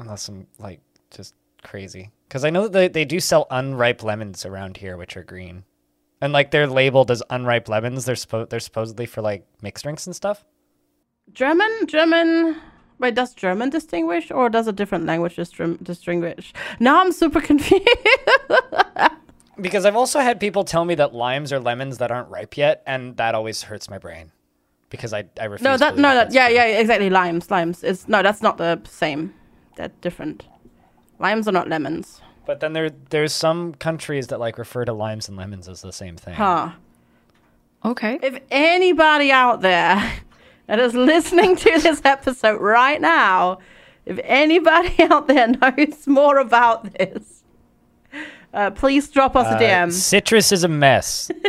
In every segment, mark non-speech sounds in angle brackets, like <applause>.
unless I'm like just crazy. Because I know that they, they do sell unripe lemons around here, which are green, and like they're labeled as unripe lemons. They're supposed they're supposedly for like mixed drinks and stuff. German, German. Wait, does German distinguish or does a different language distinguish? Now I'm super <laughs> confused. Because I've also had people tell me that limes are lemons that aren't ripe yet, and that always hurts my brain. Because I I refuse. no, that no, that that's yeah, true. yeah, exactly. Limes, limes. It's no, that's not the same. They're different. Limes are not lemons. But then there there's some countries that like refer to limes and lemons as the same thing. Huh. Okay. If anybody out there <laughs> that is listening to this episode right now, if anybody <laughs> out there knows more about this, uh, please drop us a Uh, DM. citrus is a mess. <laughs>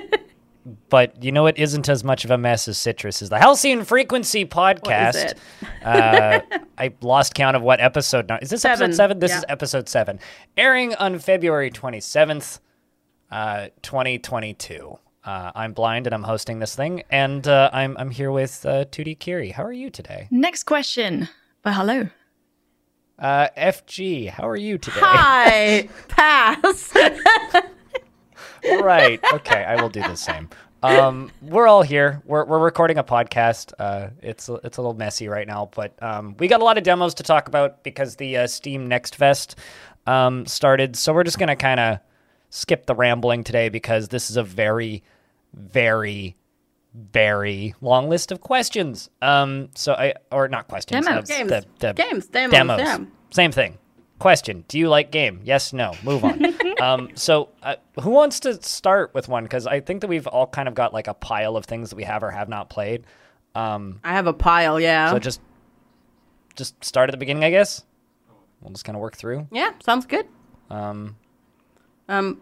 but you know it isn't as much of a mess as citrus is the Halcyon Frequency podcast. it? uh, I lost count of what episode now. Is this Seven, episode seven? This yeah. is episode seven. Airing on February 27th, uh, 2022. Uh, I'm blind and I'm hosting this thing, and uh, I'm I'm here with uh, 2D Kiri. How are you today? Next question. But hello. Uh, FG, how are you today? Hi, <laughs> pass. <laughs> right. Okay, I will do the same. Um, we're all here. We're, we're recording a podcast. Uh, it's it's a little messy right now, but um, we got a lot of demos to talk about because the uh, Steam Next Fest um, started. So we're just gonna kind of skip the rambling today because this is a very, very, very long list of questions. Um, so I or not questions. Demos. Games. The, the Games, demos, demos. Same thing. Question: Do you like game? Yes, no. Move on. <laughs> um, so, uh, who wants to start with one? Because I think that we've all kind of got like a pile of things that we have or have not played. Um, I have a pile, yeah. so just, just start at the beginning, I guess. We'll just kind of work through. yeah, sounds good. Um, Um,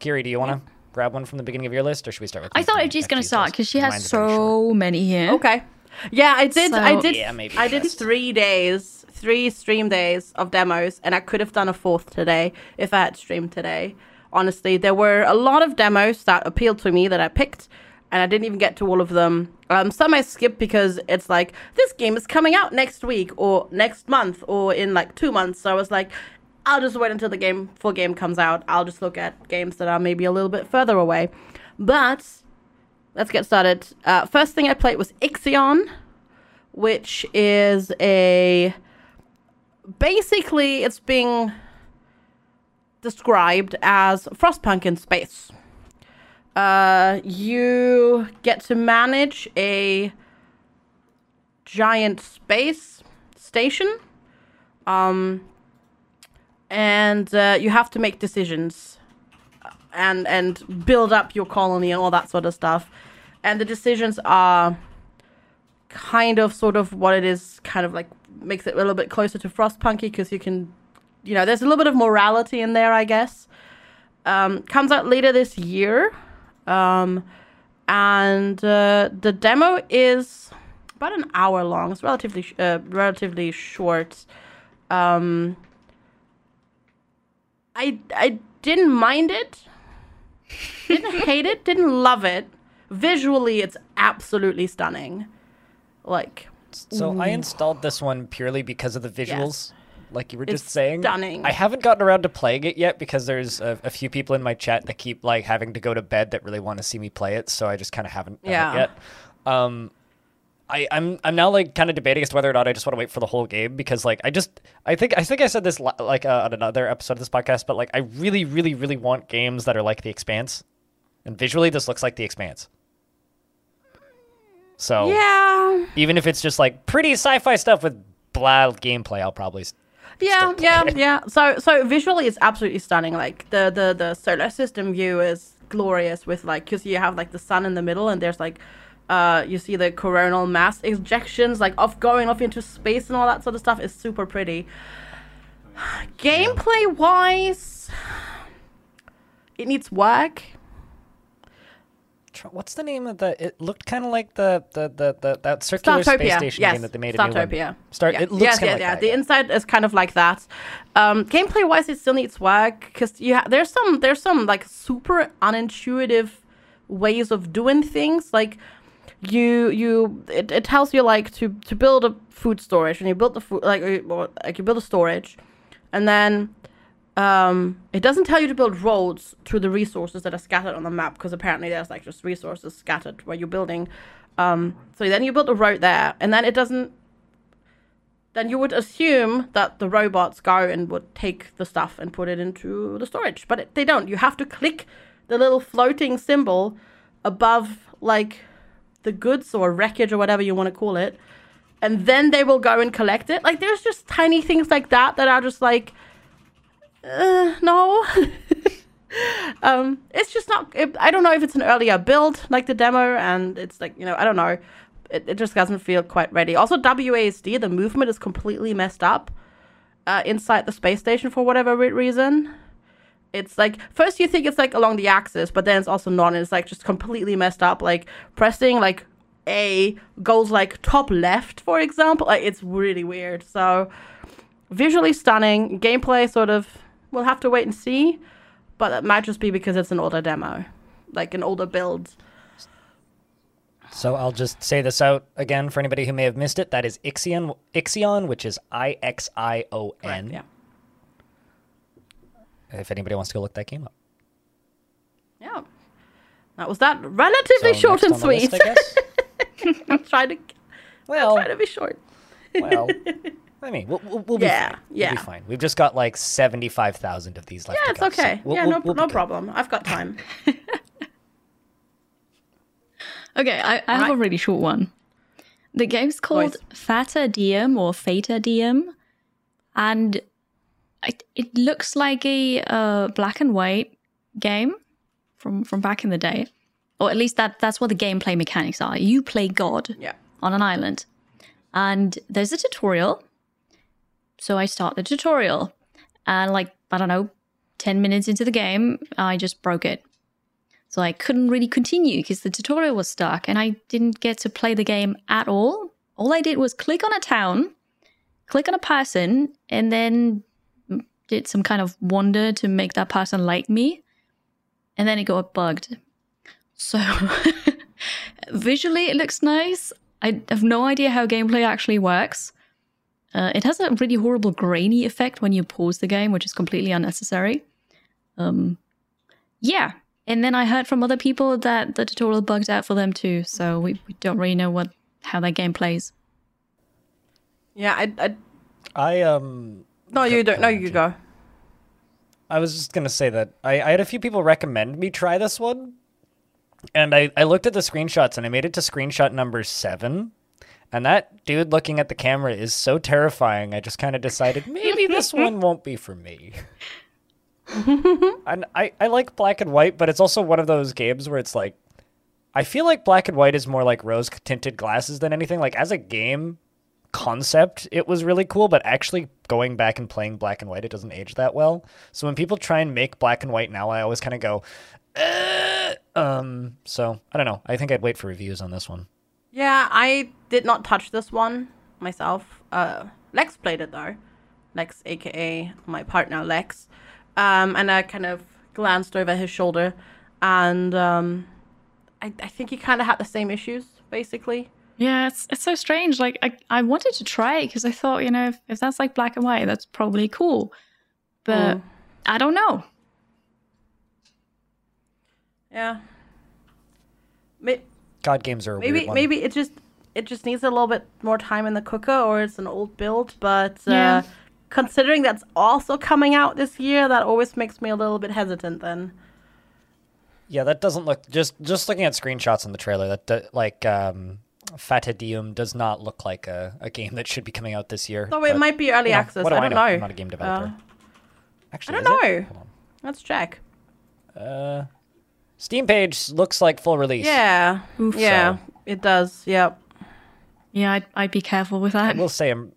Kiri, do you want to grab one from the beginning of your list, or should we start with? I one thought from FG's going to start because she has Mine's very short. so many here. okay. Yeah, I did. I did. Yeah, maybe I did three days, three stream days of demos, and I could have done a fourth today if I had streamed today. Honestly, there were a lot of demos that appealed to me that I picked, and I didn't even get to all of them. Um, some I skipped because it's like this game is coming out next week or next month or in like two months. So I was like, I'll just wait until the game full game comes out. I'll just look at games that are maybe a little bit further away. But let's get started. Uh, first thing I played was Ixion, which is a basically it's being described as Frostpunk in space. Uh, you get to manage a giant space station, um, and uh, you have to make decisions and and build up your colony and all that sort of stuff. And the decisions are kind of sort of what it is kind of like makes it a little bit closer to Frostpunky because you can you know there's a little bit of morality in there I guess. Um, comes out later this year. Um, and uh, the demo is about an hour long. It's relatively sh- uh, relatively short. Um, I I didn't mind it. Didn't <laughs> hate it. Didn't love it. Visually, it's absolutely stunning. Like So I installed this one purely because of the visuals, like you were just It's saying. stunning. I haven't gotten around to playing it yet because there's a, a few people in my chat that keep like having to go to bed that really want to see me play it, so I just kind of haven't Yeah. yet. Um, I, I'm I'm now like kind of debating as to whether or not I just want to wait for the whole game because like I just I think I think I said this like uh, on another episode of this podcast, but like I really really really want games that are like The Expanse, and visually this looks like The Expanse. So yeah, even if it's just like pretty sci-fi stuff with blah gameplay, I'll probably. yeah, yeah, it. yeah. So so visually, it's absolutely stunning. Like the the the solar system view is glorious with like because you have like the sun in the middle and there's like. Uh, you see the coronal mass ejections, like off going off into space and all that sort of stuff is super pretty. Gameplay wise, it needs work. Tr- What's the name of the? It looked kind of like the the the, the that circular space station yes. game that they made a new one. Startopia. Start. Yeah. It looks yes, kind yeah, of like yeah. that. The yeah. inside is kind of like that. Um, gameplay wise, it still needs work because you ha- there's some there's some like super unintuitive ways of doing things. Like you you it, it tells you like to to build a food storage and you build the food like or, like you build a storage and then um it doesn't tell you to build roads to the resources that are scattered on the map because apparently there's like just resources scattered where you're building. Um so then you build a road there and then it doesn't then you would assume that the robots go and would take the stuff and put it into the storage but it, they don't. You have to click the little floating symbol above like the goods or wreckage or whatever you want to call it and then they will go and collect it. Like there's just tiny things like that that are just like uh, no <laughs> um it's just not it, i don't know if it's an earlier build like the demo and it's like you know i don't know it, it just doesn't feel quite ready also wasd the movement is completely messed up uh, inside the space station for whatever re- reason it's like first you think it's like along the axis, but then it's also not, and it's like just completely messed up. Like pressing like A goes like top left, for example. Like it's really weird. So visually stunning, gameplay sort of we'll have to wait and see, but it might just be because it's an older demo, like an older build. So I'll just say this out again for anybody who may have missed it. That is Ixion, Ixion, which is I X I O N. Yeah. If anybody wants to go look that game up. Yeah. That was that relatively So short and the list, sweet. I guess. <laughs> I'm trying to Well, try to be short. well. <laughs> I mean, we'll, we'll, we'll be Yeah, fine. yeah. We'll be fine. We've just got like seventy-five thousand of these left. Yeah, to it's go, so okay. we'll- yeah, we'll- no, we'll no problem. I've got time. <laughs> Okay, I, I have a really short one. The game's called Voice. Fata Deum or Fata Deum, and it, it looks like a uh, black and white game from from back in the day, or at least that that's what the gameplay mechanics are. You play God Yeah. on an island, and there's a tutorial. So I start the tutorial, and like I don't know, ten minutes into the game, I just broke it. So I couldn't really continue because the tutorial was stuck and I didn't get to play the game at all. All I did was click on a town, click on a person, and then did some kind of wonder to make that person like me. And then it got bugged. So <laughs> visually, it looks nice. I have no idea how gameplay actually works. Uh, it has a really horrible grainy effect when you pause the game, which is completely unnecessary. Um, yeah, and then I heard from other people that the tutorial bugged out for them too, so we, we don't really know what how that game plays. Yeah, I, I I um no, you don't. No, you on, go. I was just gonna say that I, I had a few people recommend me try this one, and I, I looked at the screenshots and I made it to screenshot number seven, and that dude looking at the camera is so terrifying. I just kind of decided maybe this <laughs> one won't be for me. <laughs> and I, I like black and white, but it's also one of those games where it's like I feel like black and white is more like rose tinted glasses than anything. Like as a game concept, it was really cool, but actually going back and playing black and white, it doesn't age that well. So when people try and make black and white now, I always kind of go, "Uh," um. So I don't know. I think I'd wait for reviews on this one. Yeah, I did not touch this one myself. Uh, Lex played it though. Lex, aka my partner Lex. Um, and I kind of glanced over his shoulder, and um, I, I think he kind of had the same issues, basically. Yeah, it's it's so strange. Like I, I wanted to try it because I thought, you know, if, if that's like black and white, that's probably cool. But Mm. I don't know. Yeah. God games are a maybe weird one. maybe it just it just needs a little bit more time in the cooker, or it's an old build. But uh, considering that's also coming out this year, that always makes me a little bit hesitant. Then. Yeah, that doesn't look just just looking at screenshots in the trailer. That do, like um, Fata Deum does not look like a, a game that should be coming out this year. So it might be early you know, access. What do I don't know. I'm not a game developer. Uh, Actually, I don't is it? know. Hold let's check. Uh, Steam page looks like full release. Yeah. Oof. Yeah, So- it does. Yep. Yeah, I'd, I'd be careful with that. I will say I'm,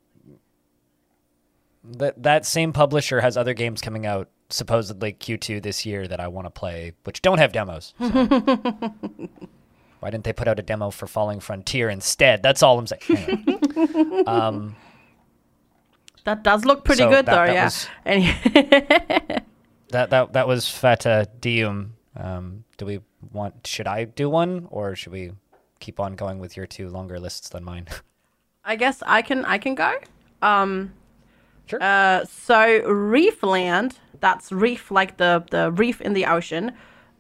that that same publisher has other games coming out supposedly Q2 this year that I want to play, which don't have demos. so. <laughs> Why didn't they put out a demo for Falling Frontier instead? That's all I'm saying. Anyway. <laughs> um, That does look pretty So good that- though. that yeah. was- <laughs> that that that was Fata Deum. Um, do we want? Should I do one or should we keep on going with your two longer lists than mine. <laughs> I guess I can I can go. Um, Sure. Uh, so reef land. That's reef like the the reef in the ocean,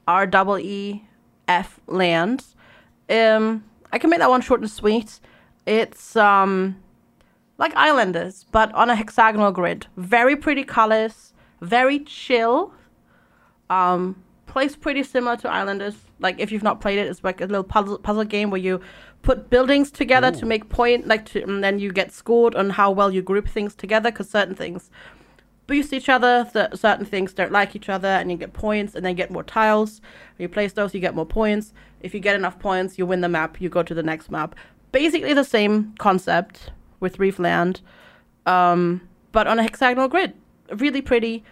R double E F land. Um, I can make that one short and sweet. It's um like Islanders, but on a hexagonal grid. Very pretty colors, very chill. Um, plays pretty similar to Islanders. Like if you've not played it, it's like a little puzzle puzzle game where you put buildings together to make point, like to, and then you get scored on how well you group things together. Because certain things boost each other, th- certain things don't like each other, and you get points, and then get more tiles. When you place those, you get more points. If you get enough points, you win the map. You go to the next map. Basically the same concept with Reefland, um, but on a hexagonal grid. Really pretty.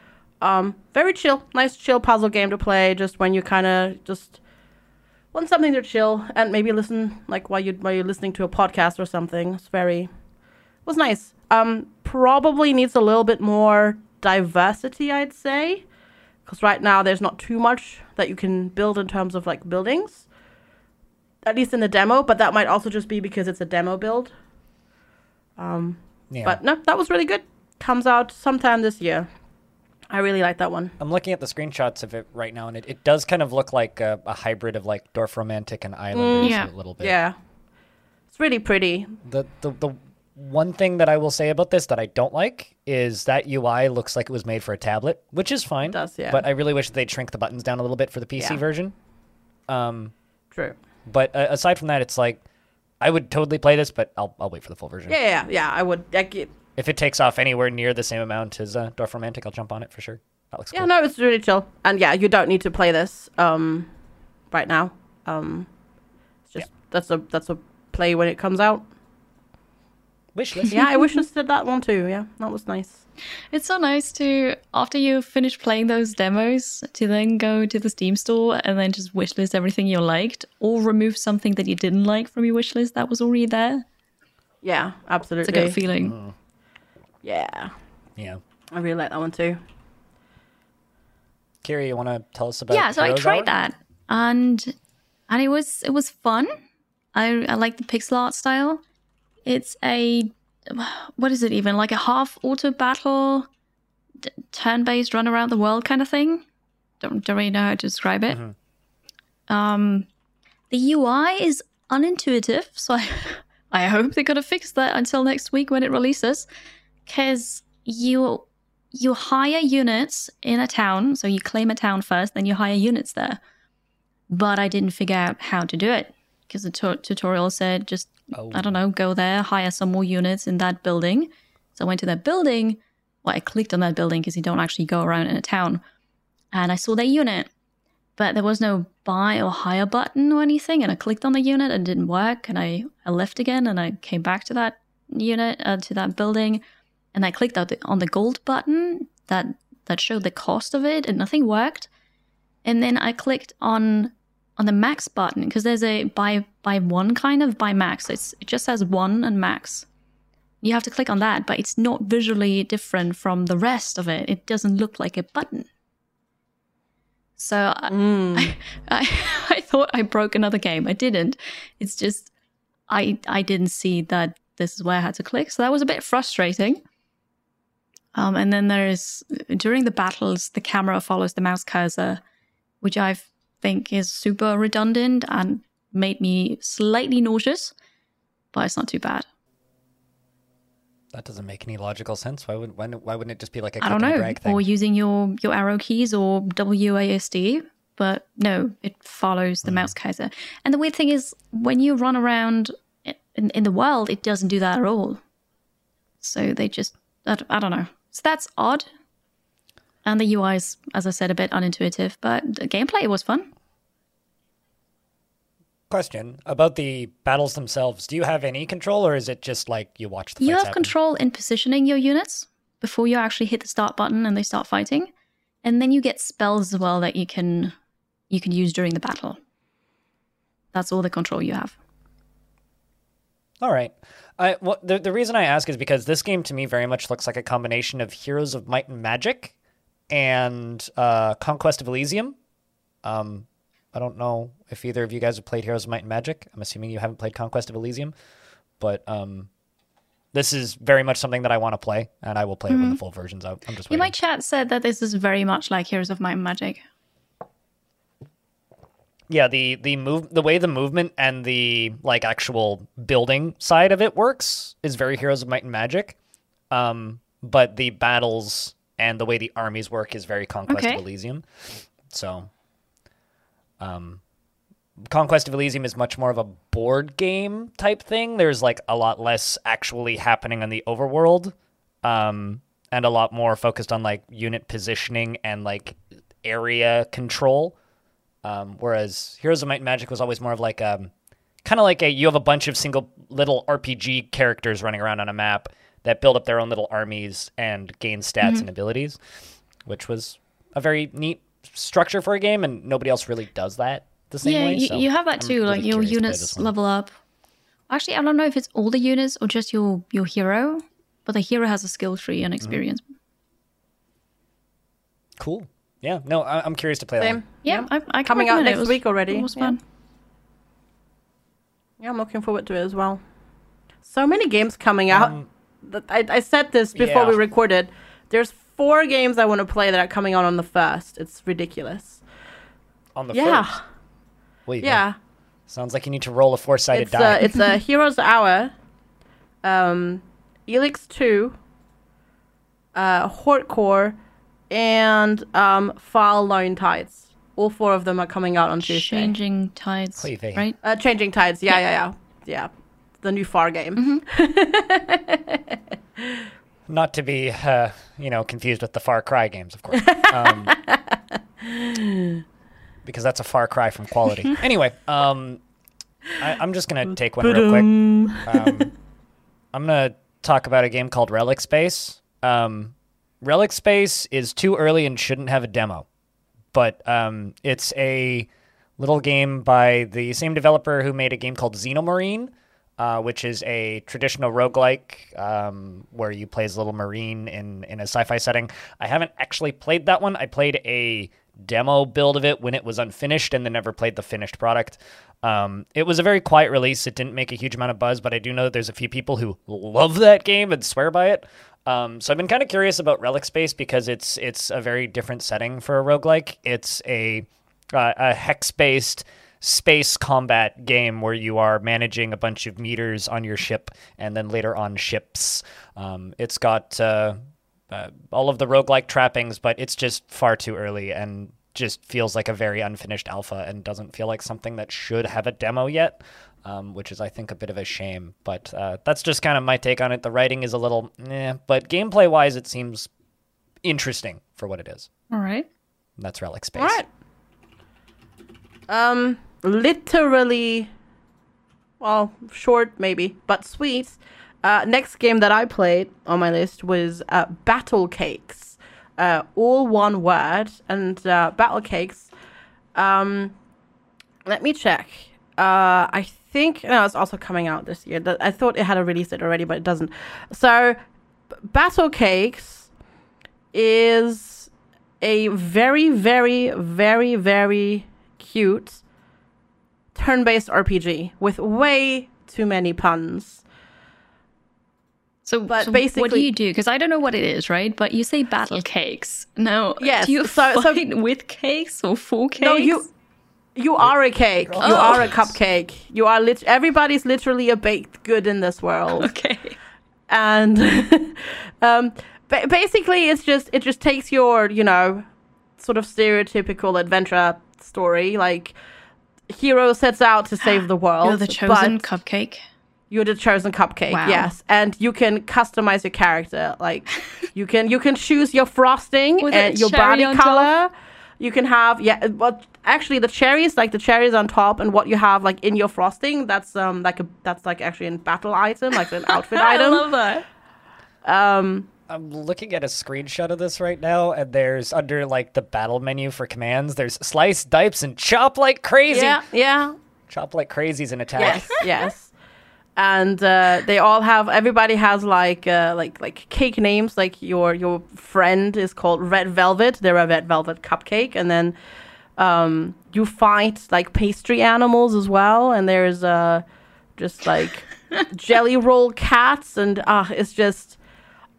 Um, very chill, nice chill puzzle game to play. Just when you kind of just want something to chill and maybe listen, like while you while you're listening to a podcast or something. It's very, it was nice. Um, probably needs a little bit more diversity, I'd say, because right now there's not too much that you can build in terms of like buildings. At least in the demo, but that might also just be because it's a demo build. Um, yeah. but no, that was really good. Comes out sometime this year. I really like that one. I'm looking at the screenshots of it right now, and it, it does kind of look like a, a hybrid of like Dorfromantik and Islanders Yeah. a little bit. Yeah, it's really pretty. The, the the one thing that I will say about this that I don't like is that UI looks like it was made for a tablet, which is fine. It does, yeah. But I really wish they'd shrink the buttons down a little bit for the PC Yeah. version. Um, True. but uh, aside from that, it's like I would totally play this, but I'll I'll wait for the full version. Yeah, yeah, yeah. I would. Like, If it takes off anywhere near the same amount as uh, Dorfromantik, I'll jump on it for sure. That looks yeah, cool. no, it's really chill. And yeah, you don't need to play this um, right now. Um, it's just that's a that's a play when it comes out. Wish list. Yeah, I wish <laughs> us did that one too. Yeah, that was nice. It's so nice to, after you finish playing those demos, to then go to the Steam store and then just wishlist everything you liked or remove something that you didn't like from your wishlist that was already there. Yeah, absolutely. It's a good feeling. Yeah, Yeah. I really like that one too. Kiri, you want to tell us about? yeah, so I tried Hour? that and and it was it was fun. I I like the pixel art style. It's a what is it even like a half auto battle, d- turn based run around the world kind of thing. Don't don't really know how to describe it. Um, the UI is unintuitive, so I <laughs> I hope they're gonna fix that until next week when it releases, because you you hire units in a town, so you claim a town first, then you hire units there. But I didn't figure out how to do it because the tu- tutorial said just Oh. I don't know, go there, hire some more units in that building. So I went to that building. Well, I clicked on that building because you don't actually go around in a town, and I saw their unit, but there was no buy or hire button or anything. And I clicked on the unit and it didn't work, and I I left again and I came back to that unit uh, to that building, and I clicked on the gold button that that showed the cost of it, and nothing worked. And then I clicked on on the max button because there's a buy buy one kind of buy max. It's it just says one and max. You have to click on that, but it's not visually different from the rest of it. It doesn't look like a button. So I, Mm. <laughs> I, I thought I broke another game. I didn't. It's just I I didn't see that this is where I had to click. So that was a bit frustrating. Um, and then there's during the battles, the camera follows the mouse cursor, which I think is super redundant and made me slightly nauseous, but it's not too bad. That doesn't make any logical sense. Why would why, why wouldn't it just be like a I don't know, thing? or using your your arrow keys or WASD, but no, it follows the mouse cursor. And the weird thing is, when you run around in, in the world, it doesn't do that at all. So they just, I, I don't know. So that's odd. And the UI is, as I said, a bit unintuitive, but the gameplay was fun. Question about the battles themselves. Do you have any control, or is it just like you watch the You have happen? control in positioning your units before you actually hit the start button and they start fighting, and then you get spells as well that you can you can use during the battle. That's all the control you have. All right. I well, the the reason I ask is because this game to me very much looks like a combination of Heroes of Might and Magic and uh, Conquest of Elysium. Um, I don't know if either of you guys have played Heroes of Might and Magic. I'm assuming you haven't played Conquest of Elysium, but um, this is very much something that I want to play, and I will play it when the full version's out. I'm just waiting. my chat said that this is very much like Heroes of Might and Magic. Yeah the the move the way the movement and the like actual building side of it works is very heroes of might and magic. Um but the battles and the way the armies work is very conquest Okay. of elysium. So um conquest of elysium is much more of a board game type thing. There's like a lot less actually happening on the overworld um and a lot more focused on like unit positioning and like area control um, whereas Heroes of Might and Magic was always more of like um, kind of like a you have a bunch of single little RPG characters running around on a map that build up their own little armies and gain stats and abilities, which was a very neat structure for a game, and nobody else really does that the same yeah, way. you, so you have that I'm too. like your curious to play units level up. Actually, I don't know if it's all the units or just your your hero, but the hero has a skill tree Mm-hmm. and experience. Cool. Yeah. No, I- I'm curious to play that. Same. One. Yeah, I, I can Coming out next It was- week already. It was Yeah. fun. Yeah, I'm looking forward to it as well. So many games coming out. That- I, I said this before yeah. we recorded. There's four games I want to play that are coming out on the first. It's ridiculous. On the Yeah, first. Wait. yeah. Sounds like you need to roll a four-sided It's die. a it's a <laughs> Heroes Hour, um, Elex Two, uh, Hortcore, and um, File Lone Tides. All four of them are coming out on Tuesday. Changing tides, Wait, right? Uh, Changing Tides. Yeah, yeah, yeah, yeah. The new Far game. <laughs> Not to be, uh, you know, confused with the Far Cry games, of course. <laughs> Um, because that's a far cry from quality. <laughs> anyway, um, I, I'm just gonna take one real quick. Um, I'm gonna talk about a game called Relic Space. Um, Relic Space is too early and shouldn't have a demo, but um, it's a little game by the same developer who made a game called Xenomarine, uh, which is a traditional roguelike um, where you play as a little marine in, in a sci-fi setting. I haven't actually played that one. I played a demo build of it when it was unfinished and then never played the finished product. Um, it was a very quiet release. It didn't make a huge amount of buzz, but I do know that there's a few people who love that game and swear by it. Um, so I've been kind of curious about Relic Space because it's it's a very different setting for a roguelike. It's a uh, a hex-based space combat game where you are managing a bunch of meters on your ship and then later on ships. Um, it's got uh, uh, all of the roguelike trappings, but it's just far too early and just feels like a very unfinished alpha and doesn't feel like something that should have a demo yet, um, which is, I think, a bit of a shame. But uh, that's just kind of my take on it. The writing is a little, eh, but gameplay wise, it seems interesting for what it is. All right. And that's Relic Space. All right. Um, literally, well, short maybe, but sweet. Uh, next game that I played on my list was uh, Battle Cakes. Uh, all one word, and uh, Battle Cakes. Um, let me check. Uh, I think no, it's also coming out this year. Th- I thought it had a release date already, but it doesn't. So, Battle Cakes is a very, very, very, very cute turn-based RPG with way too many puns. So, But so what do you do? Because I don't know what it is, right? But you say battle cakes. No, Yes, do you so- so- fight with cakes or for cakes? No, you you are a cake. You Oh. are a cupcake. You are lit. Everybody's literally a baked good in this world. Okay. and <laughs> um, ba- basically it's just it just takes your you know sort of stereotypical adventure story like hero sets out to save the <gasps> world You're the chosen cupcake. you're the chosen cupcake Wow. yes and you can customize your character like <laughs> you can you can choose your frosting and your body color. top? Color you can have yeah but actually the cherries like the cherries on top and what you have like in your frosting that's um like a that's like actually a battle item like an outfit item. <laughs> I item love that. um I'm looking at a screenshot of this right now, and there's under like the battle menu for commands, there's slice, dipes, and chop like crazy. Yeah, yeah, Chop like crazy's an attack. yes, yes. And uh, they all have. Everybody has like uh, like like cake names. Like your your friend is called Red Velvet. They're a Red Velvet cupcake, and then Um, you fight like pastry animals as well, and there's uh, just like <laughs> jelly roll cats, and uh, it's just,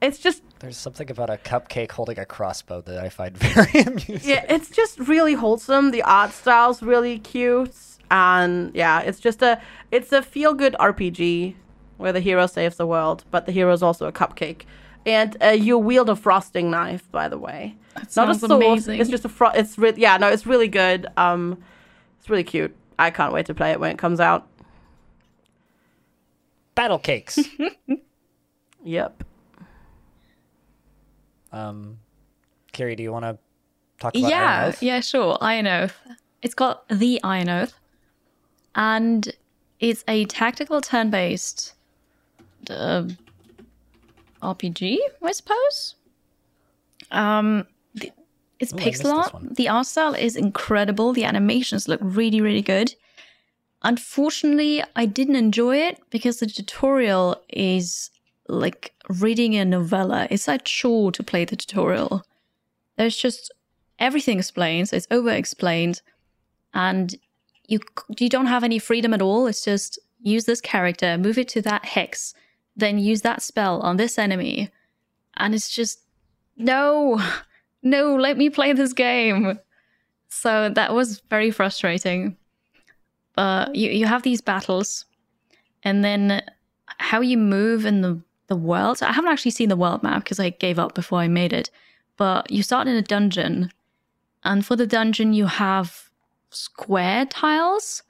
it's just There's something about a cupcake holding a crossbow that I find <laughs> very amusing. yeah, it's just really wholesome. The art style's really cute, and yeah, it's just a it's a feel good RPG where the hero saves the world, but the hero is also a cupcake, and uh, you wield a frosting knife. By the way, That not a sword. amazing. It's just a fro- It's re- yeah, no, it's really good. Um, it's really cute. I can't wait to play it when it comes out. Battle cakes. <laughs> Yep. um, Kiri, do you want to talk about yeah, Iron Oath? yeah, sure. Iron Oath. It's got the Iron Oath, and it's a tactical turn-based uh, RPG, I suppose. Um, the- it's Ooh, pixel art. The art style is incredible. The animations look really, really good. Unfortunately, I didn't enjoy it because the tutorial is like reading a novella. It's a chore to play the tutorial. There's just everything explains. It's over explained, and you you don't have any freedom at all. It's just use this character, move it to that hex, then use that spell on this enemy, and it's just no, no. Let me play this game. So that was very frustrating. But you you have these battles, and then how you move in the the world. I haven't actually seen the world map because I gave up before I made it. But you start in a dungeon, and for the dungeon you have square tiles,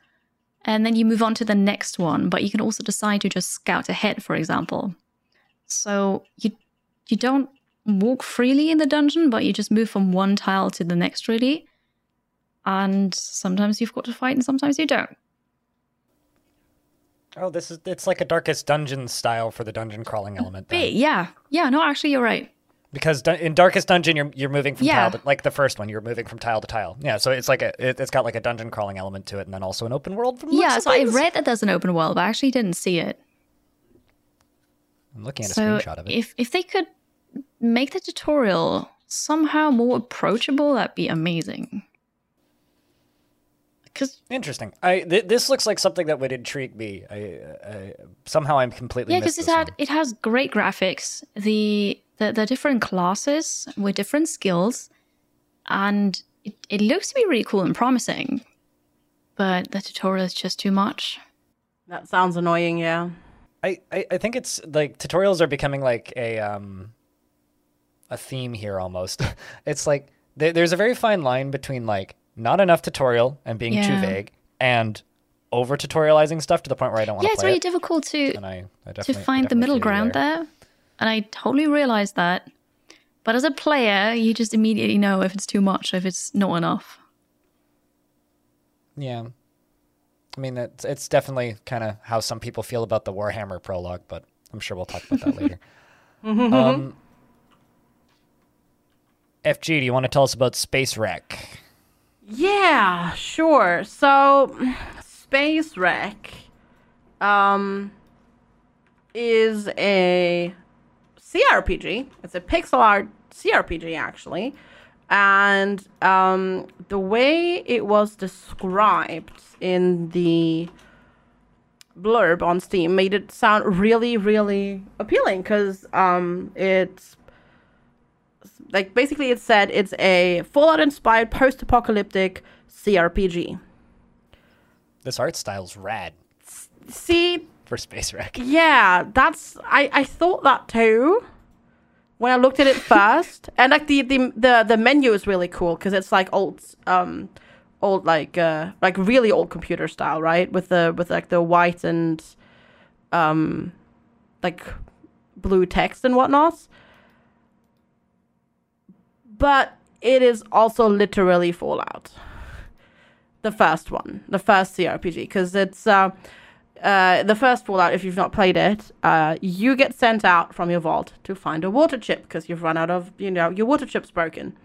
and then you move on to the next one. But you can also decide to just scout ahead, for example. So you you don't walk freely in the dungeon, but you just move from one tile to the next, really. And sometimes you've got to fight, and sometimes you don't. Oh, this is it's like a Darkest Dungeon style for the dungeon crawling element. then. Yeah, yeah, no, actually, you're right. Because in Darkest Dungeon, you're you're moving from Yeah. tile to, like the first one, you're moving from tile to tile. Yeah, so it's like a it, it's got like a dungeon crawling element to it, and then also an open world. From the Yeah, so I read that there's an open world, but I actually didn't see it. I'm looking at a screenshot of it. if if they could make the tutorial somehow more approachable, that'd be amazing. Because Interesting. I th- this looks like something that would intrigue me. I, I somehow I'm completely yeah, because it had one. it has great graphics. The the, the different classes with different skills, and it, it looks to be really cool and promising. But the tutorial is just too much. That sounds annoying. Yeah. I, I, I think it's like tutorials are becoming like a um a theme here almost. <laughs> it's like there, there's a very fine line between like not enough tutorial and being too vague and over tutorializing stuff to the point where I don't want to. Yeah, it's play really it. difficult to And I, I to find the middle feel you ground there. And I totally realized that. But as a player, you just immediately know if it's too much, or if it's not enough. Yeah. I mean, it's, it's definitely kind of how some people feel about the Warhammer prologue, but I'm sure we'll talk about that later. <laughs> Um, FG, do you want to tell us about Space Wreck? Yeah, sure. So, Space Wreck um, is a CRPG. It's a pixel art CRPG, actually. And um, the way it was described in the blurb on Steam made it sound really, really appealing because um, it's like basically it said it's a Fallout inspired post apocalyptic CRPG. This art style's rad See, for Space Wreck. yeah, that's I I thought that too when I looked at it <laughs> first, and like the the the, the menu is really cool because it's like old um old like uh like really old computer style, right? With the with like the white and um like blue text and whatnot. But it is also literally Fallout. The first one, the first CRPG, because it's uh, uh, the first Fallout. If you've not played it, uh, you get sent out from your vault to find a water chip because you've run out of, you know, your water chip's broken.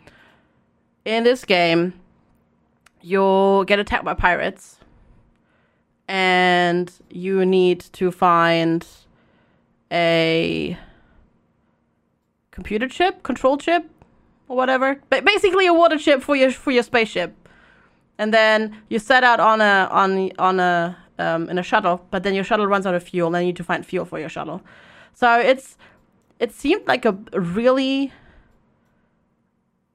In this game, you'll get attacked by pirates, and you need to find a computer chip, control chip, or whatever. But basically, a water chip for your for your spaceship. and then you set out on a on on a um, in a shuttle, but then your shuttle runs out of fuel, and you need to find fuel for your shuttle. So it's it seemed like a really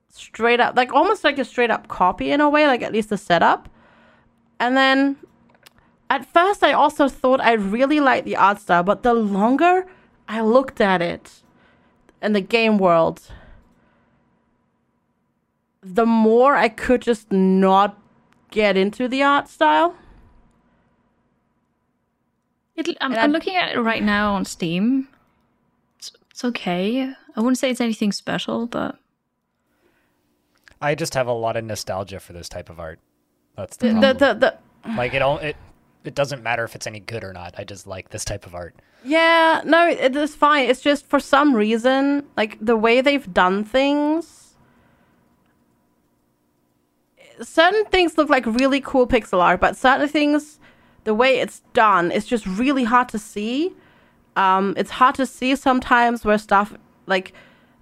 straight up, like almost like a straight up copy in a way, like at least the setup. And then at first, I also thought I really liked the art style, but the longer I looked at it in the game world, the more I could just not get into the art style. It, I'm, I'm looking at it right now on Steam. It's, it's okay. I wouldn't say it's anything special, but I just have a lot of nostalgia for this type of art. That's the The, the, the, the, like it all it it doesn't matter if it's any good or not. I just like this type of art. Yeah, no, it is fine. It's just for some reason, like the way they've done things. Certain things look like really cool pixel art, but certain things, the way it's done, it's just really hard to see. Um, it's hard to see sometimes where stuff like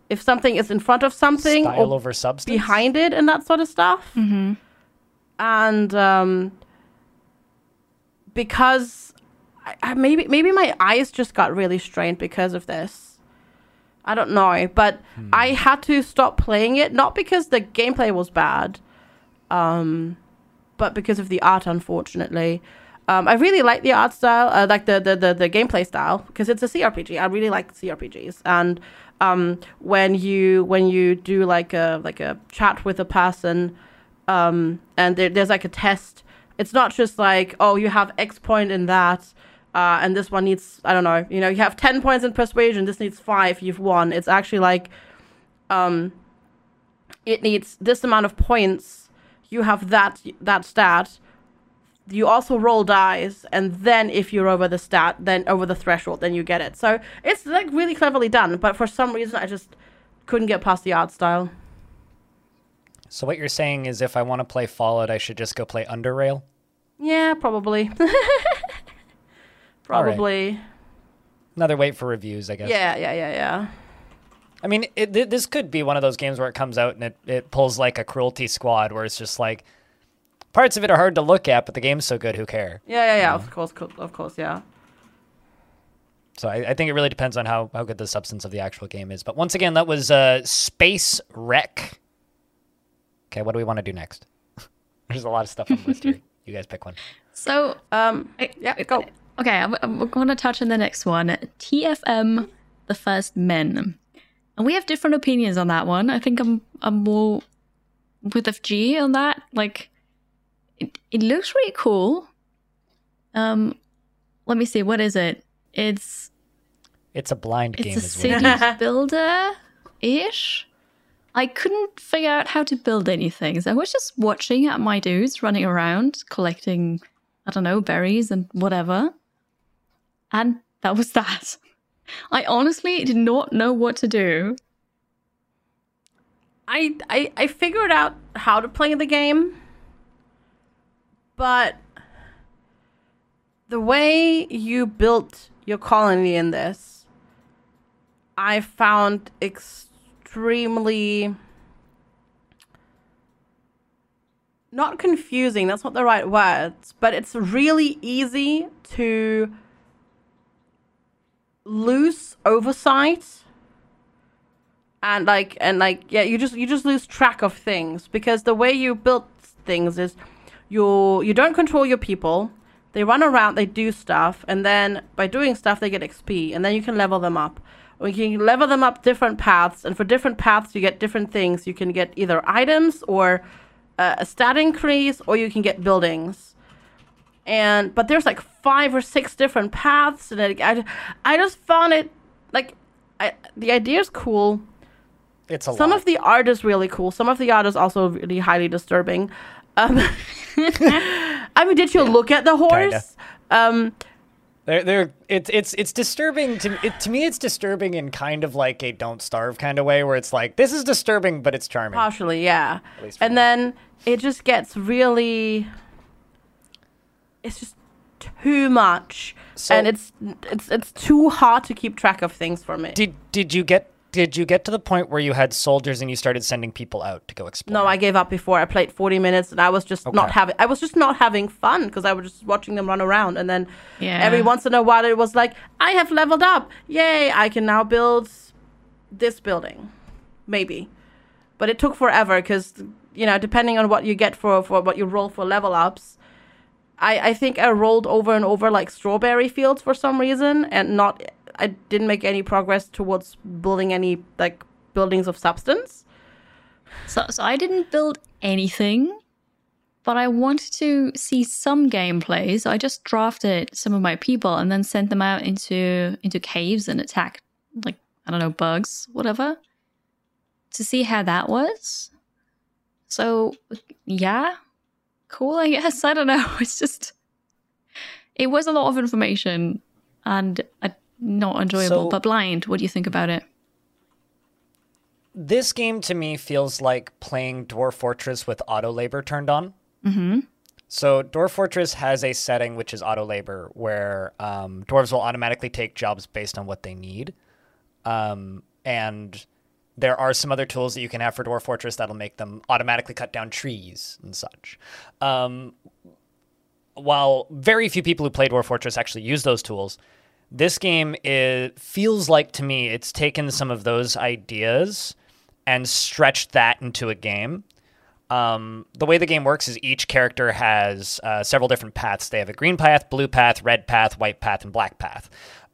if something is in front of something Style or over substance. behind it and that sort of stuff. Mm-hmm. And um, because I, I, maybe maybe my eyes just got really strained because of this. I don't know, but I had to stop playing it not because the gameplay was bad, um, but because of the art. Unfortunately, um, I really like the art style, uh, like the, the the the gameplay style, because it's a CRPG. I really like CRPGs, and um, when you when you do like a like a chat with a person, um, and there, there's like a test. It's not just like oh you have X point in that, uh, and this one needs I don't know you know you have ten points in persuasion. This needs five. You've won. It's actually like, um, it needs this amount of points. You have that that stat. You also roll dice, and then if you're over the stat, then over the threshold, then you get it. So it's like really cleverly done. But for some reason, I just couldn't get past the art style. So what you're saying is if I want to play Fallout, I should just go play Underrail? Yeah, probably. <laughs> probably. Another wait for reviews, I guess. Yeah, yeah, yeah, yeah. I mean, it, th- this could be one of those games where it comes out and it, it pulls like a Cruelty Squad, where it's just like parts of it are hard to look at, but the game's so good, who care? Yeah, yeah, yeah. Of course, of course, yeah. So I, I think it really depends on how, how good the substance of the actual game is. But once again, that was uh, Space Wreck. Okay, what do we want to do next? <laughs> There's a lot of stuff on the list here. <laughs> You guys pick one. so Um, I- yeah, go. Okay, I'm, I'm going to touch on the next one. TFM, the first men, and we have different opinions on that one. I think I'm I'm more with FG on that. Like, it it looks really cool. Um, let me see. What is it? It's It's a blind game, it's a city <laughs> builder ish. I couldn't figure out how to build anything, so I was just watching at my dudes running around collecting, I don't know, berries and whatever. And that was <laughs> that. I honestly did not know what to do. I, I I figured out how to play the game, but the way you built your colony in this, I found extremely not confusing. That's not the right words, but it's really easy to lose oversight and like and like yeah you just you just lose track of things because the way you built things is you you don't control your people they run around they do stuff and then by doing stuff they get xp and then you can level them up or you can level them up different paths and for different paths you get different things you can get either items or uh, a stat increase or you can get buildings and but there's like five or six different paths and it, I, I just found it like I, the idea is cool It's a some lot. of the art is really cool. Some of the art is also really highly disturbing. Um, <laughs> I mean, did you look at the horse? Um, They're, they're, it's it's it's disturbing to it, to me. It's disturbing in kind of like a don't starve kind of way, where it's like this is disturbing, but it's charming. partially, yeah. And me. then it just gets really. It's just too much, So- and it's it's it's too hard to keep track of things for me. Did did you get did you get to the point where you had soldiers and you started sending people out to go explore? No, I gave up before. I played 40 minutes and I was just not having I was just not having fun because I was just watching them run around and then Yeah. every once in a while it was like I have leveled up. Yay, I can now build this building. Maybe. But it took forever cuz you know, depending on what you get for for what you roll for level ups, I I think I rolled over and over like strawberry fields for some reason and not I didn't make any progress towards building any like buildings of substance. So, so I didn't build anything, but I wanted to see some gameplay. So I just drafted some of my people and then sent them out into into caves and attacked like I don't know bugs, whatever, to see how that was. So yeah, cool. I <laughs> guess I don't know. It's just it was a lot of information and uh, not enjoyable. So- but blind, what do you think about it? This game to me feels like playing Dwarf Fortress with auto labor turned on. Mm-hmm. So Dwarf Fortress has a setting which is auto labor, where um, dwarves will automatically take jobs based on what they need, um, and there are some other tools that you can have for Dwarf Fortress that'll make them automatically cut down trees and such. Um, while very few people who play Dwarf Fortress actually use those tools, this game is, feels like to me it's taken some of those ideas and stretched that into a game. Um, the way the game works is each character has uh, several different paths. They have a green path, blue path, red path, white path, and black path.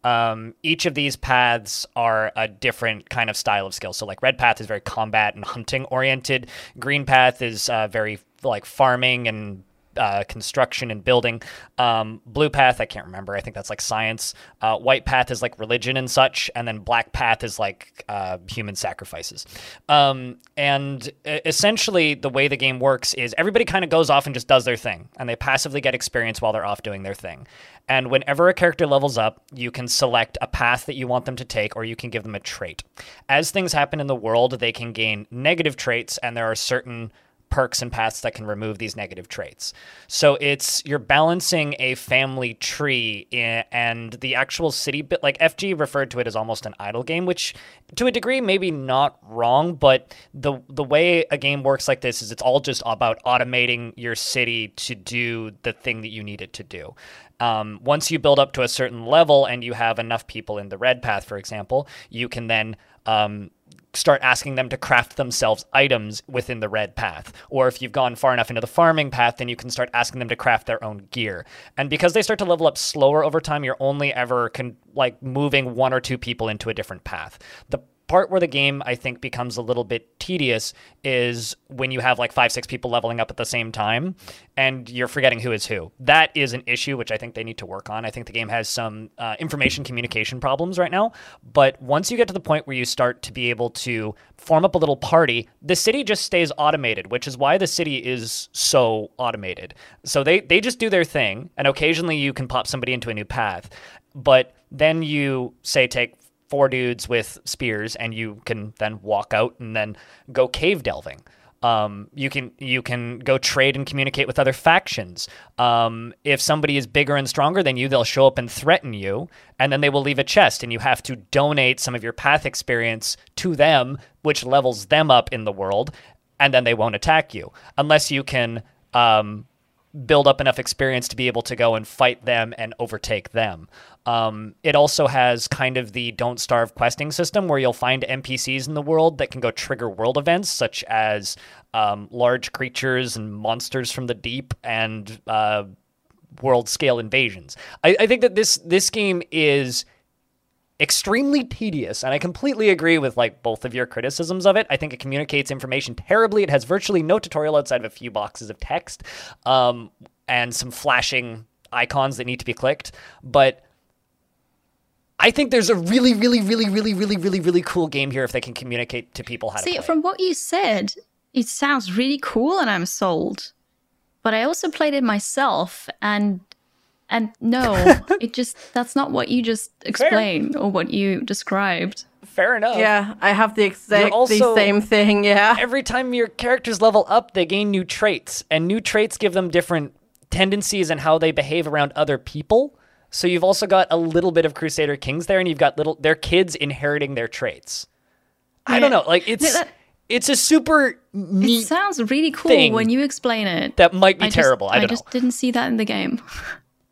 Um, each of these paths are a different kind of style of skill. So, like, red path is very combat and hunting oriented. Green path is uh, very like farming and uh, construction and building. Um, blue path, I can't remember. I think that's like science. Uh, white path is like religion and such, and then black path is like uh, human sacrifices. Um, and essentially, the way the game works is everybody kind of goes off and just does their thing, and they passively get experience while they're off doing their thing. And whenever a character levels up, you can select a path that you want them to take, or you can give them a trait. As things happen in the world, they can gain negative traits, and there are certain perks and paths that can remove these negative traits. So it's you're balancing a family tree i- and the actual city bit like FG referred to it as almost an idle game, which to a degree maybe not wrong, but the the way a game works like this is it's all just about automating your city to do the thing that you need it to do. Um, once you build up to a certain level and you have enough people in the red path, for example, you can then um, start asking them to craft themselves items within the red path. Or if you've gone far enough into the farming path, then you can start asking them to craft their own gear. And because they start to level up slower over time, you're only ever con- like moving one or two people into a different path. The part where the game I think becomes a little bit tedious is when you have like five, six people leveling up at the same time and you're forgetting who is who. That is an issue which I think they need to work on. I think the game has some uh, information communication problems right now. But once you get to the point where you start to be able to form up a little party, the city just stays automated, which is why the city is so automated. So they, they just do their thing, and occasionally you can pop somebody into a new path. But then you say take four dudes with spears and you can then walk out and then go cave delving um, you can you can go trade and communicate with other factions. Um, if somebody is bigger and stronger than you, they'll show up and threaten you, and then they will leave a chest, and you have to donate some of your path experience to them, which levels them up in the world, and then they won't attack you unless you can um, build up enough experience to be able to go and fight them and overtake them. Um, it also has kind of the don't starve questing system where you'll find NPCs in the world that can go trigger world events such as um, large creatures and monsters from the deep and uh, world scale invasions. I, I think that this this game is extremely tedious and i completely agree with like both of your criticisms of it. I think it communicates information terribly. It has virtually no tutorial outside of a few boxes of text um, and some flashing icons that need to be clicked. But i think there's a really really really really really really really cool game here if they can communicate to people how to See, from what you said, it sounds really cool and I'm sold. But I also played it myself and and no, <laughs> it just that's not what you just explained or what you described. fair enough Yeah, I have the exact also- the same thing. Yeah. every time your characters level up, they gain new traits, and new traits give them different tendencies and how they behave around other people. So you've also got a little bit of Crusader Kings there, and you've got little their kids inheriting their traits. I don't know. Like it's that- it's a super It sounds really cool thing when you explain it. that might be I just- terrible. I don't just know. didn't see that in the game. <laughs>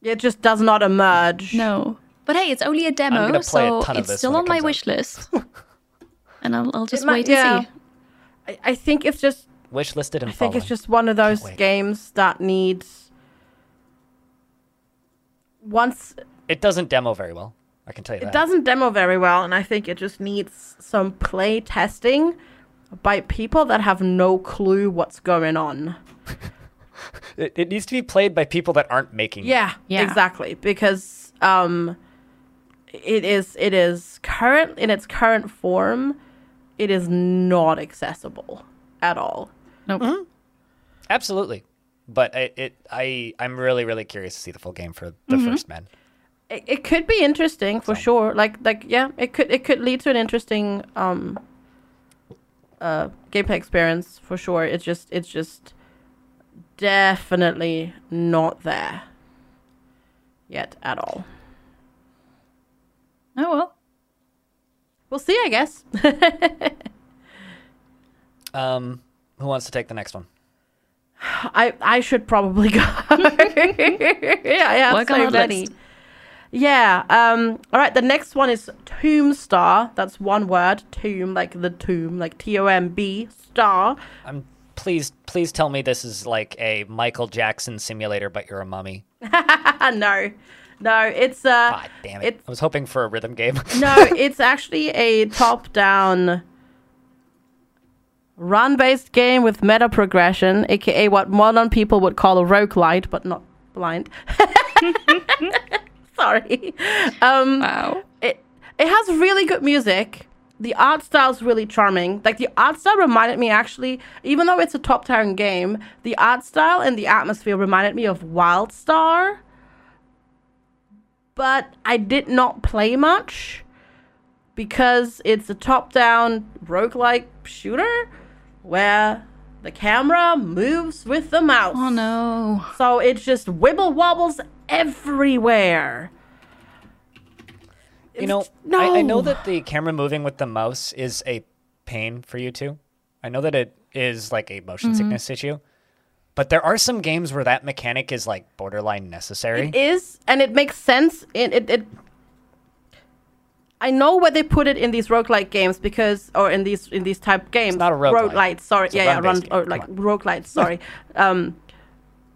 It just does not emerge. No. But hey, it's only a demo, gonna play a so ton of it's this still when it on my out. wish list. <laughs> and I'll, I'll just It might- wait yeah. see. I, I think it's just Wish listed and I think it's just one of those games that needs once It doesn't demo very well. I can tell you it that. doesn't demo very well and I think it just needs some play testing by people that have no clue what's going on. <laughs> It, it needs to be played by people that aren't making. it. Yeah, Yeah. exactly. Because um it is it is current in its current form, it is not accessible at all. Nope. absolutely. But it, it, I, I'm really, really curious to see the full game for the Mm-hmm. first man. it, it could be interesting for sure like like yeah it could it could lead to an interesting um uh gameplay experience for sure it's just it's just definitely not there yet at all Oh well. we'll see i guess <laughs> Um, who wants to take the next one? I i should probably <laughs> go yeah i have Work so many list. yeah um all right the next one is tomb star that's one word tomb like the tomb like t-o-m-b star I'm please, please tell me this is like a Michael Jackson simulator, but you're a mummy. <laughs> No, no, it's uh, God damn it! It's I was hoping for a rhythm game. no, <laughs> it's actually a top-down run-based game with meta progression, aka what modern people would call a roguelite, but not blind. <laughs> Sorry. Um, Wow. it it has really good music. The art style is really charming. Like the art style reminded me actually, even though it's a top down game, the art style and the atmosphere reminded me of Wildstar. But I did not play much because it's a top down roguelike shooter where the camera moves with the mouse. Oh no. So it's just wibble wobbles everywhere. you know, no. I, I know that the camera moving with the mouse is a pain for you too. I know that it is like a motion Mm-hmm. sickness issue, but there are some games where that mechanic is like borderline necessary. It is, and it makes sense. It, it, it I know where they put it in these roguelike games because, or in these in these type games. not a roguelike. Roguelites, sorry, It's yeah, yeah, run or like come roguelites. Sorry, <laughs> um,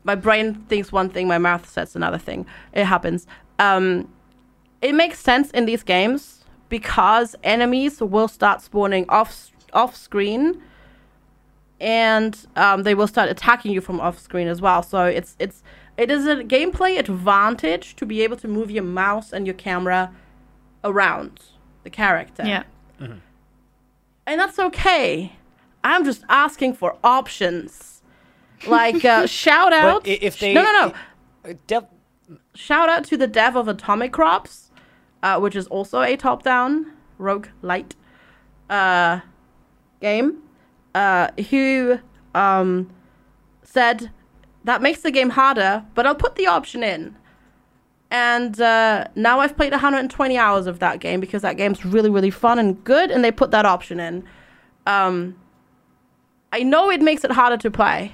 my brain thinks one thing, my mouth says another thing. It happens. Um, it makes sense in these games because enemies will start spawning off off screen and um, they will start attacking you from off screen as well. So it's it's it is a gameplay advantage to be able to move your mouse and your camera around the character. Yeah. and that's okay. I'm just asking for options. <laughs> Like uh, shout out. i- if they- no no no Uh, Dev- shout out to the dev of Atomicrops, uh, which is also a top-down rogue light uh, game, uh, who um, said that makes the game harder, but I'll put the option in. And uh, now I've played 120 hours of that game because that game's really, really fun and good, and they put that option in. Um, I know it makes it harder to play.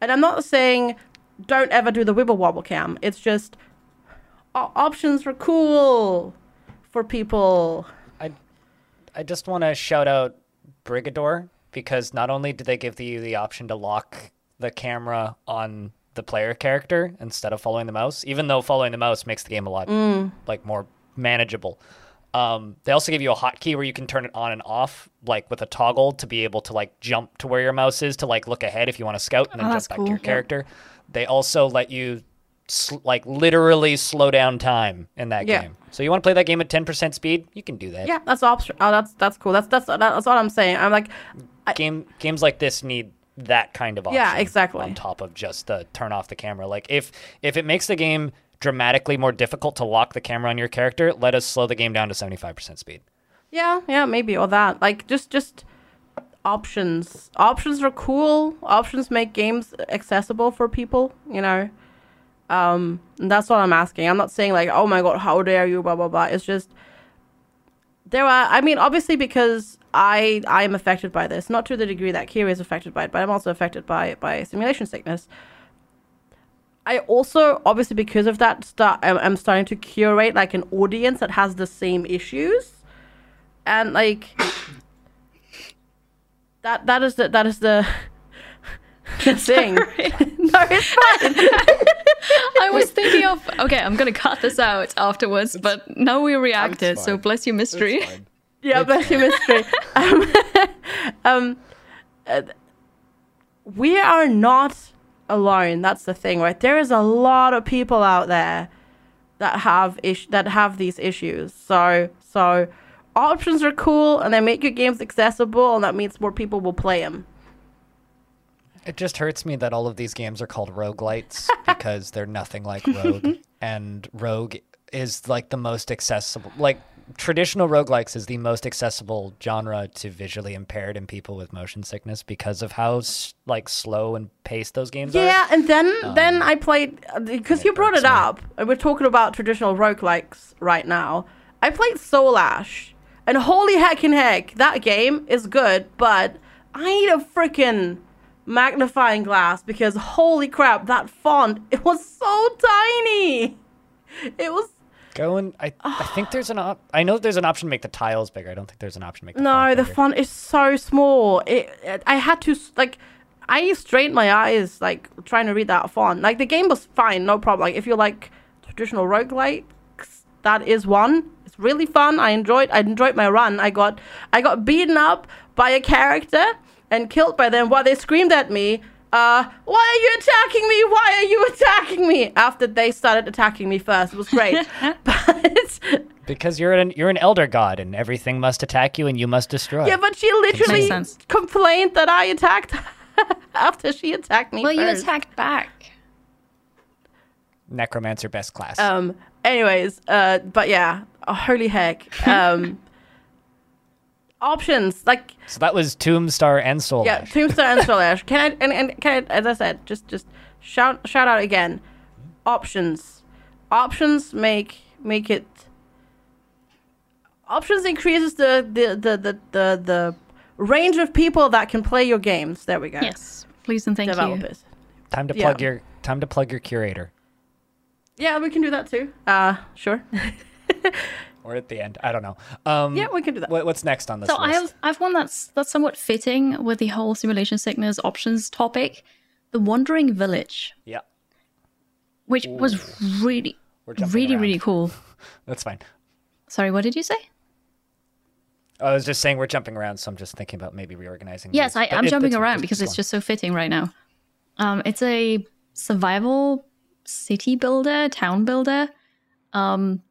And I'm not saying don't ever do the wibble wobble cam. It's just o- options are cool for people. I, I just want to shout out Brigador because not only do they give you the option to lock the camera on the player character instead of following the mouse, even though following the mouse makes the game a lot like more manageable. Um, they also give you a hotkey where you can turn it on and off, like with a toggle, to be able to like jump to where your mouse is to like look ahead if you want to scout and then Oh, jump back cool. to your Yeah. character. They also let you sl- like literally slow down time in that Yeah. game. So you want to play that game at 10% speed? You can do that. Yeah, that's option. Oh, that's that's cool. That's that's that's all I'm saying. I'm like, game games like this need that kind of option. Yeah, exactly. On top of just the turn off the camera. Like if if it makes the game dramatically more difficult to lock the camera on your character, let us slow the game down to 75% speed. yeah, yeah, maybe or that. Like just just options. Options are cool. Options make games accessible for people. You know. Um, that's what I'm asking. I'm not saying like, oh my god, how dare you, blah blah blah. It's just there are i mean obviously because i i am affected by this not to the degree that Kiri is affected by it but i'm also affected by by simulation sickness. I also obviously because of that start i'm, I'm starting to curate like an audience that has the same issues. And like <coughs> that that is the that is the the <laughs> thing. <laughs> No it's fine <laughs> <laughs> I was thinking of okay, I'm gonna cut this out afterwards, but now we reacted, so bless your mystery. Yeah, It's bless your mystery. <laughs> um, <laughs> um, uh, we are not alone. That's the thing, right? There is a lot of people out there that have ish- that have these issues. So, so options are cool, and they make your games accessible, and that means more people will play them. It just hurts me that all of these games are called roguelites <laughs> because they're nothing like Rogue. and Rogue is like the most accessible. Like traditional roguelikes is the most accessible genre to visually impaired and people with motion sickness because of how like slow and paced those games are. Yeah, and then um, then I played uh, because you brought it me. up. Uh, we're talking about traditional roguelikes right now. I played Soulash, and holy heck heckin' heck, that game is good, but I need a freaking magnifying glass because holy crap, that font it was so tiny. It was Go and I, I think there's an op- I know there's an option to make the tiles bigger. I don't think there's an option to make the no, font the bigger. font is so small. It, it I had to like. I strained my eyes like trying to read that font. Like the game was fine, no problem. Like if you like traditional roguelikes, that is one. It's really fun. I enjoyed I enjoyed my run. I got I got beaten up by a character and killed by them while they screamed at me. Uh, why are you attacking me? Why are you attacking me? After they started attacking me first, it was great. <laughs> but because you're an you're an elder god and everything must attack you and you must destroy. Yeah, but she literally complained that I attacked <laughs> after she attacked me. Well, you attacked back. Necromancer best class. Um. Anyways, uh, but yeah, oh, holy heck. Um. <laughs> options like so that was Tombstar and Soul yeah, Ash. Tombstone and Soul <laughs> Ash. Can I and, and can I, as I said, just just shout shout out again. Options, options make make it. Options increases the the the the the, the range of people that can play your games. There we go. Yes, please and thank you. Developers. Time to Yeah. plug your time to plug your curator. Yeah, we can do that too. Uh, sure. <laughs> Or at the end. I don't know. Um Yeah, we can do that. what, what's next on this So I have I have one that's that's somewhat fitting with the whole simulation sickness options topic, the Wandering Village, Yeah. which was really really around. really cool. <laughs> That's fine. Sorry, what did you say? I was just saying we're jumping around, so I'm just thinking about maybe reorganizing. Yes, these. I, I'm it- jumping it's- around because it's just so fitting right now. Um, it's a survival city builder, town builder. Um,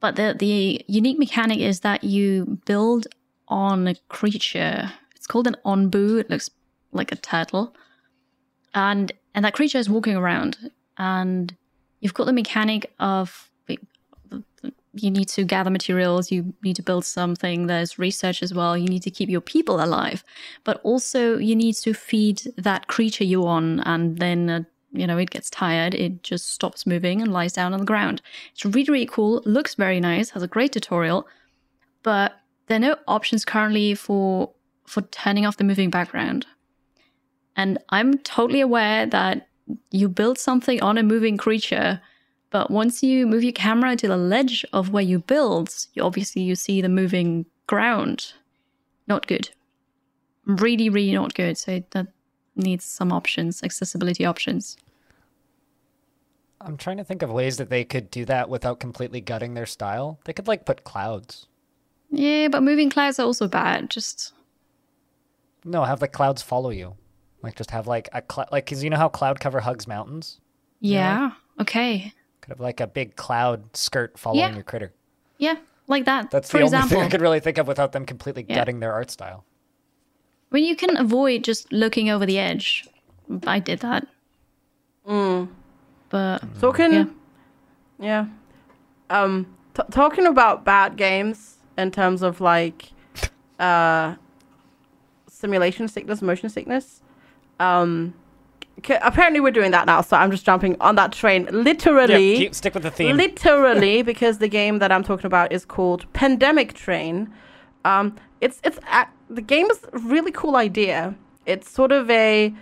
but the the unique mechanic is that you build on a creature. It's called an onbu. It looks like a turtle, and and that creature is walking around, and you've got the mechanic of you need to gather materials, you need to build something, there's research as well, you need to keep your people alive, but also you need to feed that creature you're on, and then, uh, you know, it gets tired, it just stops moving and lies down on the ground. It's really, really cool, looks very nice, has a great tutorial, but there are no options currently for for turning off the moving background. And I'm totally aware that you build something on a moving creature but once you move your camera to the ledge of where you build, you obviously you see the moving ground. Not good. Really, really not good. So that needs some options, accessibility options. I'm trying to think of ways that they could do that without completely gutting their style. They could like put clouds. Yeah, but moving clouds are also bad. Just No, have the clouds follow you. Like just have like a cloud, like because you know how cloud cover hugs mountains. yeah, okay, Could have like a big cloud skirt following Yeah. your critter. yeah, like that. That's for the example. only <laughs> thing I could really think of without them completely Yeah. gutting their art style. When you can avoid just looking over the edge. I did that. Mm. But Talking, Yeah. yeah. Um, t- talking about bad games in terms of like, uh, simulation sickness, motion sickness. Um, 'Kay, apparently we're doing that now, so I'm just jumping on that train. Literally, Yeah, keep, stick with the theme. literally, <laughs> because the game that I'm talking about is called Pandemic Train. Um, it's it's a the game is a really cool idea. It's sort of a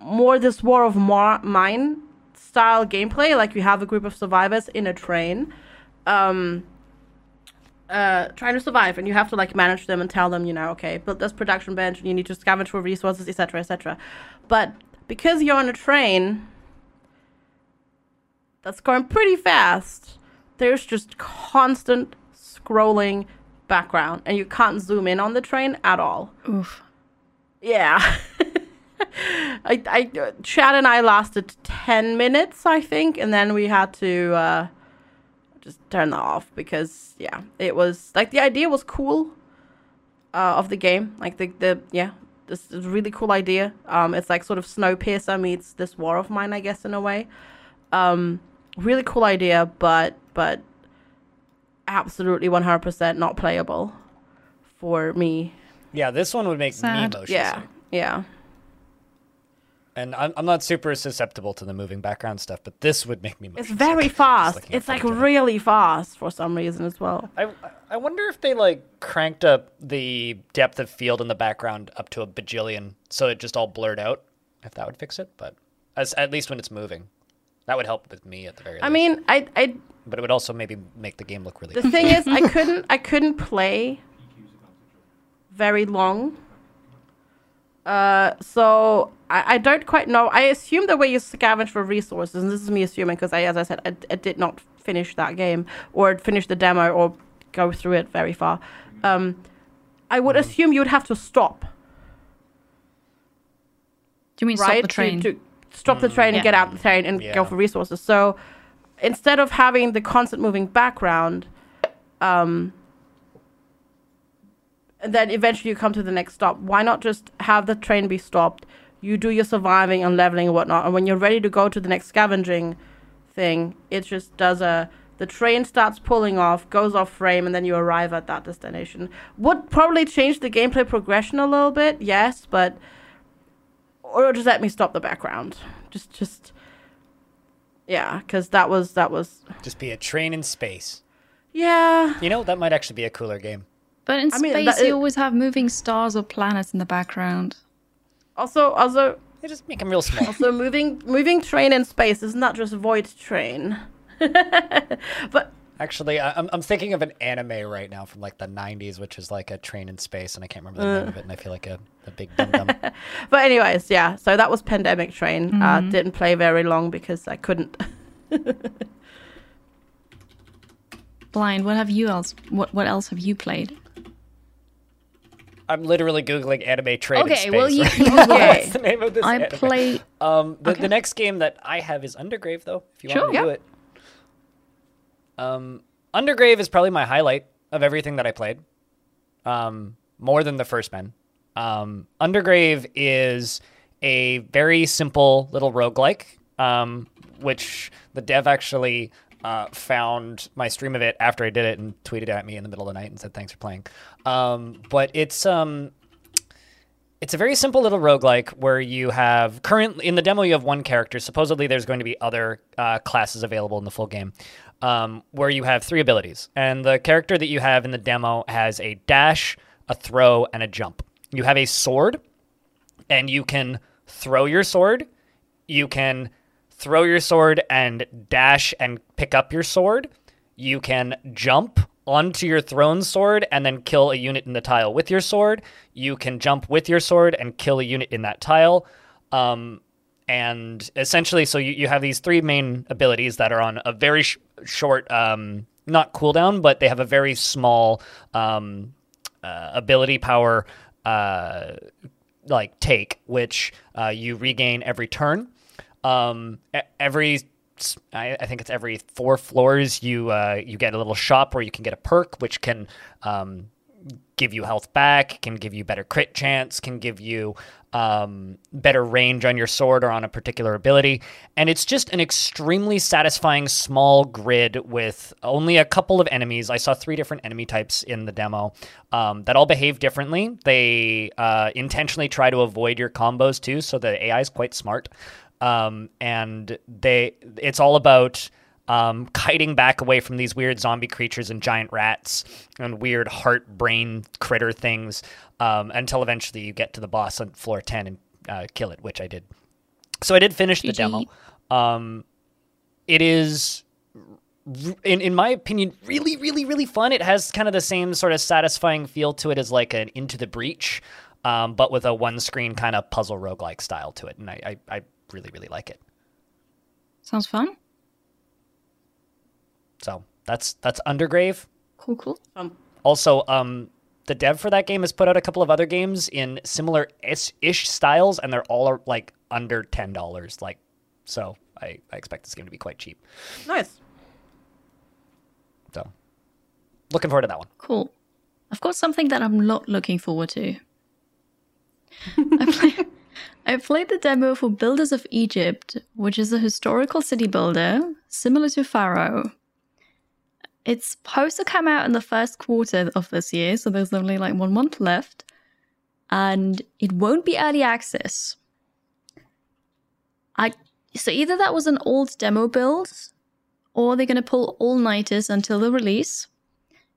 more this War of Mar- Mine style gameplay. Like you have a group of survivors in a train, um, uh, trying to survive, and you have to like manage them and tell them, you know, okay, build this production bench, and you need to scavenge for resources, etc., etc. But because you're on a train that's going pretty fast, there's just constant scrolling background, and you can't zoom in on the train at all. Oof. Yeah. <laughs> <laughs> I, I, Chad and I lasted 10 minutes, I think, and then we had to uh, just turn that off because, yeah, it was like the idea was cool uh, of the game. Like, the, the yeah, this is a really cool idea. Um, it's like sort of Snowpiercer meets this War of Mine, I guess, in a way. Um, really cool idea, but, but absolutely 100% not playable for me. yeah, this one would make Sad. me motion Yeah, yeah. And I'm, I'm not super susceptible to the moving background stuff, but this would make me It's very sick, fast. It's like it. really fast for some reason as well. I, I wonder if they like cranked up the depth of field in the background up to a bajillion, so it just all blurred out. If that would fix it, but as, at least when it's moving, that would help with me at the very I least. mean, I, I but it would also maybe make the game look really. the thing <laughs> is, I couldn't, I couldn't play very long. Uh, so I, I don't quite know. I assume the way you scavenge for resources, and this is me assuming because I, as I said, I, I did not finish that game or finish the demo or go through it very far. Um, I would assume you would have to stop. Do you mean right? stop the train? To, to stop the train and Yeah. get out the train and Yeah. go for resources. So instead of having the constant moving background, um, and then eventually you come to the next stop, why not just have the train be stopped? You do your surviving and leveling and whatnot, and when you're ready to go to the next scavenging thing, it just does a the train starts pulling off, goes off frame, and then you arrive at that destination. Would probably change the gameplay progression a little bit, yes, but or just let me stop the background. Just, just, yeah, because that was that was just be a train in space. yeah. You know, that might actually be a cooler game. But in I mean, space, that- you always have moving stars or planets in the background. Also, also, They just make them real small. also, moving moving train in space is not just void train. <laughs> but Actually, I- I'm, I'm thinking of an anime right now from like the 90s, which is like a train in space, and I can't remember the name of it, and I feel like a, a big dum dum. <laughs> but anyways, yeah. So that was Pandemic Train. Uh, didn't play very long because I couldn't. Blind, what have you else? What what else have you played? I'm literally googling anime in Okay, space. well, you- right <laughs> go. What's the name of this I anime? play. Um, the, Okay. the next game that I have is Undergrave, though. If you Sure, want to do it. Um, Undergrave is probably my highlight of everything that I played. Um, more than the first men. Um, Undergrave is a very simple little roguelike, um, which the dev actually uh, found my stream of it after I did it and tweeted at me in the middle of the night and said thanks for playing. Um, but it's um, it's a very simple little roguelike where you have currently in the demo you have one character. Supposedly there's going to be other uh, classes available in the full game um, where you have three abilities. And the character that you have in the demo has a dash a throw and a jump. You have a sword and you can throw your sword. You can throw your sword and dash and pick up your sword you can jump onto your thrown sword and then kill a unit in the tile with your sword. You can jump with your sword and kill a unit in that tile. Um, and essentially, so you, you have these three main abilities that are on a very sh- short, um, not cooldown, but they have a very small um, uh, ability power, uh, like take, which uh, you regain every turn. Um, every I, I think it's every four floors you uh, you get a little shop where you can get a perk which can um, give you health back, can give you better crit chance, can give you um, better range on your sword or on a particular ability. And it's just an extremely satisfying small grid with only a couple of enemies. I saw three different enemy types in the demo um, that all behave differently. They uh, intentionally try to avoid your combos too, so the AI is quite smart. Um, and they it's all about um, kiting back away from these weird zombie creatures and giant rats and weird heart brain critter things um, until eventually you get to the boss on floor 10 and uh, kill it, which I did. So I did finish the demo. Um, it is, in, in my opinion, really, really, really fun. It has kind of the same sort of satisfying feel to it as like an Into the Breach, um, but with a one screen kind of puzzle roguelike style to it. And I, I, I really, really like it. Sounds fun. So that's that's Undergrave. Cool, cool. Um, Also, um, the dev for that game has put out a couple of other games in similar is- ish styles, and they're all like under ten dollars. Like, so I, I expect this game to be quite cheap. nice. So, looking forward to that one. Cool. I've got something that I'm not looking forward to. <laughs> I, play, I played the demo for Builders of Egypt, which is a historical city builder similar to Pharaoh. It's supposed to come out in the first quarter of this year, so there's only like one month left. And it won't be early access. I so either that was an old demo build, or they're gonna pull all nighters until the release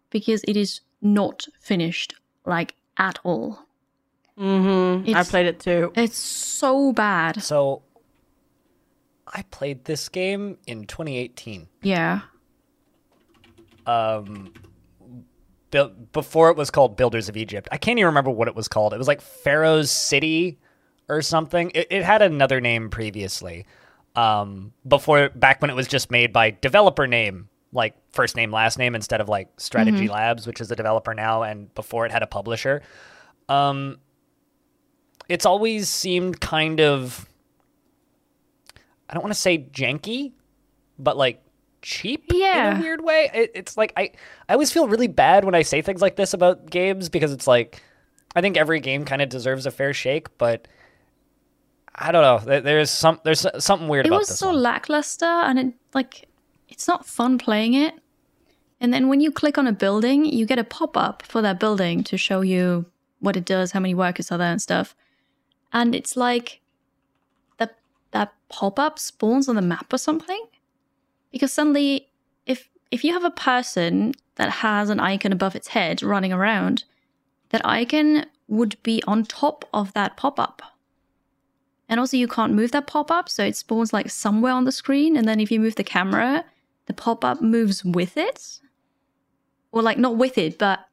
because it is not finished like at all. Mm-hmm. I played it too. It's so bad. So, I played this game in 2018. Yeah. Um, buil- before it was called Builders of Egypt. I can't even remember what it was called. It was like Pharaoh's City or something. It, it had another name previously. Um, before back when it was just made by developer name, like first name last name instead of like Strategy Labs, which is the developer now, and before it had a publisher. Um, it's always seemed kind of I don't want to say janky, but like cheap in a weird way. It, it's like I I always feel really bad when I say things like this about games because it's like I think every game kind of deserves a fair shake, but I don't know. There- There's some there's something weird It about was this so one. lackluster and it like it's not fun playing it. And then when you click on a building, you get a pop-up for that building to show you what it does, how many workers are there and stuff. And it's like that that pop-up spawns on the map or something. Because suddenly if if you have a person that has an icon above its head running around, that icon would be on top of that pop-up. And also, you can't move that pop up, so it spawns like somewhere on the screen. And then if you move the camera, the pop up moves with it. Or like not with it, but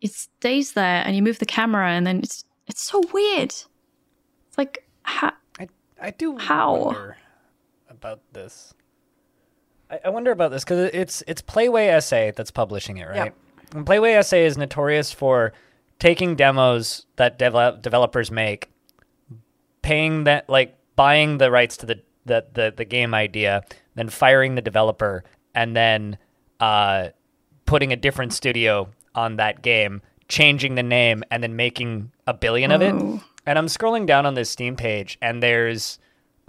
it stays there, and you move the camera, and then it's it's so weird. It's like how I I do How? wonder about this. I, I wonder about this because it's it's Playway SA that's publishing it, right? And Playway SA is notorious for taking demos that devel- developers make, paying that like buying the rights to the, the the the game idea, then firing the developer, and then uh, putting a different studio on that game, changing the name, and then making a billion of it. Oh. And I'm scrolling down on this Steam page, and there's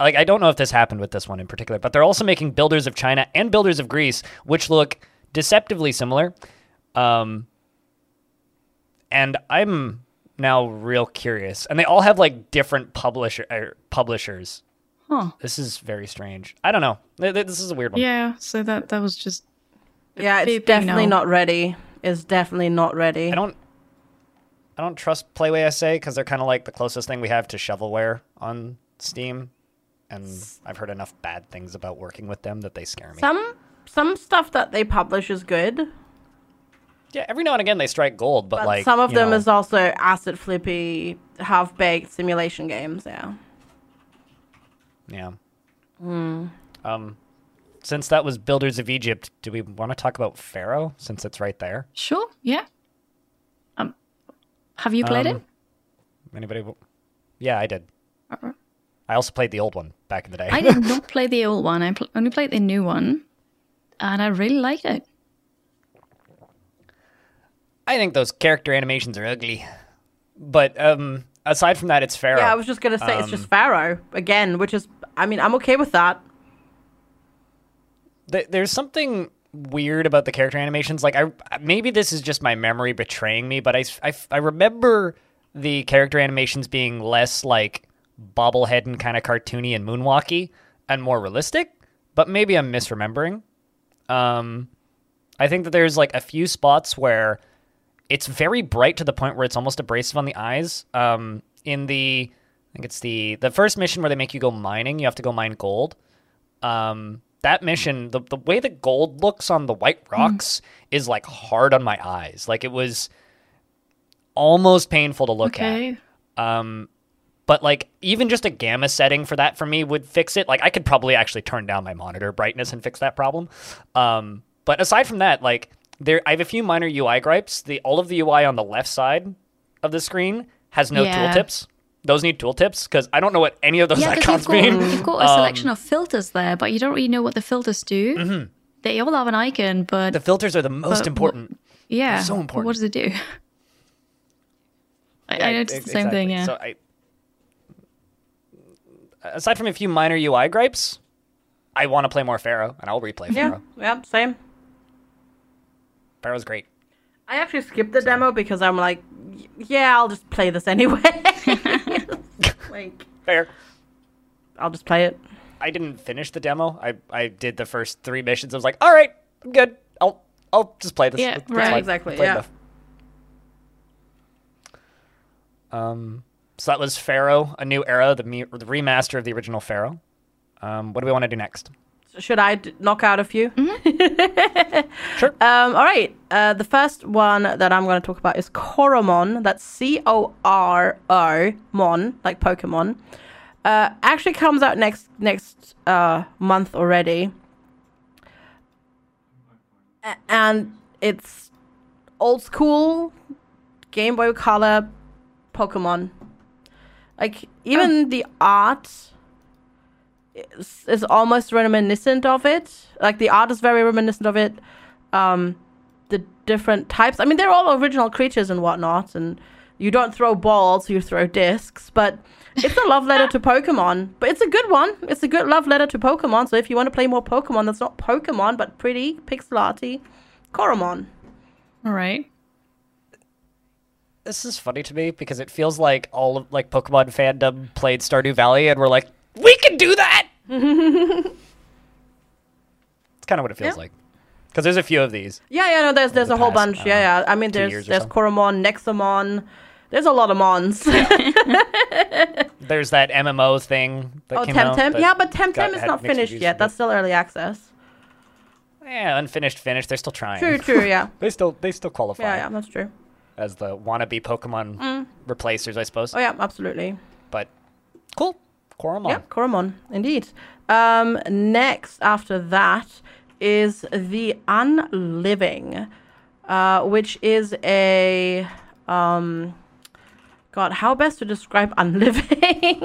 like I don't know if this happened with this one in particular, but they're also making Builders of China and Builders of Greece, which look deceptively similar. Um, and I'm now real curious, and they all have like different publisher er, publishers. huh? This is very strange. I don't know. Th- th- This is a weird one. Yeah. So that that was just Yeah, it's definitely no. not ready. It's definitely not ready. I don't. I don't trust Playway SA because they're kind of like the closest thing we have to shovelware on Steam, and I've heard enough bad things about working with them that they scare me. Some some stuff that they publish is good, Yeah, every now and again they strike gold, but, but like some of them know, is also asset flippy, half baked simulation games. Yeah. yeah. Hmm. Um, since that was Builders of Egypt, do we want to talk about Pharaoh since it's right there? sure. Yeah. Um, have you played Um, it? Anybody? Yeah, I did. Uh-uh. I also played the old one back in the day. I did not <laughs> play the old one. I pl- only played the new one, and I really liked it. I think those character animations are ugly, but um, aside from that, it's Pharaoh. Yeah, I was just gonna say it's Um, just Pharaoh again, which is I mean I'm okay with that. Th- there's something weird about the character animations. Like, I maybe this is just my memory betraying me, but I, I, I remember the character animations being less like bobblehead and kind of cartoony and moonwalky and more realistic, but maybe I'm misremembering. Um, I think that there's like a few spots where it's very bright to the point where it's almost abrasive on the eyes. Um, in the, I think it's the the first mission where they make you go mining. You have to go mine gold. Um, that mission, the the way the gold looks on the white rocks is like hard on my eyes. Like it was almost painful to look at. Um, but like even just a gamma setting for that for me would fix it. Like I could probably actually turn down my monitor brightness and fix that problem. Um, but aside from that, like there, I have a few minor UI gripes. The all of the UI on the left side of the screen has no Yeah. tooltips. Those need tooltips because I don't know what any of those Yeah, icons you've got, mean. you've got a um, selection of filters there, but you don't really know what the filters do. Mm-hmm. They all have an icon, but The filters are the most But important. yeah, so important. What does it do? <laughs> I, I noticed ex- the same thing. Yeah. So I, aside from a few minor UI gripes, I want to play more Pharaoh, and I'll replay Yeah, Pharaoh. yeah, same. Pharaoh's great. I actually skipped the demo because I'm like, yeah, I'll just play this anyway. <laughs> <laughs> like, Fair. I'll just play it. I didn't finish the demo. I, I did the first three missions. I was like, all right, I'm good. I'll I'll just play this. Yeah, That's right. fine. Exactly, Played yeah. enough. Um, so that was Pharaoh, a new era, the, me- the remaster of the original Pharaoh. Um, what do we want to do next? Should I d- knock out a few? <laughs> Sure. Um, all right. Uh, the first one that I'm going to talk about is Coromon. That's C O R O Mon, like Pokemon. Uh, actually comes out next next uh, month already, A- and it's old school Game Boy Color Pokemon. Like even the art is, is almost reminiscent of it. Like the art is very reminiscent of it. Um, the different types. I mean, they're all original creatures and whatnot, and you don't throw balls, you throw discs. But it's a love letter to Pokemon. But it's a good one. It's a good love letter to Pokemon. So if you want to play more Pokemon, that's not Pokemon, but pretty pixel arty, Coromon. All right. This is funny to me because it feels like all of like Pokemon fandom played Stardew Valley and we're like, we can do that. It's kind of what it feels Yeah. like. Because there's a few of these. Yeah, yeah, no, there's there's the a whole past, bunch. I Yeah, yeah. I mean, there's there's so. Coromon, Nexomon. There's a lot of Mons. <laughs> There's that MMO thing that oh, came out. Temtem. Yeah, but Temtem got- is not finished yet. That's still early access. yeah, unfinished, finished. They're still trying. True, true. Yeah, <laughs> They still they still qualify yeah, yeah. That's true. as the wannabe Pokemon mm. replacers, I suppose. Oh yeah, absolutely. But cool, Coromon. Yeah, Coromon, indeed. Um, next after that is the Unliving, uh, which is a um, God, how best to describe <laughs> Unliving?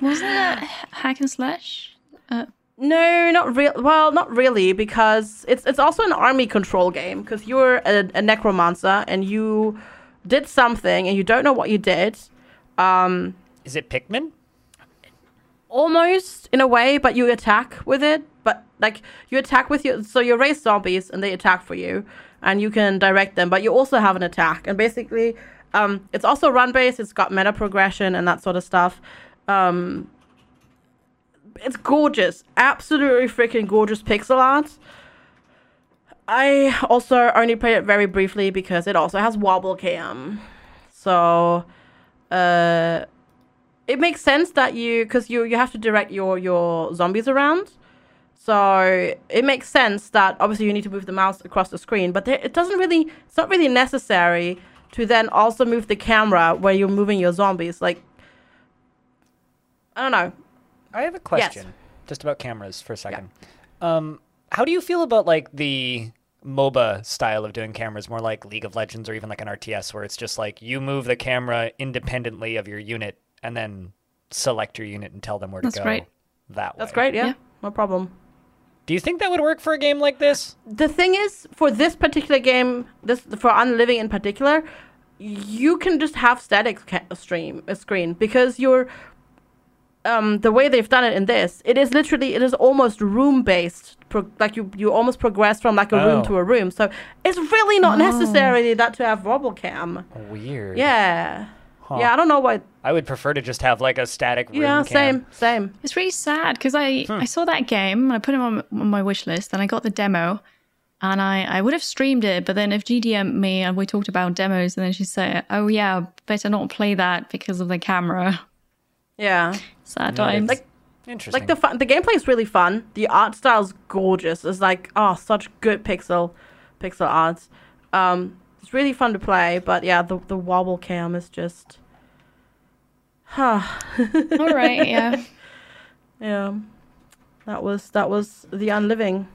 Wasn't it hack and slash? Uh, no, not real. Well, not really, because it's it's also an army control game. Because you're a, a necromancer and you did something and you don't know what you did. Um, Is it Pikmin? Almost in a way, but you attack with it. But like you attack with your so you raise zombies and they attack for you, and you can direct them. But you also have an attack, and basically, um, it's also run based. It's got meta progression and that sort of stuff. Um, it's gorgeous, absolutely freaking gorgeous pixel art. I also only played it very briefly because it also has wobble cam, so uh it makes sense that you because you you have to direct your your zombies around. So it makes sense that obviously you need to move the mouse across the screen but there, it doesn't really it's not really necessary to then also move the camera where you're moving your zombies like i don't know. I have a question just about cameras for a second. Um, how do you feel about like the MOBA style of doing cameras, more like League of Legends or even like an RTS, where it's just like you move the camera independently of your unit and then select your unit and tell them where That's to go great. that way. that's great yeah, Yeah. no problem Do you think that would work for a game like this? the thing is for this particular game this for unliving in particular you can just have static stream a screen because you're um the way they've done it in this it is literally it is almost room based pro- like you you almost progress from like a Oh. room to a room so it's really not necessarily that to have wobble cam. Weird. yeah Yeah, I don't know why. I would prefer to just have like a static room Yeah, cam. same, same. It's really sad because I, I saw that game and I put it on, on my wish list and I got the demo and I, I would have streamed it, but then if GDM me and we talked about demos and then she said, oh yeah, better not play that because of the camera. Yeah. Sad No, times. Like Interesting. like the fun, the gameplay is really fun. The art style is gorgeous. It's like oh, such good pixel pixel art. Um, it's really fun to play, but yeah, the the wobble cam is just. Huh. All right, yeah. <laughs> Yeah. That was that was the unliving.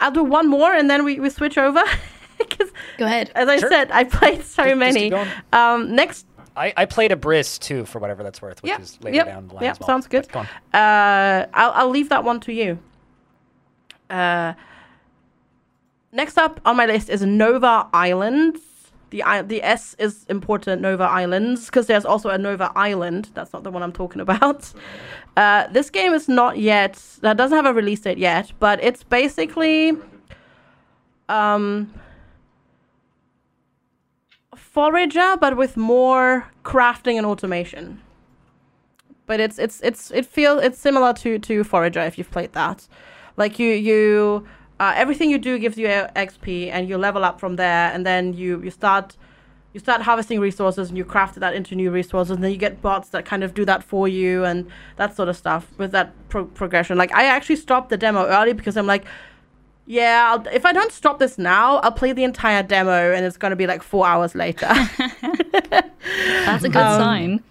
I'll do one more and then we, we switch over. <laughs> Go ahead. as I Sure. said, I played so Just- just many. keep going. Um, next, I, I played a Briss too, for whatever that's worth, which Yep, is later yep, down the line. yep, as well. sounds good. But go on. uh, I'll I'll leave that one to you. Uh, next up on my list is Nova Islands. The the S is important. Nova Islands because there's also a Nova Island. That's not the one I'm talking about. Uh, this game is not yet. That doesn't have a release date yet, but it's basically um forager but with more crafting and automation but it's it's it's it feels it's similar to to forager if you've played that like you you uh, everything you do gives you xp and you level up from there and then you you start you start harvesting resources and you craft that into new resources and then you get bots that kind of do that for you and that sort of stuff with that pro- progression like i actually stopped the demo early because i'm like yeah I'll, if i don't stop this now i'll play the entire demo and it's going to be like four hours later <laughs> That's a good Um, sign.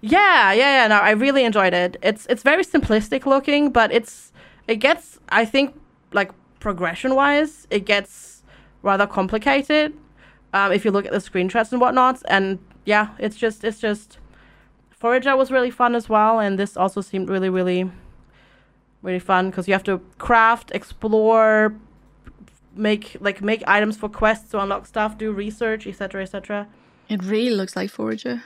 Yeah, yeah, yeah. No, I really enjoyed it. It's it's very simplistic looking, but it's it gets I think like progression wise, it gets rather complicated. Um, if you look at the screenshots and whatnot, and yeah, it's just it's just Forager was really fun as well, and this also seemed really really really fun because you have to craft, explore, make like make items for quests to unlock stuff, do research, etc., etc. It really looks like Forager.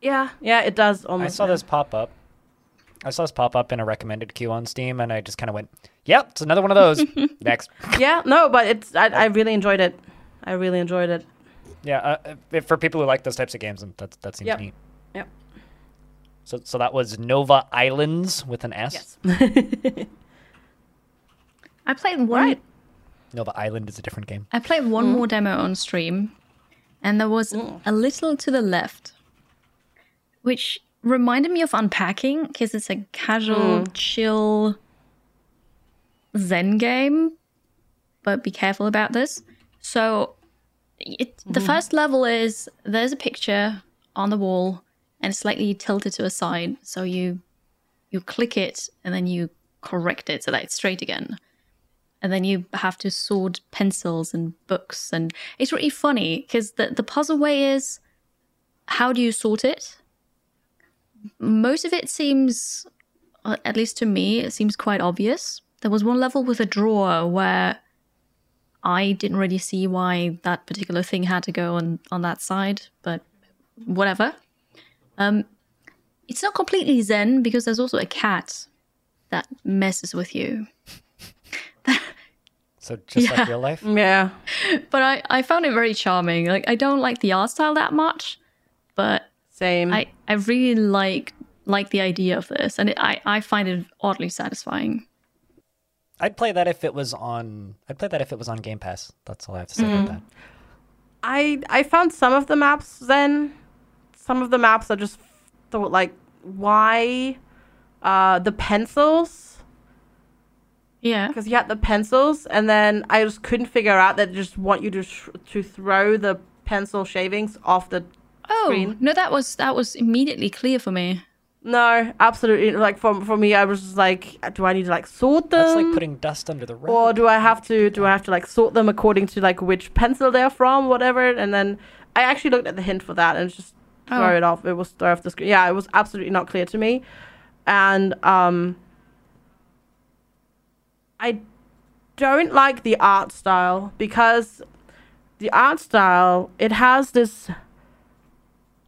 Yeah, yeah, it does Almost. I saw this pop up. I saw this pop up in a recommended queue on Steam, and I just kind of went, "Yep, it's another one of those." <laughs> Next, <laughs> yeah, no, but it's I, I really enjoyed it. I really enjoyed it. yeah. Uh, if, for people who like those types of games, and that that seems Yep. neat. Yep. So, so that was Nova Islands with an S. Yes. <laughs> I played one Right. Nova Island is a different game. I played one more demo on stream, and there was a little to the left, which reminded me of unpacking because it's a casual, hmm. chill Zen game. But be careful about this. So, it, the hmm. first level is there's a picture on the wall and it's slightly tilted to a side. So you you click it and then you correct it so that it's straight again and then you have to sort pencils and books and it's really funny because the, the puzzle way is how do you sort it most of it seems uh, at least to me it seems quite obvious there was one level with a drawer where i didn't really see why that particular thing had to go on on that side but whatever um it's not completely zen because there's also a cat that messes with you So just Yeah. like real life. Yeah. but I, I found it very charming. Like I don't like the art style that much, but Same. I, I really like like the idea of this, and it, I I find it oddly satisfying. I'd play that if it was on. I'd play that if it was on Game Pass. That's all I have to say Mm-hmm. about that. I I found some of the maps then. Some of the maps I just thought like why uh the pencils Yeah, because you had the pencils and then I just couldn't figure out that they just want you to sh- to throw the pencil shavings off the Oh screen. no, that was that was immediately clear for me. No, absolutely like for for me I was just like do I need to like sort them? That's like putting dust under the rug. or do I have to do I have to like sort them according to like which pencil they're from, whatever? And then I actually looked at the hint for that and it's just throw Oh. it off. It was throw off the screen. Yeah, it was absolutely not clear to me, and um, I don't like the art style because the art style it has this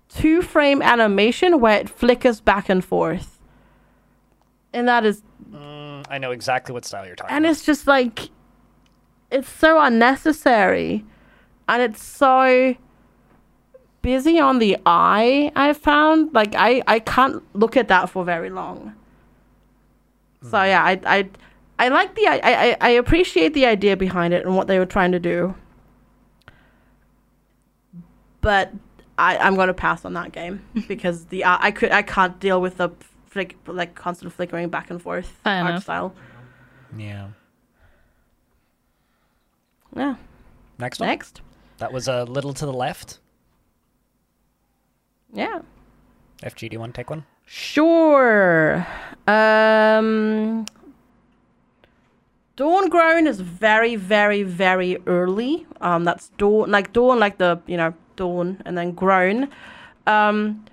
two frame animation where it flickers back and forth, and that is Mm, I know exactly what style you're talking and about. it's just like it's so unnecessary and it's so busy on the eye. I found like I I can't look at that for very long. So yeah, I I I like the I, I I appreciate the idea behind it and what they were trying to do. But I I'm gonna pass on that game <laughs> because the art, I could I can't deal with the flick like constant flickering back and forth Fair art enough. style. Yeah. Yeah. Next one. Next. That was a little to the left. Yeah. FG, do you want to take one? Sure. Um, Dawn Grown is very, very, very early. Um, that's dawn, like dawn, like the you know dawn, and then grown. Um,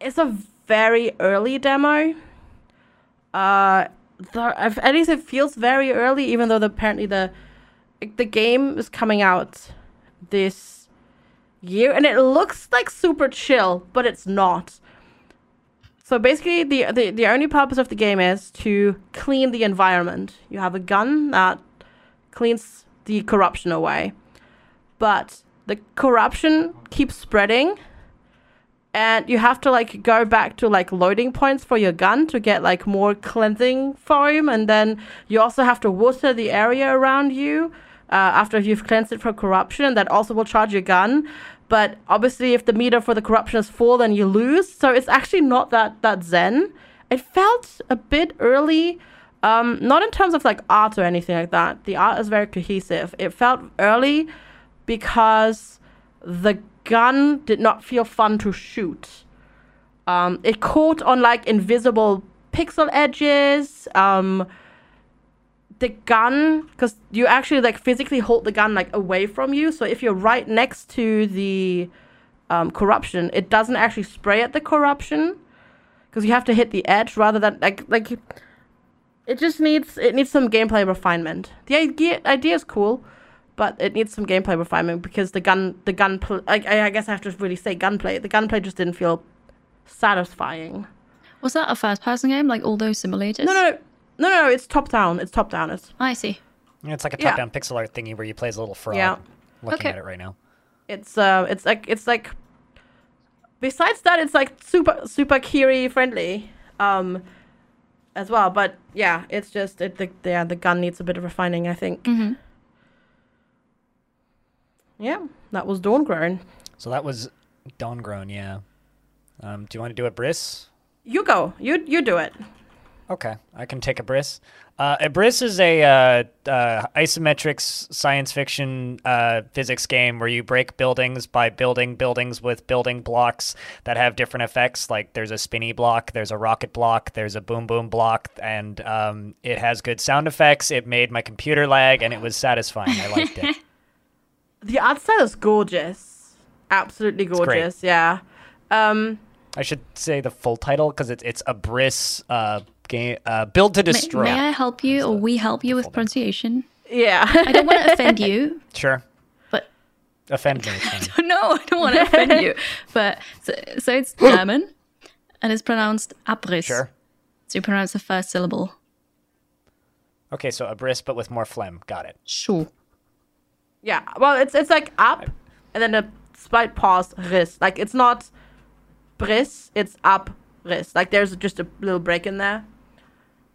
it's a very early demo. Uh, the, at least it feels very early, even though the, apparently the the game is coming out this year, and it looks like super chill, but it's not. So basically, the, the the only purpose of the game is to clean the environment. You have a gun that cleans the corruption away, but the corruption keeps spreading, and you have to like go back to like loading points for your gun to get like more cleansing foam, and then you also have to water the area around you uh, after you've cleansed it from corruption, that also will charge your gun. But obviously, if the meter for the corruption is full, then you lose. So it's actually not that that zen. It felt a bit early, um, not in terms of like art or anything like that. The art is very cohesive. It felt early because the gun did not feel fun to shoot. Um, it caught on like invisible pixel edges. Um, the gun because you actually like physically hold the gun like away from you so if you're right next to the um, corruption it doesn't actually spray at the corruption because you have to hit the edge rather than like like it just needs it needs some gameplay refinement the idea idea is cool but it needs some gameplay refinement because the gun the gun pl- I, I guess i have to really say gunplay the gunplay just didn't feel satisfying Was that a first person game like all those simulators? no no no no no it's top down it's top down it's I see. It's like a top-down pixel art thingy where you play as a little frog. Yeah. Looking Okay. at it right now. it's uh it's like it's like besides that it's like super super kiri friendly um as well but yeah it's just it the yeah the gun needs a bit of refining i think hmm yeah that was dawn grown So that was Dawn Grown, yeah. Um, do you want to do a Briss? you go you you do it Okay, I can take a Briss. Uh, a Briss is a uh, uh, isometric science fiction uh, physics game where you break buildings by building buildings with building blocks that have different effects. Like there's a spinny block, there's a rocket block, there's a boom boom block, and um, it has good sound effects. It made my computer lag, and it was satisfying. I liked it. <laughs> the art style is gorgeous absolutely gorgeous yeah um I should say the full title because it's it's a Briss uh, game uh, build to May, destroy. may I help you or we help you with full name. pronunciation? yeah I don't want to offend <laughs> you, Sure, but offend me. it's fine. no, I don't want to offend you. <laughs> But so, so it's <gasps> German and it's pronounced Abriss. Sure. So you pronounce the first syllable. Okay, so a Briss but with more phlegm. Got it. Sure. Yeah well it's it's like up and then a slight pause riss like it's not bris it's up riss like there's just a little break in there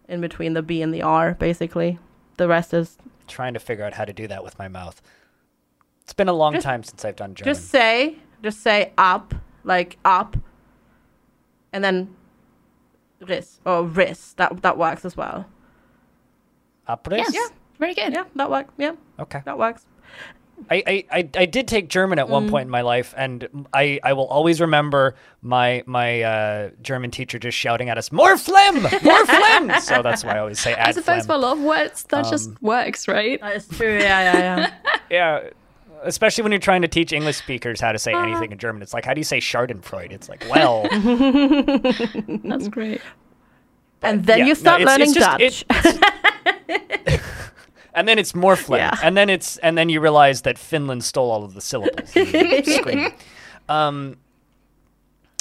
in between the b and the r basically the rest is trying to figure out how to do that with my mouth. It's been a long Just- time since I've done German. just say just say up like up and then riss or riss that that works as well Abriss? Yes. Yeah. Very good. yeah that works yeah Okay. that works I, I, I, I did take German at Mm. one point in my life, and I, I will always remember my my uh, German teacher just shouting at us, "More phlegm, more phlegm." <laughs> So that's why I always say I add suppose for a phlegm. lot of words, that Um, just works, right? that is true yeah yeah yeah <laughs> Yeah, especially when you're trying to teach English speakers how to say anything in German. It's like, how do you say Schadenfreude? It's like, well, <laughs> That's great. and then yeah, you no, start it's- learning it's just- dutch it- and then it's more phlegm, Yeah. and then it's and then you realize that Finland stole all of the syllables. <laughs> Um,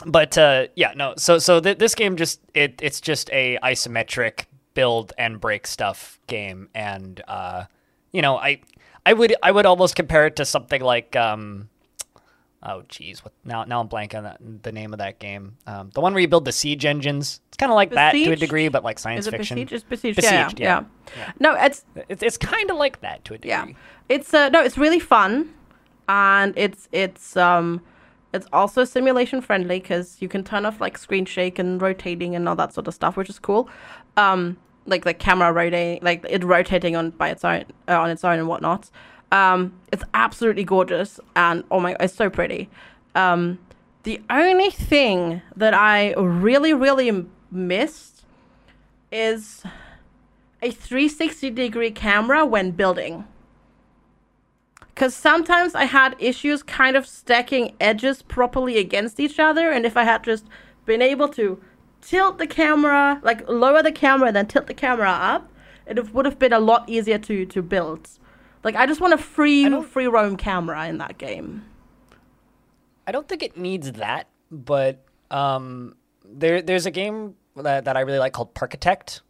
but uh, yeah, no. So so th- this game just it it's just a isometric build and break stuff game, and uh, you know I I would I would almost compare it to something like um oh geez, what now? Now I'm blanking on that, the name of that game. Um, the one where you build the siege engines. It's kind of like that to a degree, but like science Is it fiction. besieged? It's besieged. Besieged, yeah, yeah. yeah, Yeah. No, it's It's, it's kind of like that to a degree. yeah. It's uh, no, it's really fun, and it's it's um, it's also simulation friendly because you can turn off like screen shake and rotating and all that sort of stuff, which is cool. Um, like the camera rotating, like it rotating on by its own uh, on its own and whatnot. Um, it's absolutely gorgeous and oh my, it's so pretty. Um, the only thing that I really really missed is a 360 degree camera when building. Because sometimes I had issues kind of stacking edges properly against each other, and if I had just been able to tilt the camera, like lower the camera then tilt the camera up, it would have been a lot easier to, to build. Like, I just want a free, free roam camera in that game. I don't think it needs that, but um, there there's a game that, that I really like called Parkitect,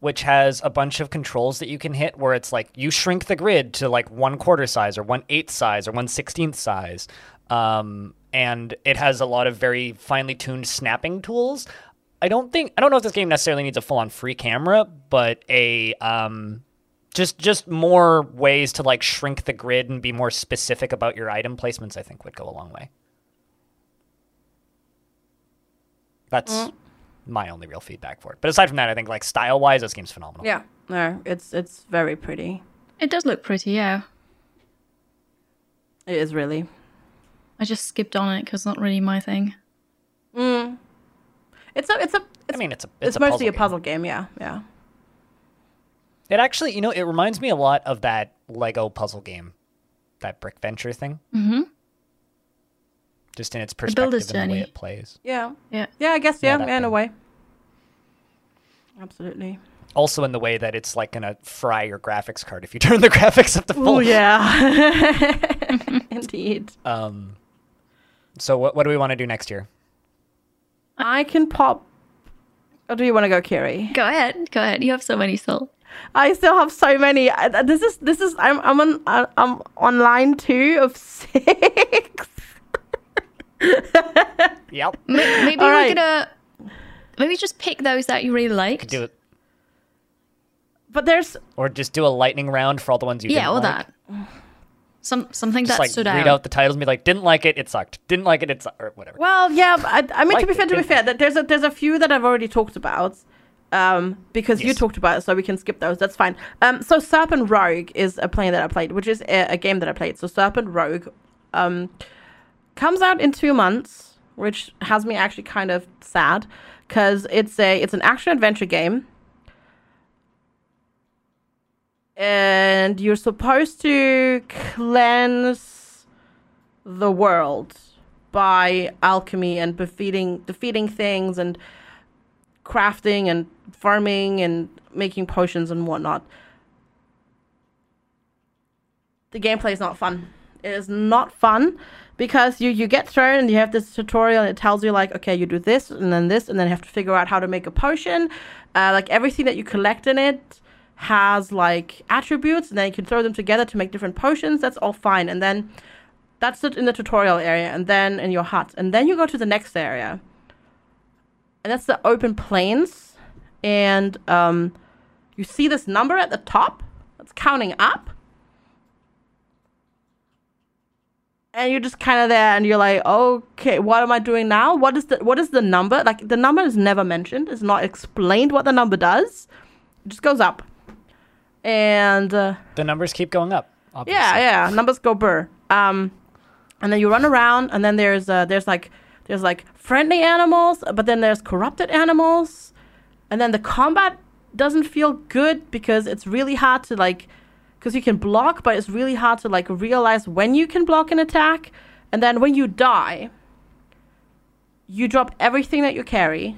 which has a bunch of controls that you can hit where it's like you shrink the grid to like one quarter size or one eighth size or one sixteenth size. Um, and it has a lot of very finely tuned snapping tools. I don't think I don't know if this game necessarily needs a full on free camera, but a um, just just more ways to like shrink the grid and be more specific about your item placements. I think would go a long way. That's mm. my only real feedback for it. But aside from that, I think like style wise, this game's phenomenal. Yeah, no, it's it's very pretty. It does look pretty, yeah. It is really. I just skipped on it because it's not really my thing. Mm. It's a it's a I it's, mean, it's a it's, it's, a mostly puzzle a game. puzzle game. Yeah, yeah. It actually, you know, it reminds me a lot of that Lego puzzle game, that Brick Venture thing. Mm-hmm. Just in its Builder's perspective and the way Journey. it plays. Yeah. Yeah. Yeah, I guess Yeah, yeah, that yeah in a way. Absolutely. Also, in the way that it's like gonna fry your graphics card if you <laughs> turn the graphics up to full. Oh yeah. <laughs> <laughs> Indeed. Um, so what what do we want to do next year? I can pop. Or do you want to go, Kiri? Go ahead, go ahead. You have so many soul. I still have so many. I- This is this is. I'm I'm on uh, I'm on line two of <laughs> six. Yep, May- Maybe All we're right. gonna maybe just pick those that you really liked. do it, But there's or just do a lightning round for all the ones you yeah, didn't or like. that. Some something Just that like stood read out. out the titles and be like, didn't like it, it sucked. Didn't like it, it sucked, or whatever. well, yeah. but I, I mean, to be fair, to be fair, that there's a there's a few that I've already talked about. Um, because you talked about it, so we can skip those. That's fine. Um, so Serpent Rogue is a play that I played, which is a, a game that I played. So Serpent Rogue, um, comes out in two months, which has me actually kind of sad because it's a it's an action adventure game, and you're supposed to cleanse the world by alchemy and defeating defeating things and crafting and farming and making potions and whatnot. The gameplay is not fun. It is not fun because you you get thrown and you have this tutorial and it tells you like okay you do this and then this and then you have to figure out how to make a potion. Uh, like everything that you collect in it has like attributes and then you can throw them together to make different potions. That's all fine and then that's it in the tutorial area and then in your hut and then you go to the next area and that's the open plains and um, you see this number at the top that's counting up and you're just kind of there and you're like okay what am i doing now what is the what is the number like the number is never mentioned it's not explained what the number does it just goes up and uh, The numbers keep going up. Obviously. yeah, yeah. Numbers go burr. Um, and then you run around, and then there's uh, there's like there's like friendly animals, but then there's corrupted animals, and then the combat doesn't feel good because it's really hard to like, because you can block, but it's really hard to like realize when you can block an attack, and then when you die, you drop everything that you carry,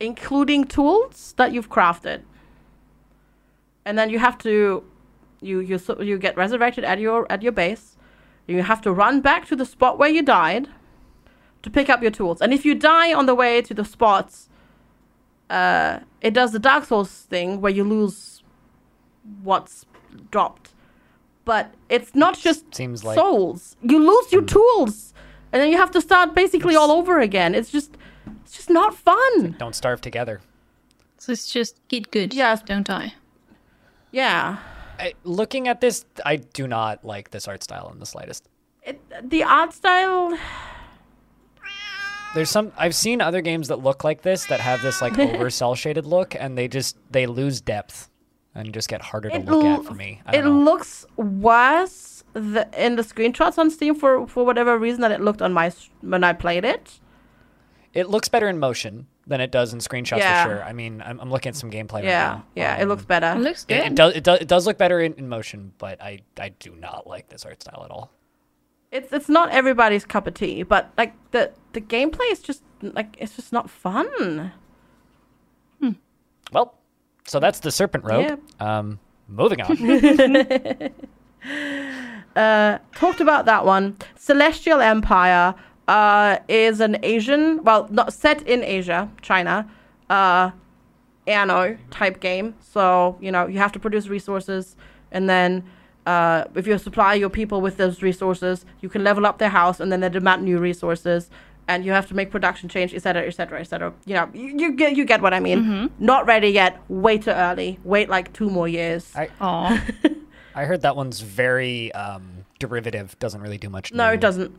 including tools that you've crafted. And then you have to you you you get resurrected at your at your base. You have to run back to the spot where you died to pick up your tools and if you die on the way to the spots uh it does the dark souls thing where you lose what's dropped but it's not just Seems like- souls. You lose your tools, and then you have to start basically all over again. It's just, it's just not fun. Don't starve together. So it's just get good. Yes. Don't die. Yeah, I, looking at this, I do not like this art style in the slightest. it, the art style. There's some I've seen other games that look like this that have this like <laughs> over cell shaded look, and they just they lose depth and just get harder to It look l- at for me. I It don't know. looks worse the, in the screenshots on Steam for for whatever reason that it looked on my when I played it. It looks better in motion than it does in screenshots Yeah. for sure. I mean, I'm, I'm looking at some gameplay right Yeah, now. yeah, it Um, looks better. It looks good. it does. It does. It does look better in, in motion, but I I do not like this art style at all. It's it's not everybody's cup of tea, but like the the gameplay is just like it's just not fun. Well, so that's the Serpent Rogue. Um, moving on. <laughs> <laughs> Talked about that one. Celestial Empire uh, is an Asian, well, not set in Asia, China, uh, Anno type game. So you know you have to produce resources, and then uh, if you supply your people with those resources, you can level up their house, and then they demand new resources. And you have to make production change, etc., etc., etc. You know, you, you get you get what I mean. Not ready yet. Way too early. Wait like two more years. I <laughs> I heard that one's very um, derivative. Doesn't really do much. no, new, it doesn't.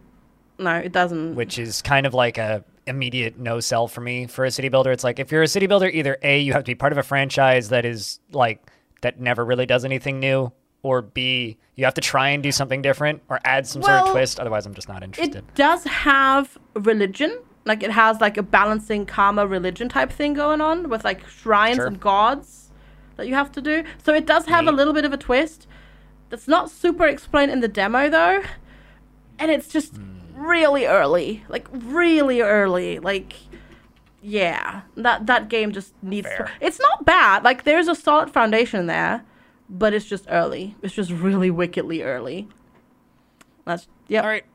No, it doesn't. Which is kind of like a immediate no sell for me for a city builder. It's like if you're a city builder, either a you have to be part of a franchise that is like that never really does anything new, or b you have to try and do something different or add some sort of twist. Otherwise, I'm just not interested. It does have religion. Like it has like a balancing karma religion type thing going on with like shrines Sure. and gods that you have to do. So it does have a little bit of a twist. That's not super explained in the demo though. And it's just Hmm. really early. Like really early. Like yeah. That that game just needs Fair. to It's not bad. Like there's a solid foundation there, but it's just early. It's just really wickedly early. That's yeah. All right.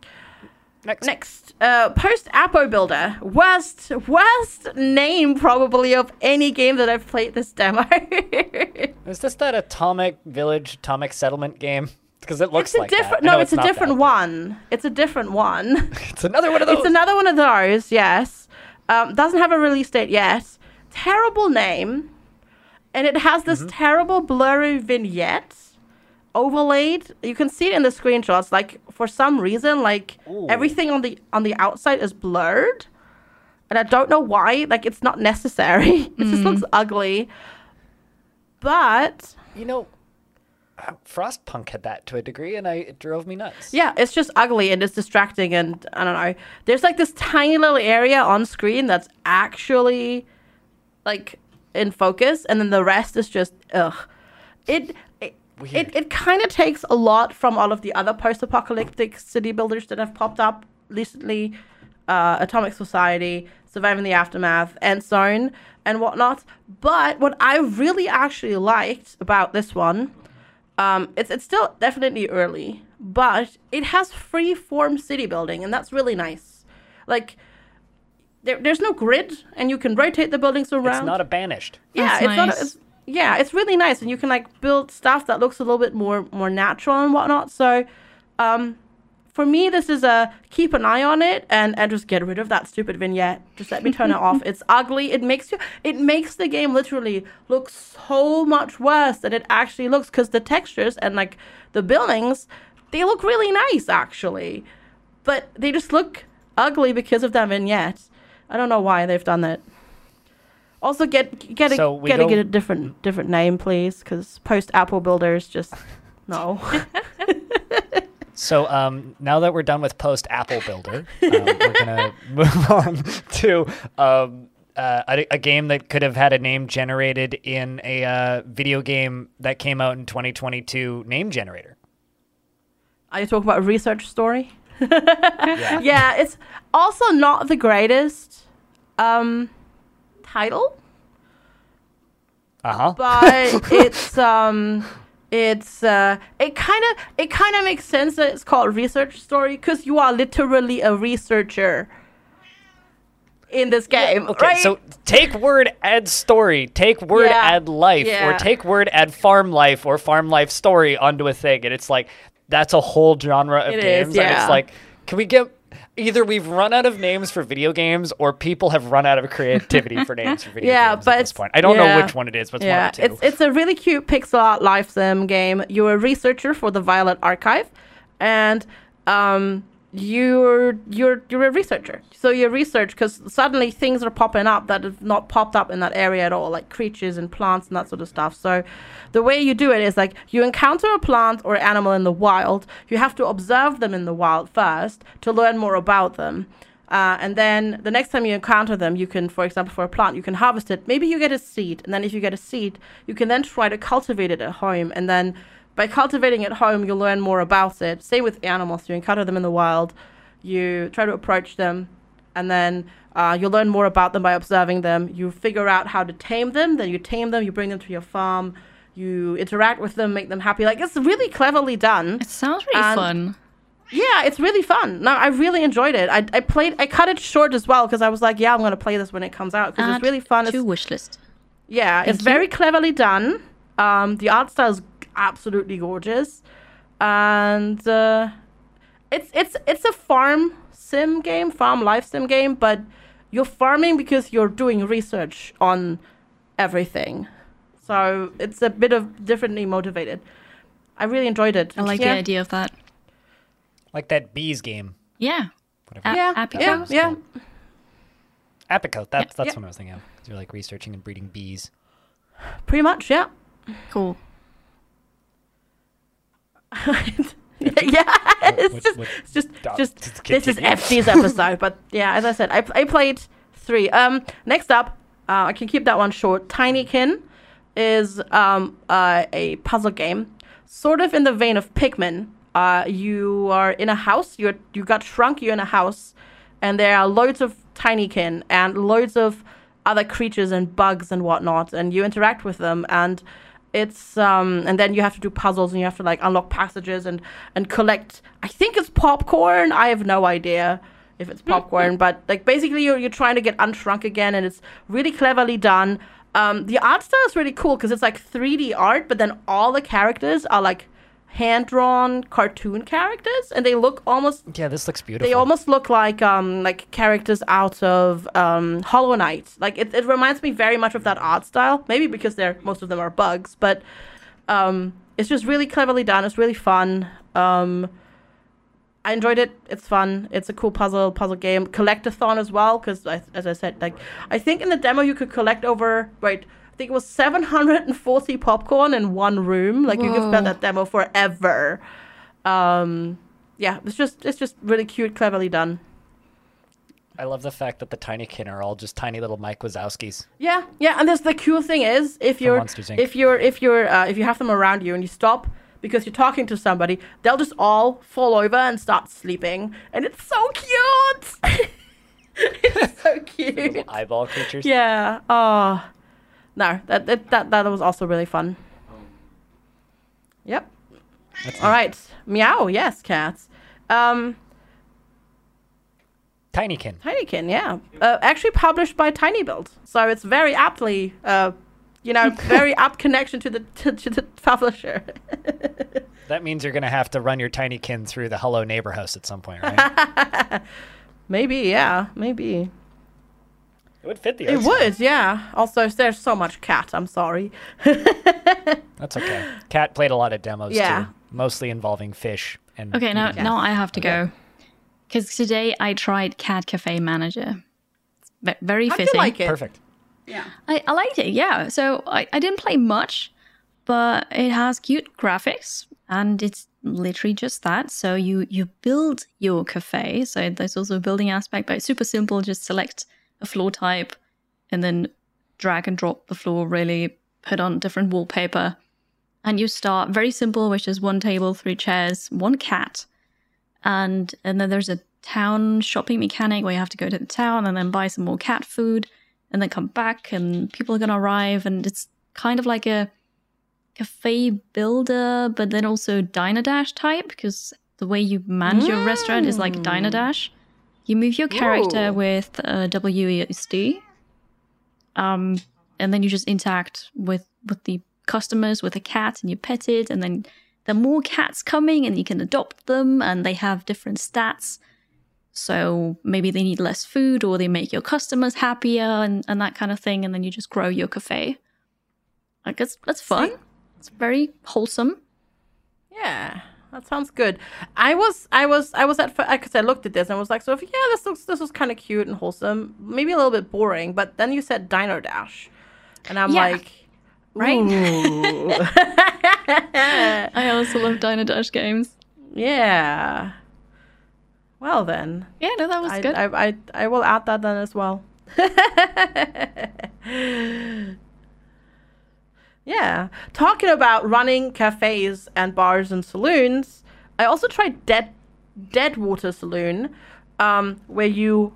Next. Next, uh, Post Apo Builder. Worst, worst name probably of any game that I've played this demo. <laughs> Is this that atomic village, atomic settlement game? <laughs> Because it looks it's a like different. that. No, know it's, a different that. one. It's a different one. <laughs> It's another one of those. it's another one of those. Yes. Um, doesn't have a release date yet. Terrible name, and it has Mm-hmm. this terrible blurry vignette overlaid. You can see it in the screenshots. Like for some reason, like Ooh. everything on the on the outside is blurred, and I don't know why. Like it's not necessary. <laughs> it just looks ugly. But You know, uh, Frostpunk had that to a degree, and I it drove me nuts. yeah, it's just ugly and it's distracting. And I don't know. There's like this tiny little area on screen that's actually like in focus, and then the rest is just ugh. It it Weird. it, it kind of takes a lot from all of the other post-apocalyptic city builders that have popped up recently, uh, Atomic Society, Surviving the Aftermath, and Zone, and whatnot. But what I really actually liked about this one um, it's it's still definitely early, but it has free form city building, and that's really nice. Like there, there's no grid, and you can rotate the buildings around. It's not a banished. yeah, That's it's not. nice. It's, yeah, it's really nice, and you can like build stuff that looks a little bit more more natural and whatnot. So, um, for me, this is a keep an eye on it and and just get rid of that stupid vignette. Just let me turn it off. <laughs> It's ugly. It makes you. It makes the game literally look so much worse than it actually looks because the textures and like the buildings, they look really nice actually, but they just look ugly because of that vignette. I don't know why they've done that. Also, get get a So we get a, get a different different name, please, because post Apple builders just no. <laughs> So um, now that we're done with post Apple Builder, um, we're gonna <laughs> move on to um, uh, a, a game that could have had a name generated in a uh, video game that came out in 2022. Name generator. Are you talking about a research story? Yeah. <laughs> Yeah, it's also not the greatest um, title, Uh huh. but <laughs> it's um, it's uh, it kind of it kind of makes sense that it's called research story because you are literally a researcher. in this game, Okay, right? so take word add story, take word Yeah, add life, yeah. or take word add farm life or farm life story onto a thing, and it's like that's a whole genre of It is, games, and yeah. it's like, can we get either we've run out of names for video games, or people have run out of creativity for names for <laughs> video Yeah, games but at this point. I don't know which one it is, but it's yeah, one of two. it's it's a really cute pixel art life sim game. You're a researcher for the Violet Archive, and um, you're you're you're a researcher. So you research because suddenly things are popping up that have not popped up in that area at all, like creatures and plants and that sort of stuff. So the way you do it is like you encounter a plant or animal in the wild. You have to observe them in the wild first to learn more about them. Uh, and then the next time you encounter them, you can, for example, for a plant, you can harvest it. Maybe you get a seed, and then if you get a seed, you can then try to cultivate it at home. And then by cultivating at home, you'll learn more about it. Same with animals. You encounter them in the wild, you try to approach them, and then uh, you'll learn more about them by observing them. You figure out how to tame them. Then you tame them. You bring them to your farm. You interact with them, make them happy. Like it's really cleverly done. It sounds really And- fun. Yeah, it's really fun. No, I really enjoyed it. I, I played. I cut it short as well because I was like, yeah, I'm gonna play this when it comes out because it's really fun. To It's, wish list. yeah, it's you. very cleverly done. Um, the art style is absolutely gorgeous, and uh, it's it's it's a farm sim game, farm life sim game, but you're farming because you're doing research on everything. So it's a bit of differently motivated. I really enjoyed it. I like yeah. the idea of that. like that bees game. Yeah. Whatever. A- Yeah, Apico? yeah, yeah. Apico. That's that's Yeah. what I was thinking of. 'cause You're like researching and breeding bees. Pretty much, yeah. Cool. <laughs> yeah, it's What- just, what- it's just, just. Just This is. FG's episode, but <laughs> yeah, as I said, I, I played three. Um, next up, uh, I can keep that one short. Tinykin is um uh, a puzzle game, sort of in the vein of Pikmin. Uh, you are in a house. You you got shrunk. You're in a house, and there are loads of Tinykin and loads of other creatures and bugs and whatnot, and you interact with them and it's um and then you have to do puzzles and you have to like unlock passages and and collect i think it's popcorn. I have no idea if it's popcorn but like basically you're, you're trying to get unshrunk again and it's really cleverly done. Um the art style is really cool because it's like 3d art but then all the characters are like hand drawn cartoon characters and they look almost Yeah, this looks beautiful. they almost look like um like characters out of um Hollow Knight. Like it, it reminds me very much of that art style. Maybe because they're most of them are bugs, but um it's just really cleverly done. It's really fun. Um I enjoyed it. It's fun. It's a cool puzzle puzzle game. Collectathon as well, because as I said, like I think in the demo you could collect over wait, I think it was 740 popcorn in one room. Like you could spend that demo forever. Um, yeah, it's just it's just really cute, cleverly done. I love the fact that the Tinykin are all just tiny little Mike Wazowskis. Yeah, yeah, and this the cool thing is if you're if you're if you're uh, if you have them around you and you stop because you're talking to somebody, they'll just all fall over and start sleeping, and it's so cute. <laughs> it's so <laughs> cute. Eyeball creatures. Yeah. Oh, no, that that that, that was also really fun. Yep. That's All right. Meow. Yes, cats. Um, Tinykin. Tinykin, yeah. Uh, actually published by tinyBuild. So it's very aptly, uh, you know, <laughs> very apt connection to the to, to the publisher. <laughs> That means you're gonna have to run your Tinykin through the Hello Neighbor house at some point, right? <laughs> maybe, yeah, maybe. It would fit the. It style. would, yeah. Also, there's so much cat. I'm sorry. <laughs> That's okay. Cat played a lot of demos Yeah. too, mostly involving fish and. Okay, now eating now I have to go. Because today I tried Cat Cafe Manager. It's very How do you fitting. like it? Perfect. Yeah. I, I liked it, yeah. So I, I didn't play much, but it has cute graphics and it's literally just that. So you you build your cafe. So there's also a building aspect, but it's super simple. Just select a floor type and then drag and drop the floor, really put on different wallpaper. And you start very simple, which is one table, three chairs, one cat. And and then there's a town shopping mechanic where you have to go to the town and then buy some more cat food and then come back and people are gonna arrive and it's kind of like a cafe builder but then also diner dash type because the way you manage your restaurant is like diner mm. dash You move your character Ooh. with uh, WASD, um, and then you just interact with with the customers with a cat, and you pet it, and then there are more cats coming, and you can adopt them, and they have different stats. So maybe they need less food, or they make your customers happier, and, and that kind of thing, and then you just grow your cafe. Like it's that's fun. See? It's very wholesome. Yeah, that sounds good. I was, I was, I was at because I looked at this and I was like, so if, yeah, this looks, this was kind of cute and wholesome. Maybe a little bit boring, but then you said Diner Dash, and I'm Yeah. like, Right. <laughs> I also love Diner Dash games. yeah. Well then, Yeah, no, that was I, good. I, I, I will add that then as well. <laughs> yeah. Talking about running cafes and bars and saloons, I also tried Dead Deadwater Saloon, um, where you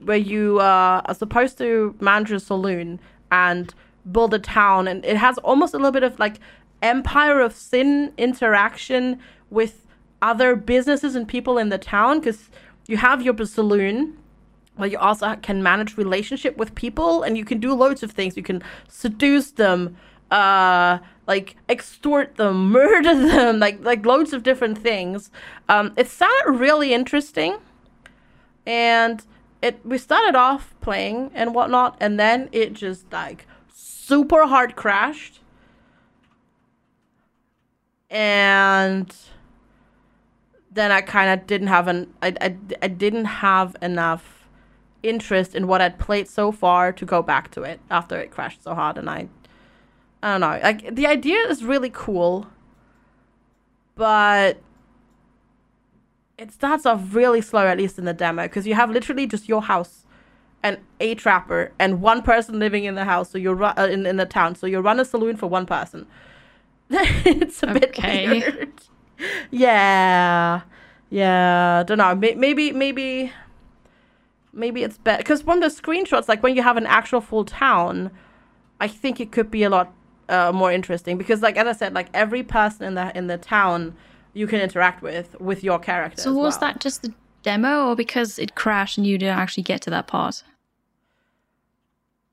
where you uh, are supposed to manage a saloon and build a town, and it has almost a little bit of like Empire of Sin interaction with other businesses and people in the town because you have your saloon but you also can manage relationship with people and you can do loads of things you can seduce them uh like extort them <laughs> murder them like like loads of different things. Um it sounded really interesting. And it we started off playing and whatnot and then it just like super hard crashed. And then I kind of didn't have an I, I, I didn't have enough interest in what I'd played so far to go back to it after it crashed so hard and I I don't know. Like the idea is really cool but it starts off really slow at least in the demo because you have literally just your house and a trapper and one person living in the house. So you're uh, in, in the town. So you run a saloon for one person. <laughs> It's a bit Okay. weird. Yeah. Yeah. I don't know. May- maybe maybe maybe it's better because from the screenshots like when you have an actual full town i think it could be a lot uh, more interesting because like as i said like every person in the in the town you can interact with with your character so as was well. that just the demo, or because it crashed and you didn't actually get to that part?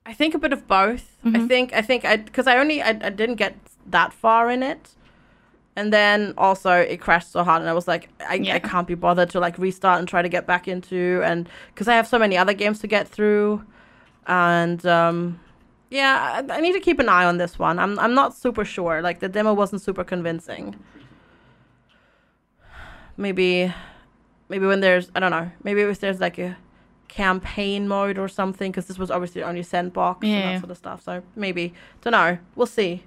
I think a bit of both. I Mhm. think I think I because I only I, I didn't get that far in it, and then also it crashed so hard, and I was like, I, Yeah. I can't be bothered to like restart and try to get back into, and because I have so many other games to get through, and um, yeah, I, I need to keep an eye on this one. I'm I'm not super sure. Like the demo wasn't super convincing. Maybe, maybe when there's I don't know. Maybe if there's like a campaign mode or something because this was obviously only sandbox and that sort of stuff so maybe don't know we'll see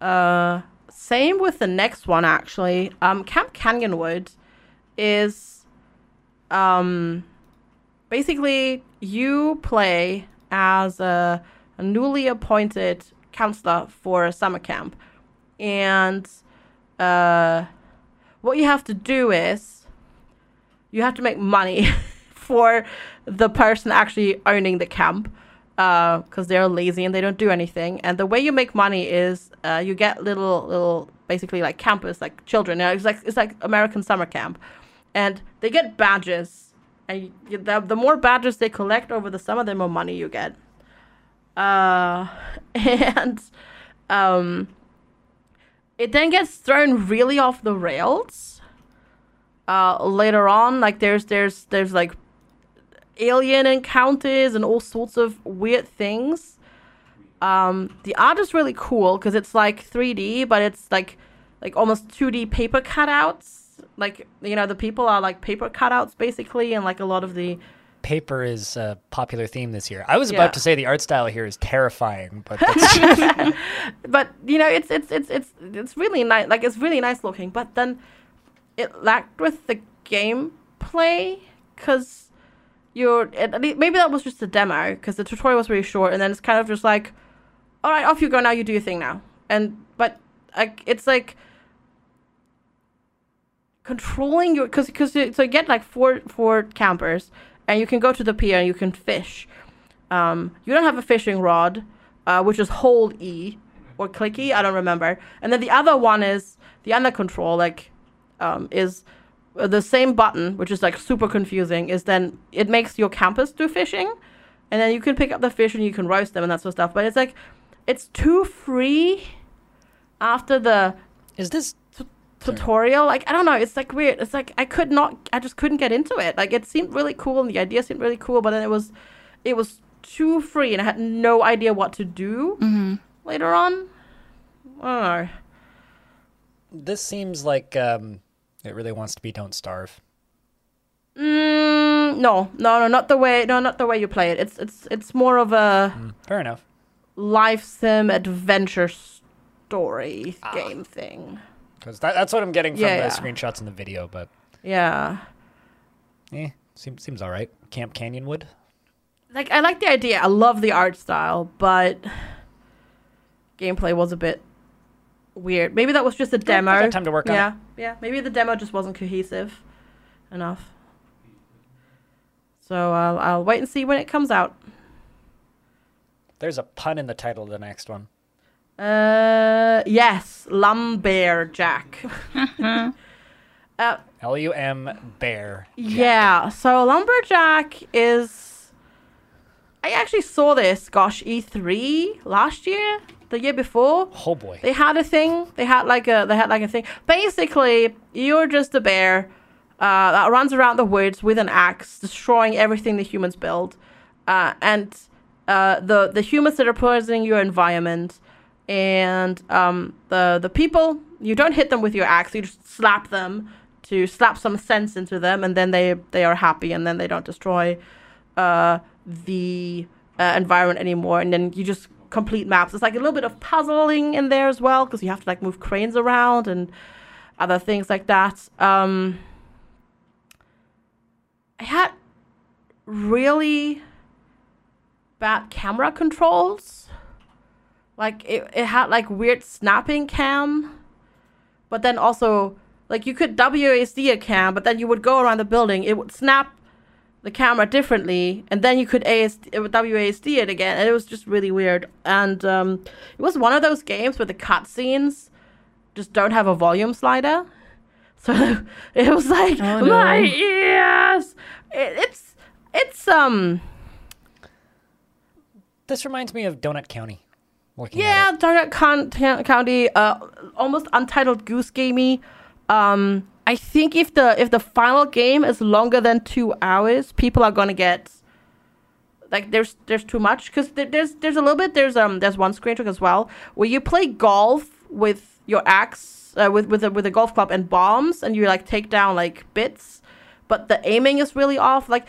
uh same with the next one actually um camp canyonwood is um basically you play as a, a newly appointed counselor for a summer camp and uh what you have to do is you have to make money <laughs> for the person actually owning the camp because they're lazy and they don't do anything. And the way you make money is uh, you get little little basically like campers like children. It's like it's like American summer camp, and they get badges. And the, the more badges they collect over the summer, the more money you get. Uh, <laughs> and um, it then gets thrown really off the rails. Uh later on like there's there's there's like alien encounters and all sorts of weird things. Um the art is really cool because it's like 3d but it's like like almost 2d paper cutouts like you know the people are like paper cutouts basically and like a lot of the Paper is a popular theme this year. I was Yeah. about to say the art style here is terrifying, but that's, <laughs> <laughs> but you know it's it's it's it's it's really nice like it's really nice looking but then it lacked with the gameplay because you're least, maybe that was just a demo because the tutorial was really short and then it's kind of just like all right off you go now you do your thing now and but like it's like controlling your because because so you get like four four campers and you can go to the pier and you can fish um you don't have a fishing rod uh which is hold e or clicky i don't remember and then the other one is the under control like um is uh, the same button, which is like super confusing, is then it makes your campus do fishing, and then you can pick up the fish and you can roast them and that sort of stuff. But it's like it's too free after the Is this tutorial. Like I don't know, it's like weird. It's like I could not, I just couldn't get into it. Like it seemed really cool and the idea seemed really cool, but then it was, it was too free and I had no idea what to do later on. I don't know. this seems like um, it really wants to be Don't Starve. Mm, no, no, no, not the way. No, not the way you play it. It's it's it's more of a Fair enough. life sim adventure story game thing. Because that, that's what I'm getting from Yeah, the yeah. screenshots in the video, but Yeah. eh, seems seems all right. Camp Canyonwood. like I like the idea. I love the art style, but gameplay was a bit weird. Maybe that was just a demo. got time to work on yeah, yeah. Maybe the demo just wasn't cohesive enough. So I'll I'll wait and see when it comes out. There's a pun in the title of the next one. Uh, yes, Lumbearjack. <laughs> uh, L U M Bear. Yeah, so Lumbearjack is. I actually saw this, gosh, E3 last year, the year before. Oh boy. They had a thing. They had like a. They had like a thing. Basically, you're just a bear uh, that runs around the woods with an axe, destroying everything the humans build, uh, and uh, the the humans that are poisoning your environment, and um, the the people. You don't hit them with your axe. You just slap them to slap some sense into them, and then they they are happy, and then they don't destroy uh, the uh, environment anymore. And then you just complete maps. It's like a little bit of puzzling in there as well because you have to like move cranes around and other things like that. Um, I had really bad camera controls. Like it, it had like weird snapping cam, but then also like you could WASD a cam, but then you would go around the building, it would snap the camera differently, and then you could ASD, WASD it again, and it was just really weird. And um, it was one of those games where the cutscenes just don't have a volume slider, <laughs> so it was like Oh, no. my ears. It, it's it's um This reminds me of Donut County. Looking yeah. Donut Con- County, uh, almost untitled goose gamey. Um, I think if the if the final game is longer than two hours, people are gonna get like there's there's too much because there, there's there's a little bit there's um there's one screenshot as well where you play golf with your axe uh, with with a with a golf club and bombs and you like take down like bits, but the aiming is really off. Like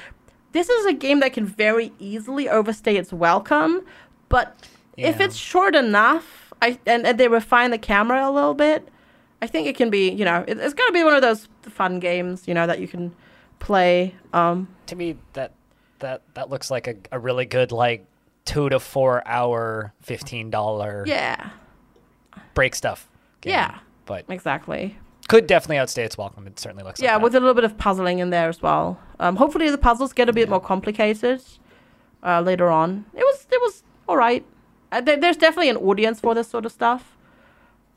this is a game that can very easily overstay its welcome, but if it's short enough, I and, and they refine the camera a little bit, I think it can be you know it, it's gonna be one of those fun games you know that you can play. Um, To me, that that that looks like a, a really good like two to four hour fifteen dollar yeah, break stuff. game. Yeah. But exactly. could definitely outstay its welcome. It certainly looks. Yeah, like with a little bit of puzzling in there as well. Um, hopefully the puzzles get a bit more complicated uh, later on. It was it was all right. Uh, there, there's definitely an audience for this sort of stuff.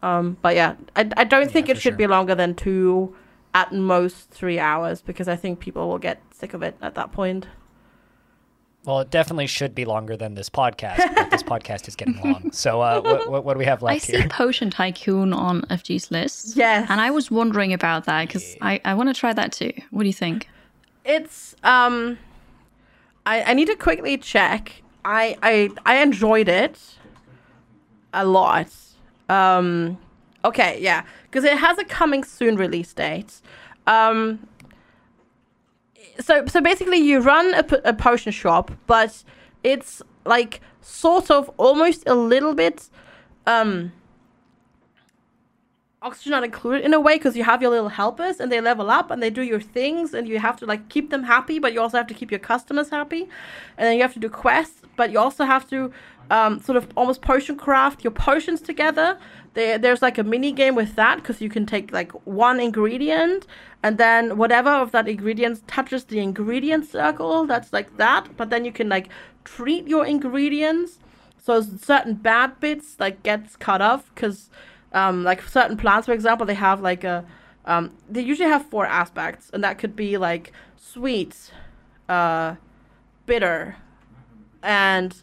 Um, but yeah, I, I don't think it should sure. be longer than two, at most three hours, because I think people will get sick of it at that point. Well, it definitely should be longer than this podcast. but this <laughs> podcast is getting long. So, uh, what, <laughs> what, what do we have left I see here? Potion Tycoon on FG's list. Yes. And I was wondering about that because I, I want to try that too. What do you think? It's um, I I need to quickly check. I I I enjoyed it a lot. Um, okay, yeah, because it has a coming soon release date. Um, so so basically, you run a potion shop, but it's like sort of almost a little bit um oxygen not included in a way because you have your little helpers and they level up and they do your things and you have to like keep them happy but you also have to keep your customers happy and then you have to do quests but you also have to um, sort of almost potion craft your potions together. There, there's like a mini game with that because you can take like one ingredient and then whatever of that ingredient touches the ingredient circle that's like that. But then you can like treat your ingredients so certain bad bits like gets cut off because um, like certain plants, for example, they have like a Um, they usually have four aspects, and that could be like sweet, uh, bitter, and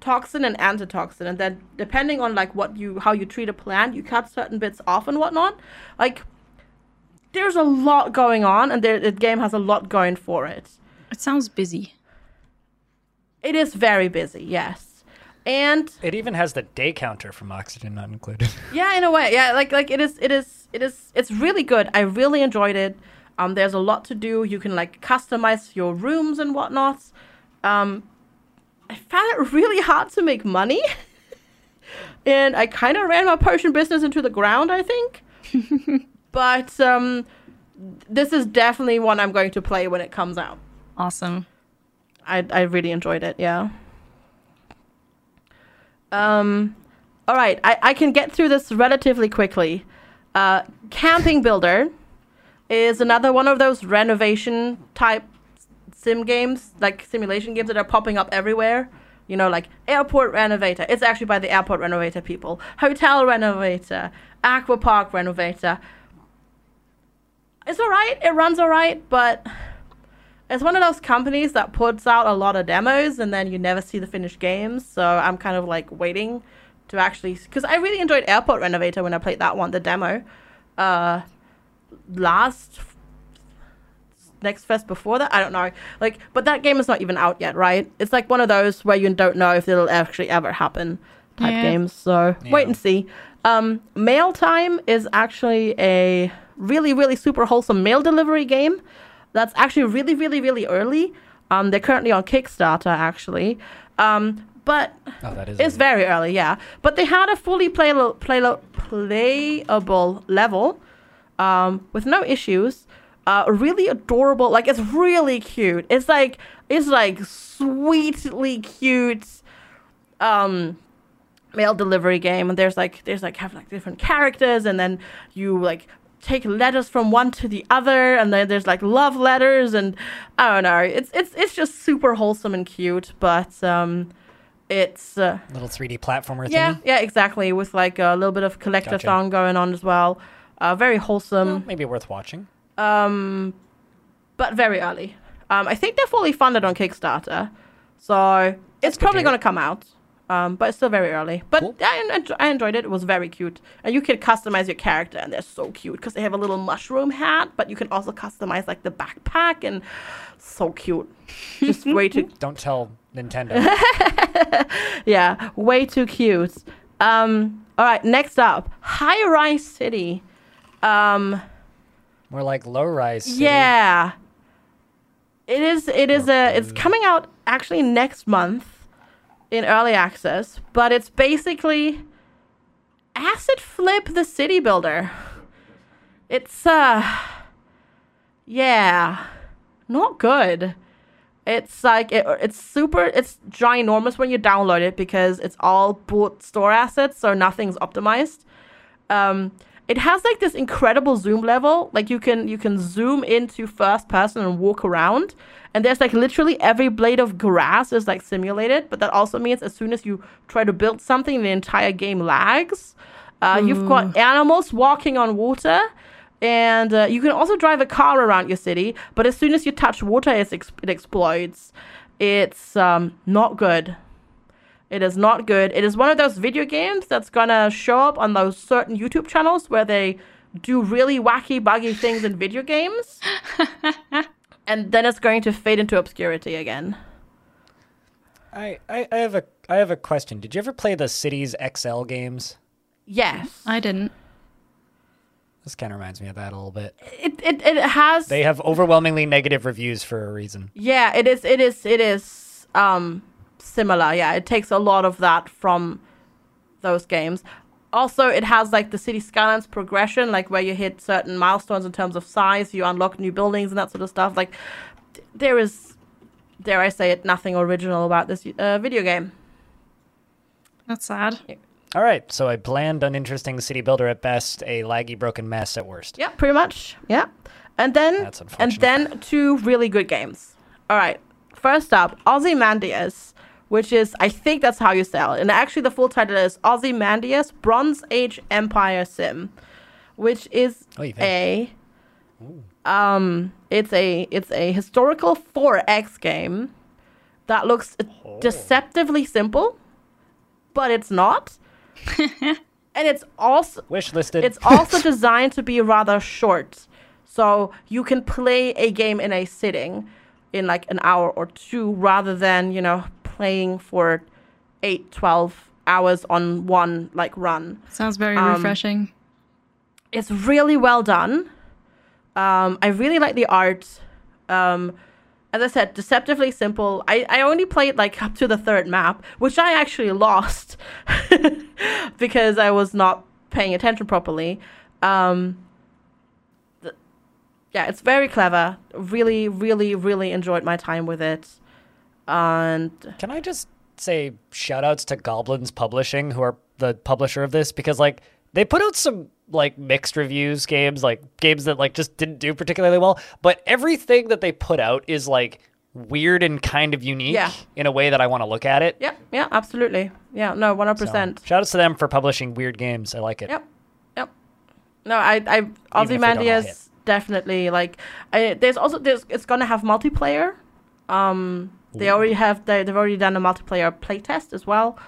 toxin and antitoxin. And then depending on like what you how you treat a plant, you cut certain bits off and whatnot. Like there's a lot going on, and there, the game has a lot going for it. It sounds busy. It is very busy, yes. And It even has the day counter from Oxygen not included. <laughs> yeah, in a way, yeah, like like it is, it is, it is, it's really good. I really enjoyed it. Um, there's a lot to do. You can like customize your rooms and whatnot. Um, I found it really hard to make money, and I kind of ran my potion business into the ground. I think, <laughs> but um, this is definitely one I'm going to play when it comes out. Awesome. I I really enjoyed it. Yeah. Um, all right, I I can get through this relatively quickly. Uh, Camping Builder is another one of those renovation type sim games, like simulation games that are popping up everywhere. You know, like Airport Renovator. It's actually by the Airport Renovator people. Hotel Renovator, Aqua Park Renovator. It's alright. It runs alright, but it's one of those companies that puts out a lot of demos and then you never see the finished games. So I'm kind of like waiting to actually because I really enjoyed Airport Renovator when I played that one, the demo. Uh, last next fest before that, I don't know. Like, but that game is not even out yet, right? It's like one of those where you don't know if it'll actually ever happen type Yeah. games. So wait and see. Um, Mail Time is actually a really, really super wholesome mail delivery game that's actually really, really, really early. Um, they're currently on Kickstarter, actually. Um, but Oh, that is. it's early. very early, yeah. But they had a fully playable, playable, playable level um, with no issues. Uh, really adorable. Like it's really cute. It's like it's like sweetly cute. Um, mail delivery game, and there's like there's like have like different characters, and then you like take letters from one to the other, and then there's like love letters, and I don't know. It's it's it's just super wholesome and cute, but um, it's. Uh, little 3D platformer thing. yeah, thingy. yeah, exactly. With like a little bit of collector Gotcha. song going on as well. Uh, very wholesome, Well, maybe worth watching. Um, but very early. Um, I think they're fully funded on Kickstarter, so it's probably going to come out. Um, but it's still very early. But Cool. I, I enjoyed it. It was very cute, and you can customize your character, and they're so cute because they have a little mushroom hat. But you can also customize like the backpack, and so cute. Just way too <laughs> Don't tell Nintendo. <laughs> yeah, way too cute. Um, all right, next up, High Rise City. Um, More like low rise. City. yeah, it is. It is a. It's coming out actually next month in early access, but it's basically asset flip the city builder. It's uh, yeah, not good. It's like it, it's super. It's ginormous when you download it because it's all boot store assets, so nothing's optimized. Um, it has like this incredible zoom level. Like you can you can zoom into first person and walk around, and there's like literally every blade of grass is like simulated. But that also means as soon as you try to build something, the entire game lags. Uh, You've got animals walking on water. And uh, you can also drive a car around your city, but as soon as you touch water, it's ex- it explodes. It's um, not good. It is not good. It is one of those video games that's gonna show up on those certain YouTube channels where they do really wacky, buggy things in video games, <laughs> and then it's going to fade into obscurity again. I, I, I have a I have a question. Did you ever play the Cities XL games? Yes, I didn't. This kind of reminds me of that a little bit. it it, it has. They have overwhelmingly negative reviews for a reason. Yeah, it is. It is. It is um similar. Yeah, it takes a lot of that from those games. Also, it has like the city skylines progression, like where you hit certain milestones in terms of size, you unlock new buildings and that sort of stuff. Like, there is, dare I say it, nothing original about this uh, video game. That's sad. All right, so a bland, uninteresting city builder at best, a laggy, broken mess at worst. Yeah, pretty much. Yeah. And then That's and then two really good games. All right. First up, Ozymandias, which is I think that's how you sell it. And actually the full title is Ozymandias Bronze Age Empire Sim, which is Oh, a Um, it's a it's a historical 4X game that looks deceptively simple, but it's not. <laughs> and it's also Wish listed. it's also <laughs> designed to be rather short. So you can play a game in a sitting in like an hour or two rather than, you know, playing for 8, 12 hours on one like run. Sounds very Um, refreshing. It's really well done. Um, I really like the art. Um, as I said, deceptively simple. I, I only played like up to the third map, which I actually <laughs> lost <laughs> because I was not paying attention properly. Um, th- yeah, it's very clever. Really, really, really enjoyed my time with it. And Can I just say shout outs to Goblinz Publishing, who are the publisher of this, because like they put out some like mixed reviews games, like games that like just didn't do particularly well, but everything that they put out is like weird and kind of unique Yeah. in a way that I want to look at it. yeah, yeah, absolutely. Yeah, no, 100%. So, shout outs to them for publishing weird games. I like it. Yep. Yep. No, I, I, if they don't. Ozymandias definitely like. I, there's also there's it's gonna have multiplayer. Um, they already have they they've already done a multiplayer playtest as well.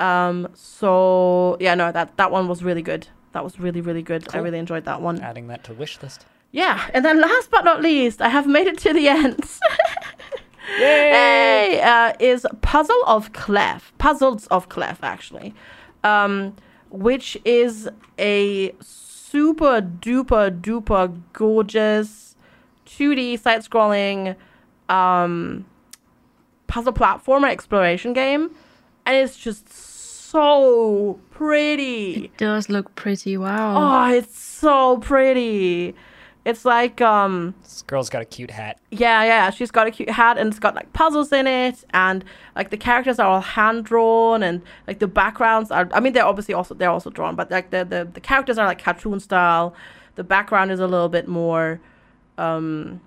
Um, so yeah, no, that that one was really good. That was really really good. I really enjoyed that one. Adding that to wish list. Yeah, and then last but not least, I have made it to the end. <laughs> Yay! Uh, is Puzzle of Clef. Puzzles of Clef, actually. Um, which is a super duper duper gorgeous 2D side scrolling um, puzzle platformer exploration game. And it's just so pretty. It does look pretty. Wow. Oh, it's so pretty. It's like um This girl's got a cute hat. yeah, yeah, she's got a cute hat and it's got like puzzles in it and like the characters are all hand drawn and like the backgrounds are I mean they're obviously also they're also drawn, but like the the, the characters are like cartoon style. The background is a little bit more um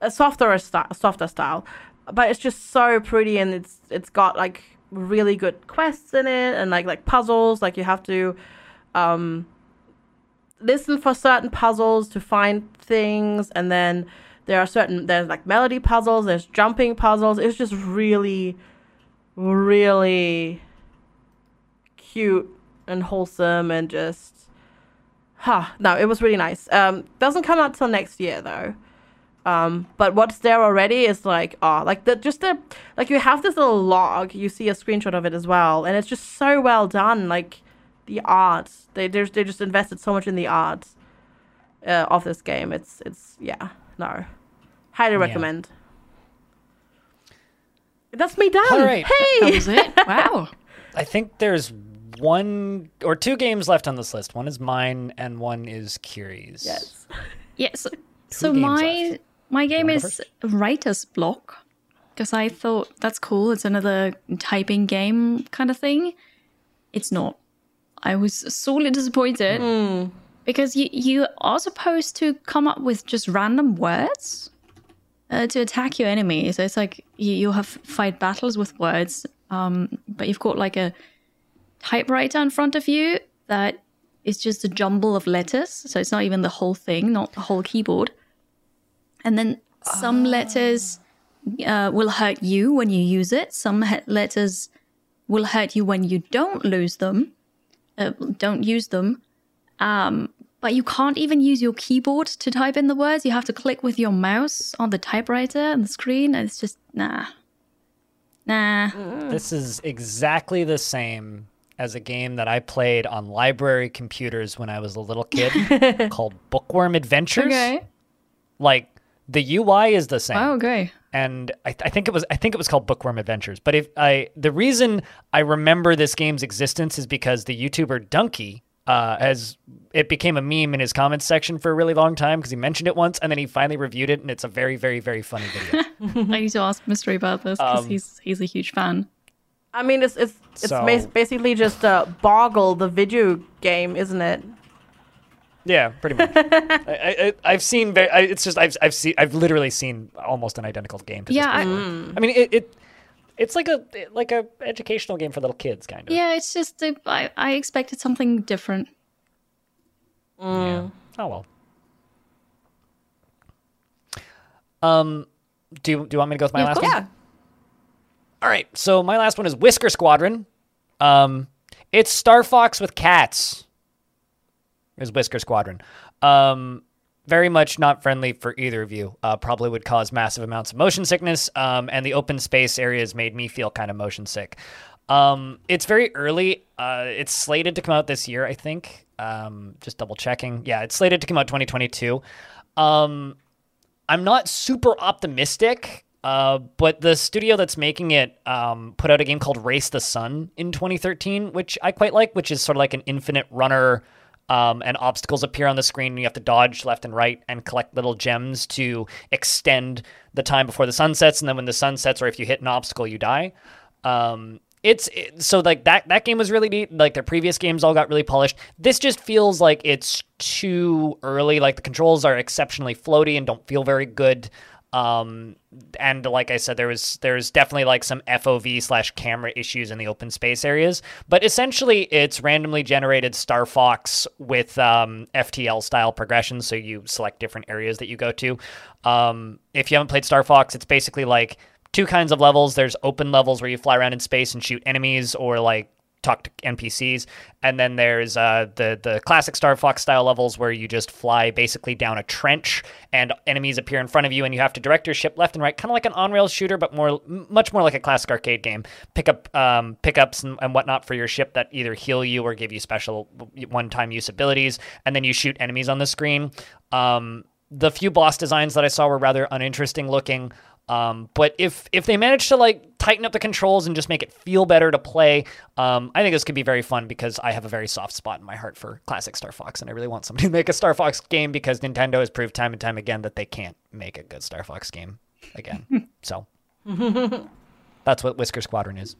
a softer style, softer style. But it's just so pretty and it's it's got like really good quests in it and like like puzzles like you have to um listen for certain puzzles to find things and then there are certain there's like melody puzzles there's jumping puzzles it's just really really cute and wholesome and just huh no it was really nice um doesn't come out till next year though um but what's there already is like oh like the just the like you have this little log you see a screenshot of it as well and it's just so well done like the art they there's they just invested so much in the art uh, of this game it's it's yeah no highly recommend that's me done All right. That hey was it. <laughs> Wow. I think there's one or two games left on this list. One is mine and one is Kiri's. yes Yeah. So, so my left. My game is Writer's Block because I thought that's cool. It's another typing game kind of thing. It's not. I was sorely disappointed because you you are supposed to come up with just random words uh, to attack your enemy. So it's like you you have fight battles with words, um, but you've got like a typewriter in front of you that is just a jumble of letters. So it's not even the whole thing, not the whole keyboard. And then some letters uh, will hurt you when you use it. Some he- letters will hurt you when you don't lose them, uh, don't use them. Um, but you can't even use your keyboard to type in the words. You have to click with your mouse on the typewriter and the screen. And it's just nah, nah. This is exactly the same as a game that I played on library computers when I was a little kid <laughs> called Bookworm Adventures. Okay. Like the UI is the same. Oh, okay. and I, I think it was I think it was called Bookworm Adventures. But if I the reason I remember this game's existence is because the YouTuber Dunkey uh, has it became a meme in his comments section for a really long time because he mentioned it once and then he finally reviewed it and it's a very very very funny video. <laughs> I need to ask Mystery about this because Um, he's he's a huge fan. i mean it's it's it's So- basically just uh, boggle the video game isn't it yeah, pretty much. <laughs> I, I, I've seen very. I, it's just I've I've seen I've literally seen almost an identical game. To Yeah, this I- before. I mean it, it it's like a like a educational game for little kids kind of. Yeah, it's just I I expected something different. Yeah. Oh well. Um, do you, do you want me to go with my Yeah, last one? Yeah. All right. So my last one is Whisker Squadron. Um, it's Star Fox with cats. Is Whisker Squadron. Um, very much not friendly for either of you. Uh, probably would cause massive amounts of motion sickness. Um, and the open space areas made me feel kind of motion sick. Um, it's very early. Uh, it's slated to come out this year, I think. Um, just double checking. Yeah, it's slated to come out 2022. Um, I'm not super optimistic, uh, but the studio that's making it um, put out a game called Race the Sun in 2013, which I quite like, which is sort of like an infinite runner. Um, and obstacles appear on the screen, and you have to dodge left and right and collect little gems to extend the time before the sun sets. And then when the sun sets, or if you hit an obstacle, you die. Um, it's it, so like that that game was really neat. Like their previous games all got really polished. This just feels like it's too early. Like the controls are exceptionally floaty and don't feel very good. Um, and like I said, there was there's definitely like some FOV slash camera issues in the open space areas. But essentially, it's randomly generated Star Fox with um, FTL style progression. So you select different areas that you go to. Um, if you haven't played Star Fox, it's basically like two kinds of levels. There's open levels where you fly around in space and shoot enemies or like talk to NPCs, and then there's uh, the the classic Star Fox style levels where you just fly basically down a trench and enemies appear in front of you, and you have to direct your ship left and right, kind of like an on rails shooter, but more much more like a classic arcade game. Pick up um, pickups and, and whatnot for your ship that either heal you or give you special one time use abilities, and then you shoot enemies on the screen. Um, the few boss designs that I saw were rather uninteresting looking. Um, but if if they manage to like tighten up the controls and just make it feel better to play, um, I think this could be very fun because I have a very soft spot in my heart for classic Star Fox, and I really want somebody to make a Star Fox game because Nintendo has proved time and time again that they can't make a good Star Fox game again. <laughs> so that's what Whisker Squadron is.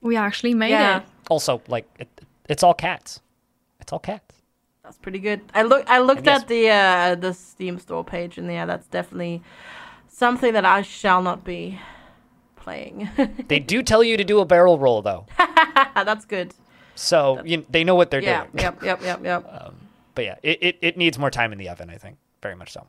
We actually made Yeah. it. Also, like it, it's all cats. It's all cats. That's pretty good. I look. I looked yes. at the uh, the Steam store page, and yeah, that's definitely something that I shall not be playing. <laughs> They do tell you to do a barrel roll though, <laughs> that's good. so you, they know what they're Yeah. doing. Yep. Yep. Yep. Yep. <laughs> but yeah, it, it, it needs more time in the oven, I think. Very much so.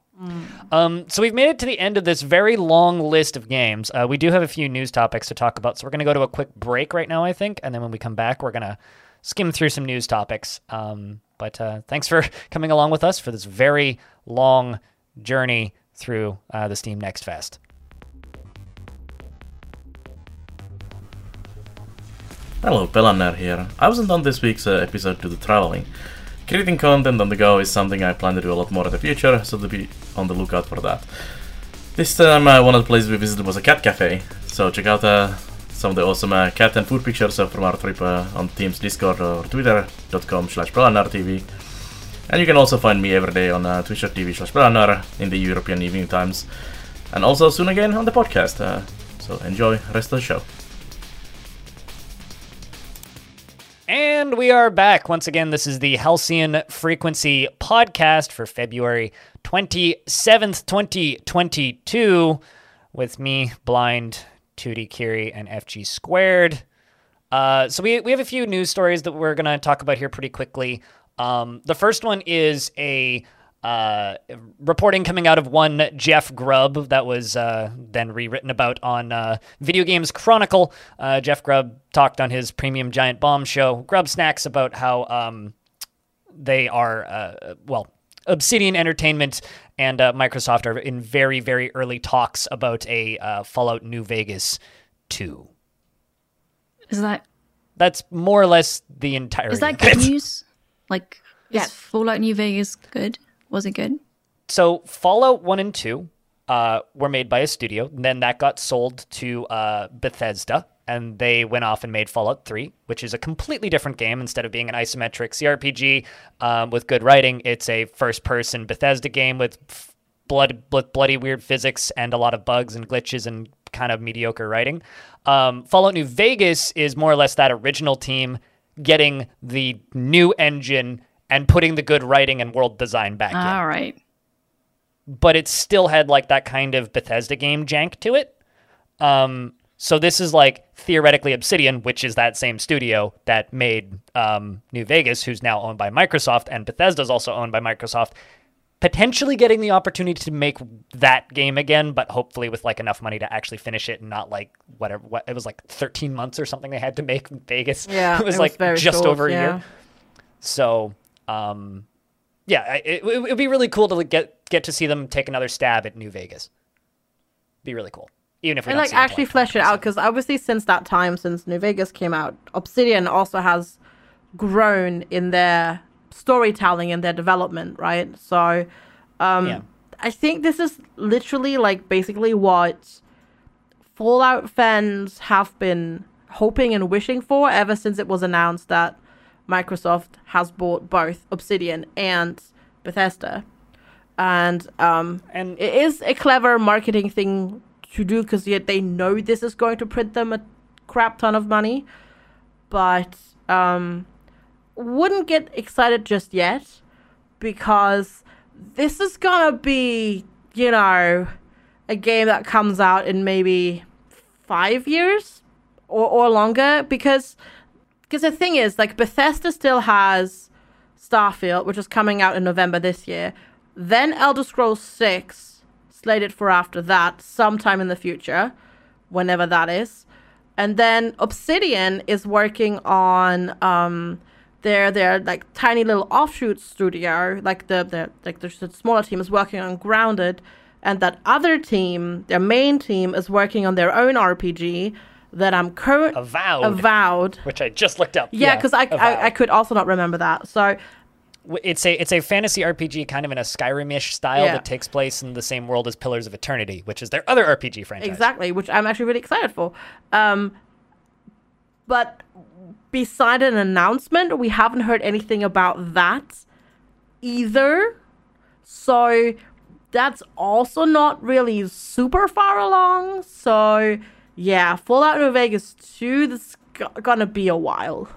Um, so we've made it to the end of this very long list of games. Uh, we do have a few news topics to talk about, so we're going to go to a quick break right now, I think, and then when we come back, we're going to skim through some news topics. Um, but uh, thanks for coming along with us for this very long journey through uh, the Steam Next Fest. Hello, Pelaner here. I wasn't on this week's uh, episode due to traveling. Creating content on the go is something I plan to do a lot more in the future, so to be on the lookout for that. This time, uh, one of the places we visited was a cat cafe, so check out uh, some of the awesome uh, cat and food pictures uh, from our trip uh, on Team's Discord or twitter.com slash TV. And you can also find me every day on uh, twitch.tv slash in the European evening times, and also soon again on the podcast. Uh, so enjoy rest of the show. And we are back. Once again, this is the Halcyon Frequency podcast for February 27th, 2022, with me, Blind, 2D Kiri, and FG Squared. Uh, so we, we have a few news stories that we're going to talk about here pretty quickly. Um, the first one is a uh, reporting coming out of one Jeff Grubb that was uh, then rewritten about on uh, Video Games Chronicle. Uh, Jeff Grubb talked on his Premium Giant Bomb show, Grubbsnax, about how um, they are, uh, well, Obsidian Entertainment and uh, Microsoft are in very, very early talks about a uh, Fallout New Vegas 2. Is that That's more or less the entire. is that good <laughs> news? Like, Yes. is Fallout New Vegas good? Was it good? so Fallout One and Two uh, were made by a studio. And then that got sold to uh, Bethesda, and they went off and made Fallout Three, which is a completely different game. Instead of being an isometric CRPG um, with good writing, it's a first-person Bethesda game with f- blood, bl- bloody weird physics and a lot of bugs and glitches and kind of mediocre writing. Um, Fallout New Vegas is more or less that original team getting the new engine and putting the good writing and world design back in All right. but it still had like that kind of Bethesda game jank to it. Um, So this is like theoretically Obsidian, which is that same studio that made um, New Vegas, who's now owned by Microsoft, and Bethesda is also owned by Microsoft. Potentially getting the opportunity to make that game again, but hopefully with like enough money to actually finish it and not like whatever. What it was like 13 months or something they had to make Vegas. Yeah, <laughs> it was it like very just short, over a yeah. year. So, um, yeah, I- it, it would be really cool to like, get get to see them take another stab at New Vegas. Be really cool, even if we and like actually flesh it out because obviously since that time since new vegas came out obsidian also has grown in their storytelling and their development right? So um Yeah. i think this is literally like basically what fallout fans have been hoping and wishing for ever since it was announced that microsoft has bought both obsidian and bethesda. And um And it is a clever marketing thing to do because yet they know this is going to print them a crap ton of money. But um wouldn't get excited just yet because this is gonna be you know a game that comes out in maybe five years or, or longer because because the thing is like bethesda still has starfield which is coming out in november this year. Then elder scrolls 6 slated for after that sometime in the future whenever that is. And then obsidian is working on um their their like tiny little offshoot studio like the the like the smaller team is working on grounded and that other team their main team is working on their own rpg that i'm current Avowed, avowed which I just looked up. yeah because I, I i could also not remember that so it's a it's a fantasy RPG kind of in a Skyrim-ish style Yeah. that takes place in the same world as Pillars of Eternity, which is their other RPG franchise. Exactly, which I'm actually really excited for. Um, but beside an announcement, we haven't heard anything about that either. So that's also not really super far along. So yeah, Fallout New Vegas 2, this is go- gonna be a while.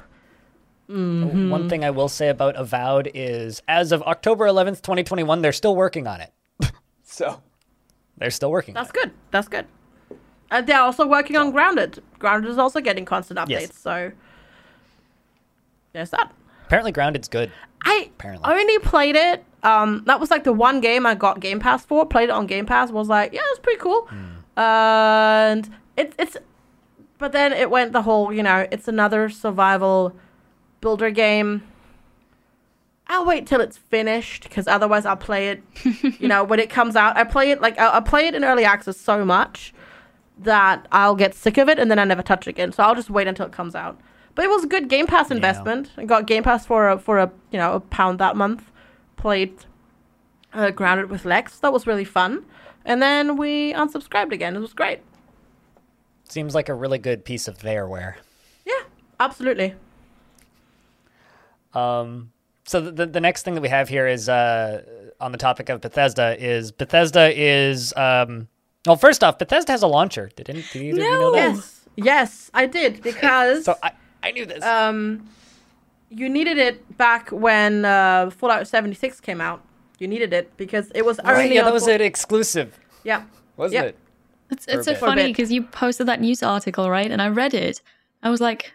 Mm-hmm. One thing I will say about Avowed is, as of October 11th, 2021, they're still working on it. <laughs> so they're still working. That's good. That's good. And they're also working on Grounded. Grounded is also getting constant updates. Yes. So there's that. Apparently, Grounded's good. I Apparently. only played it. Um, that was like the one game I got Game Pass for. Played it on Game Pass. Was like, yeah, it's pretty cool. Hmm. And it, it's, but then it went the whole, you know, it's another survival builder game. I'll wait till it's finished because otherwise I'll play it. <laughs> you know, when it comes out, I play it like I'll, I'll play it in early access so much that I'll get sick of it and then I never touch it again. So I'll just wait until it comes out. But it was a good Game Pass investment. I got Game Pass for a for a you know a pound that month. Played uh, Grounded with Lex. That was really fun. And then we unsubscribed again. It was great. Seems like a really good piece of thereware. Yeah, absolutely. Um, so the, the next thing that we have here is uh, on the topic of Bethesda is Bethesda is um, well first off Bethesda has a launcher. Did, any, did either of you know that? Yes, yes, I did <laughs> because So I, I knew this. um, you needed it back when uh, Fallout 76 came out. You needed it because it was right, only yeah, that was an exclusive, Yeah, wasn't Yep. it? It's, it's so bit. Funny because you posted that news article, right? And I read it. I was like.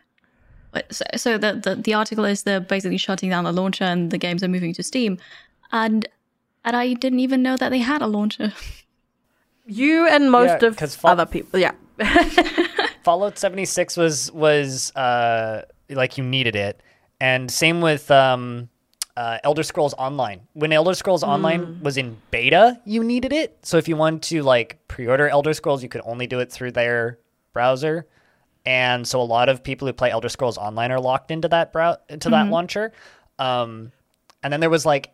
So, so the, the the article is they're basically shutting down the launcher and the games are moving to Steam, and and I didn't even know that they had a launcher. you and most Yeah, of 'cause Fall- other people. Yeah, <laughs> Fallout 76 was was uh, like you needed it, and same with um, uh, Elder Scrolls Online. When Elder Scrolls Online was in beta, you needed it. So if you wanted to like pre-order Elder Scrolls, you could only do it through their browser. And so a lot of people who play Elder Scrolls Online are locked into that brow into that launcher. Um, and then there was like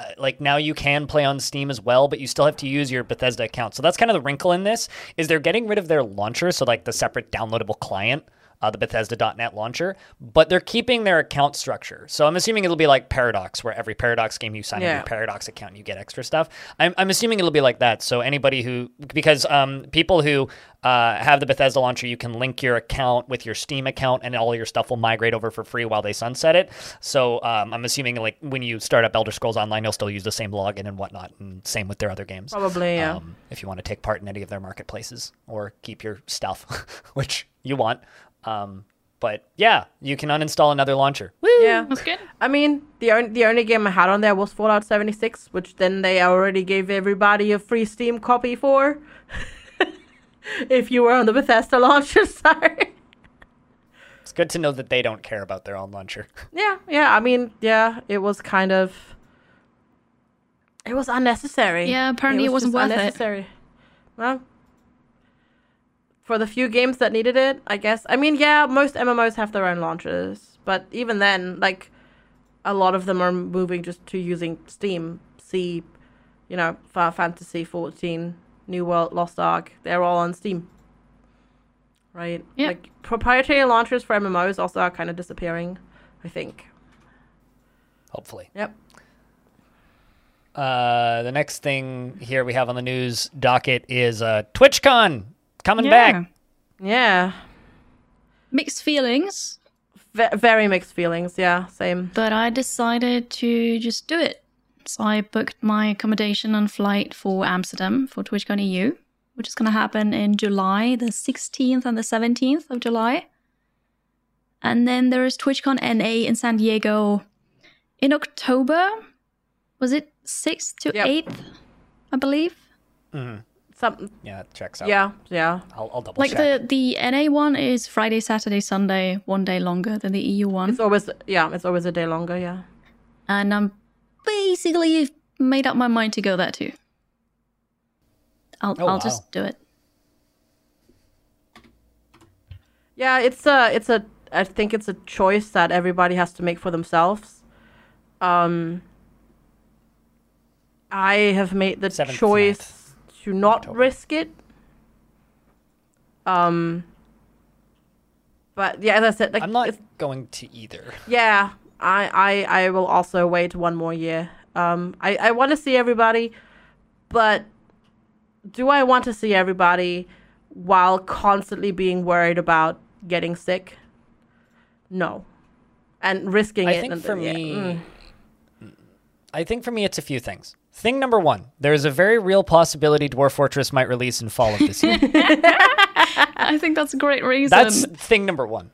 Uh, like now you can play on Steam as well, but you still have to use your Bethesda account. So that's kind of the wrinkle in this is they're getting rid of their launcher, so like the separate downloadable client. Uh, the Bethesda.net launcher, but they're keeping their account structure. So I'm assuming it'll be like Paradox, where every Paradox game you sign Yeah. up your Paradox account and you get extra stuff. I'm, I'm assuming it'll be like that. So anybody who, because um, people who uh, have the Bethesda launcher, you can link your account with your Steam account, and all your stuff will migrate over for free while they sunset it. So um, I'm assuming like when you start up Elder Scrolls Online, you'll still use the same login and whatnot, and same with their other games. Probably, yeah. Um, if you want to take part in any of their marketplaces or keep your stuff, <laughs> which you want. Um, but yeah, you can uninstall another launcher. Woo! Yeah. That's good. I mean, the only the only game I had on there was Fallout 76, which then they already gave everybody a free Steam copy for. <laughs> if you were on the Bethesda launcher, <laughs> sorry. It's good to know that they don't care about their own launcher. <laughs> Yeah, yeah. I mean, yeah, it was kind of. It was unnecessary. Yeah, apparently it was wasn't just worth it. Well, for the few games that needed it, I guess. I mean, yeah, most MMOs have their own launchers, but even then, like, a lot of them are moving just to using Steam. See, you know, Final Fantasy 14, New World, Lost Ark. They're all on Steam. Right? Yeah. Like, proprietary launchers for MMOs also are kind of disappearing, I think. Hopefully. Yep. Uh, the next thing here we have on the news docket is uh, TwitchCon coming Yeah. back. Yeah. Mixed feelings, V- very mixed feelings. Yeah, same. but I decided to just do it. So I booked my accommodation and flight for Amsterdam for TwitchCon EU, which is going to happen in July, the 16th and the 17th of July. And then there is TwitchCon NA in San Diego in October. Was it 6th to Yep. 8th, I believe? Mm-hmm. Some. Yeah, it checks out. Yeah. Yeah. I'll, I'll double Like check. the the NA one is Friday, Saturday, Sunday, one day longer than the EU one. It's always yeah. It's always a day longer. Yeah. and I'm basically made up my mind to go there too. I'll Oh, I'll wow. just do it. Yeah. It's a. It's a. I think it's a choice that everybody has to make for themselves. Um. I have made the Seventh, choice to not risk it. Um. But yeah, as I said, like I'm not going to either. Yeah, I, I, I will also wait one more year. Um, I, I want to see everybody, but do I want to see everybody while constantly being worried about getting sick? No, and risking I it. think and- for yeah, me, mm. I think for me, it's a few things. Thing number one, there is a very real possibility Dwarf Fortress might release in fall of this year. <laughs> I think that's a great reason. That's thing number one.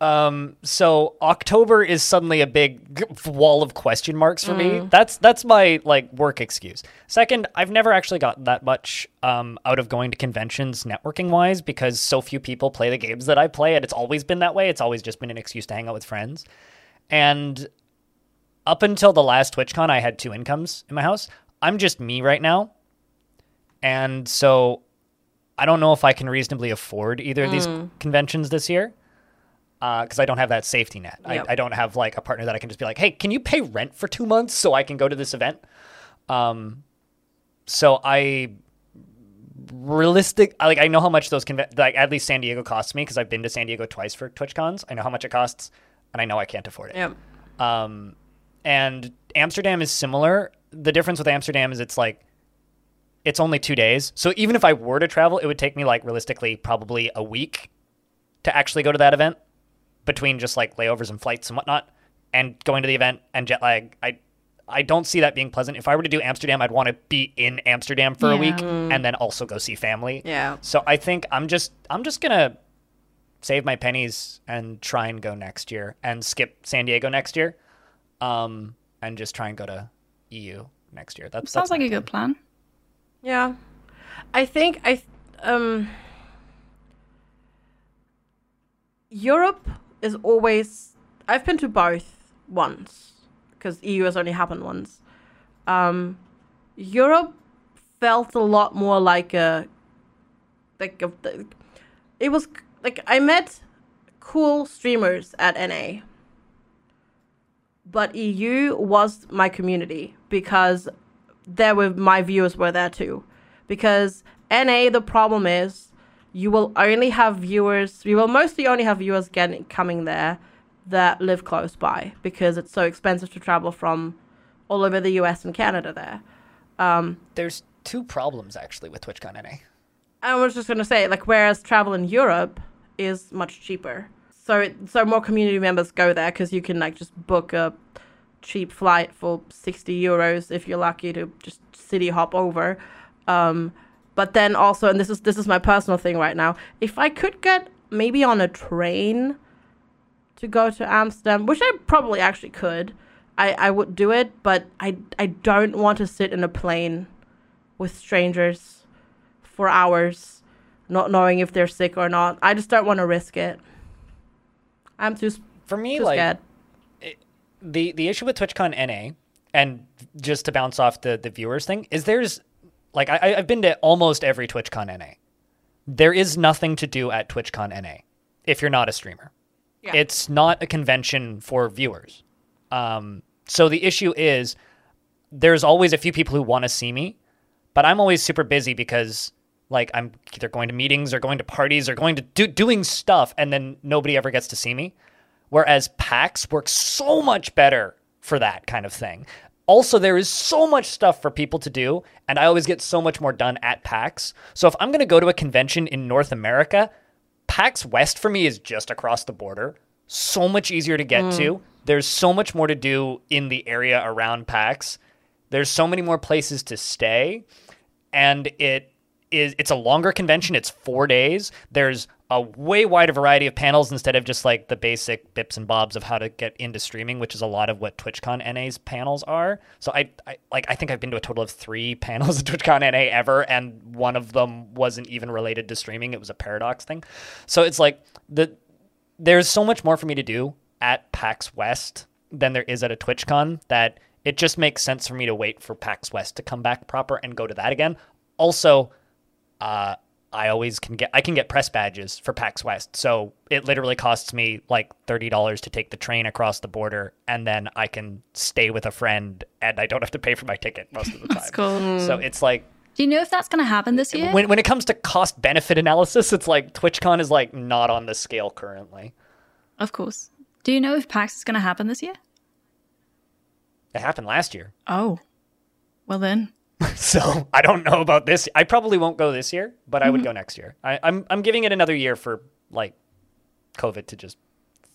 Um, so October is suddenly a big wall of question marks for me. That's that's my like work excuse. Second, I've never actually gotten that much um, out of going to conventions networking wise because so few people play the games that I play, and it's always been that way. It's always just been an excuse to hang out with friends. And up until the last TwitchCon, I had two incomes in my house. I'm just me right now, and so I don't know if I can reasonably afford either of these conventions this year because I don't have that safety net. Yep. I, I don't have like a partner that I can just be like, hey, can you pay rent for two months so I can go to this event? Um, so I realistic I- like I know how much those conven- like at least San Diego costs me because I've been to San Diego twice for TwitchCons. I know how much it costs, and I know I can't afford it. yeah, Um, and Amsterdam is similar. The difference with Amsterdam is it's like it's only two days. So even if I were to travel, it would take me like realistically probably a week to actually go to that event between just like layovers and flights and whatnot, and going to the event and jet lag. I I don't see that being pleasant. If I were to do Amsterdam, I'd want to be in Amsterdam for a Yeah. week and then also go see family. yeah. So I think I'm just I'm just gonna save my pennies and try and go next year and skip San Diego next year, um, and just try and go to EU next year. That Sounds like my a good plan. Yeah. I think I um Europe is always I've been to both once because EU has only happened once. Um Europe felt a lot more like a like a, it was like I met cool streamers at NA. But EU was my community because there were my viewers were there too because NA the problem is you will only have viewers. You will mostly only have viewers getting coming there that live close by because it's so expensive to travel from all over the U.S. and Canada there. Um, There's two problems actually with TwitchCon NA. I was just gonna say, like, whereas travel in Europe is much cheaper, so so more community members go there because you can like just book a cheap flight for sixty euros if you're lucky to just city hop over. Um, but then also, and this is this is my personal thing right now. If I could get maybe on a train to go to Amsterdam, which I probably actually could, I, I would do it. But I I don't want to sit in a plane with strangers for hours, not knowing if they're sick or not. I just don't want to risk it. I'm too, For me, too like scared. the the issue with TwitchCon NA, and just to bounce off the the viewers thing, is there's like I I've been to almost every TwitchCon NA. There is nothing to do at TwitchCon NA if you're not a streamer. Yeah. It's not a convention for viewers. Um, so the issue is there's always a few people who want to see me, but I'm always super busy because like I'm either going to meetings or going to parties or going to do doing stuff, and then nobody ever gets to see me. Whereas PAX works so much better for that kind of thing. Also, there is so much stuff for people to do, and I always get so much more done at PAX. So if I'm going to go to a convention in North America, PAX West for me is just across the border. So much easier to get to. Mm. There's so much more to do in the area around PAX. There's so many more places to stay, and it is it's a longer convention. It's four days. There's a way wider variety of panels instead of just like the basic bips and bobs of how to get into streaming, which is a lot of what TwitchCon NA's panels are. So I, I like I think I've been to a total of three <laughs> panels at TwitchCon NA ever, and one of them wasn't even related to streaming. It was a paradox thing. So it's like the there's so much more for me to do at PAX West than there is at a TwitchCon that it just makes sense for me to wait for PAX West to come back proper and go to that again. Also, uh, I always can get I can get press badges for PAX West, so it literally costs me like thirty dollars to take the train across the border, and then I can stay with a friend, and I don't have to pay for my ticket most of the <laughs> time. That's cool. So it's like Do you know if that's going to happen this year? when when it comes to cost benefit analysis, it's like TwitchCon is like not on the scale currently. of course. Do you know if PAX is going to happen this year? It happened last year. Oh. Well then. <laughs> So I don't know about this. I probably won't go this year, but Mm-hmm. I would go next year. I, I'm I'm giving it another year for like COVID to just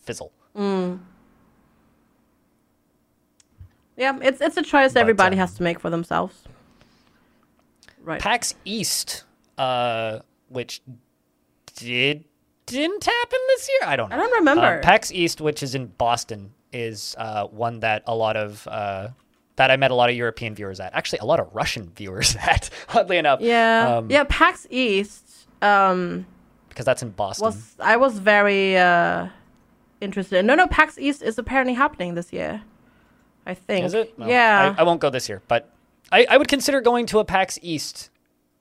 fizzle. Yeah, it's it's a choice everybody um, has to make for themselves. Right. PAX East, uh, which did didn't happen this year. I don't know. I don't remember. Uh, PAX East, which is in Boston, is uh, one that a lot of uh, that I met a lot of European viewers at. Actually, a lot of Russian <laughs> viewers at. Oddly enough, yeah, um, yeah. PAX East. Um, because that's in Boston. was I was very uh interested. No, no. PAX East is apparently happening this year. I think. Is it? Well, yeah. I, I won't go this year, but I, I would consider going to a PAX East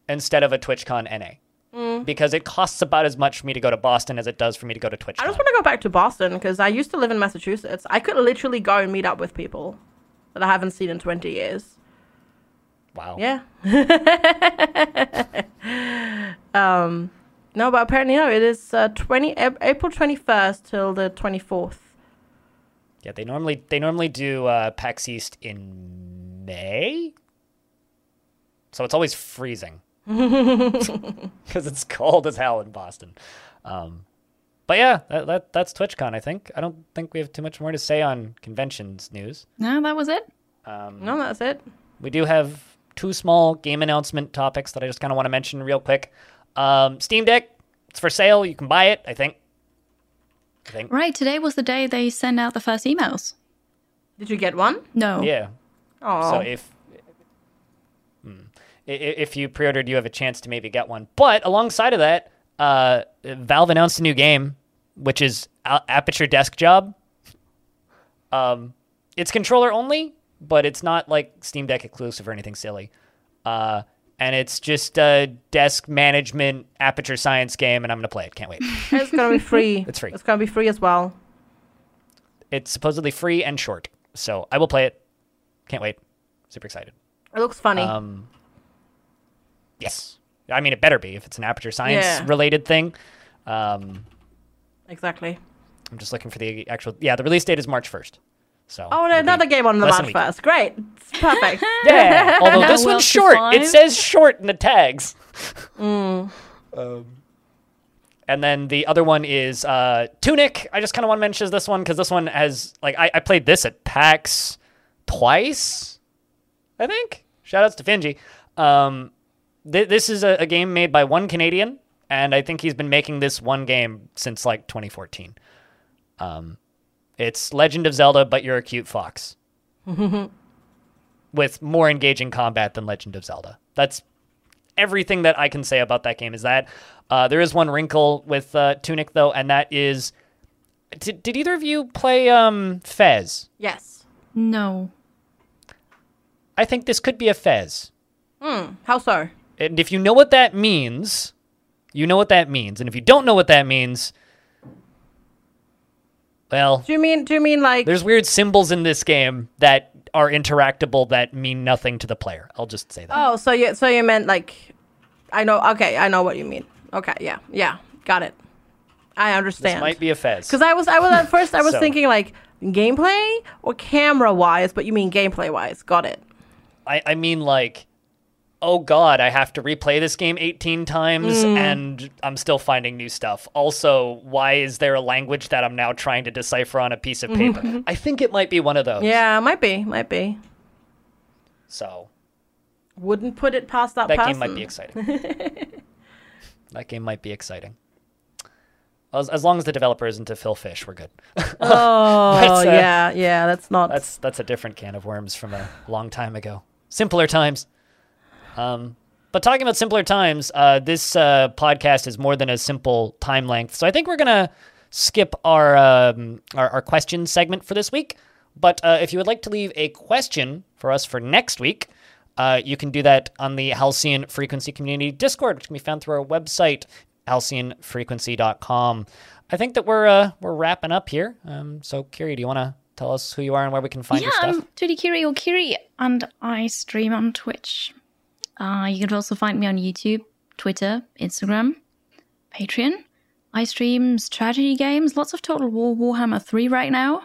instead of a TwitchCon NA. Mm. Because it costs about as much for me to go to Boston as it does for me to go to TwitchCon. I just want to go back to Boston because I used to live in Massachusetts. I could literally go and meet up with people that I haven't seen in 20 years. wow. Yeah. <laughs> um, no, but apparently no. It is uh, 20 April 21st till the 24th. Yeah, they normally they normally do uh, PAX East in May, so it's always freezing <laughs> <laughs> because it's cold as hell in Boston. Um, but yeah, that, that that's TwitchCon. I think I don't think we have too much more to say on conventions news. No, that was it. Um, No, that's it. we do have two small game announcement topics that I just kind of want to mention real quick. Um, Steam Deck, it's for sale. You can buy it. I think. I think. Right, today was the day they sent out the first emails. Did you get one? No. Yeah. Oh, So if Hmm. I- i- if you pre-ordered, you have a chance to maybe get one. But alongside of that, uh, Valve announced a new game, which is A- Aperture Desk Job. Um, it's controller only, but it's not like Steam Deck exclusive or anything silly. Uh, and it's just a desk management Aperture Science game, and I'm gonna play it. Can't wait. <laughs> it's gonna be free. It's free. It's gonna be free as well. it's supposedly free and short, so I will play it. Can't wait. Super excited. It looks funny. Um, yes. I mean, it better be if it's an Aperture Science Yeah. related thing. Um, Exactly. I'm just looking for the actual. Yeah, the release date is March 1st. So. Oh, it'll another game on the March first. Great. It's perfect. <laughs> Yeah. Although <laughs> this one's up to short. It says short in the tags. <laughs> Mm. Um, and then the other one is uh, Tunic. I just kind of want to mention this one because this one has like I, I played this at PAX twice. I think. Shoutouts to Finji. Um, th- this is a, a game made by one Canadian, and I think he's been making this one game since like 2014. Um, it's Legend of Zelda, but you're a cute fox <laughs> with more engaging combat than Legend of Zelda. That's everything that I can say about that game. Is that uh, there is one wrinkle with uh, Tunic though, and that is, did, did either of you play um, Fez? yes. No. I think this could be a Fez. How so? And if you know what that means, you know what that means. And if you don't know what that means, well, Do you mean? Do you mean like? there's weird symbols in this game that are interactable that mean nothing to the player. I'll just say that. Oh, so you so you meant like? I know. Okay, I know what you mean. Okay, yeah, yeah, got it. I this understand. might be a Fez. Because I was, I was at first, I was <laughs> So- thinking like gameplay or camera wise, but you mean gameplay wise. Got it. I, I mean like oh god i have to replay this game 18 times and i'm still finding new stuff also why is there a language that i'm now trying to decipher on a piece of paper i think it might be one of those Yeah, might be, might be. so Wouldn't put it past that, that person. game might be exciting <laughs> that game might be exciting as, as long as the developer isn't a Phil Fish, we're good. <laughs> Oh uh, yeah, yeah. That's not. That's that's a different can of worms from a long time ago. Simpler times. Um, but talking about simpler times, uh, this uh, podcast is more than a simple time length. So I think we're gonna skip our um, our, our question segment for this week. But uh, if you would like to leave a question for us for next week, uh, you can do that on the Halcyon Frequency Community Discord, which can be found through our website, halcyonfrequency.com. I think that we're uh, we're wrapping up here. Um, so, Kiri, do you want to tell us who you are and where we can find yeah, your stuff? I'm 2DKiri or Kiri, and I stream on Twitch. Uh, you can also find me on YouTube, Twitter, Instagram, Patreon. I stream strategy games, lots of Total War Warhammer 3 right now,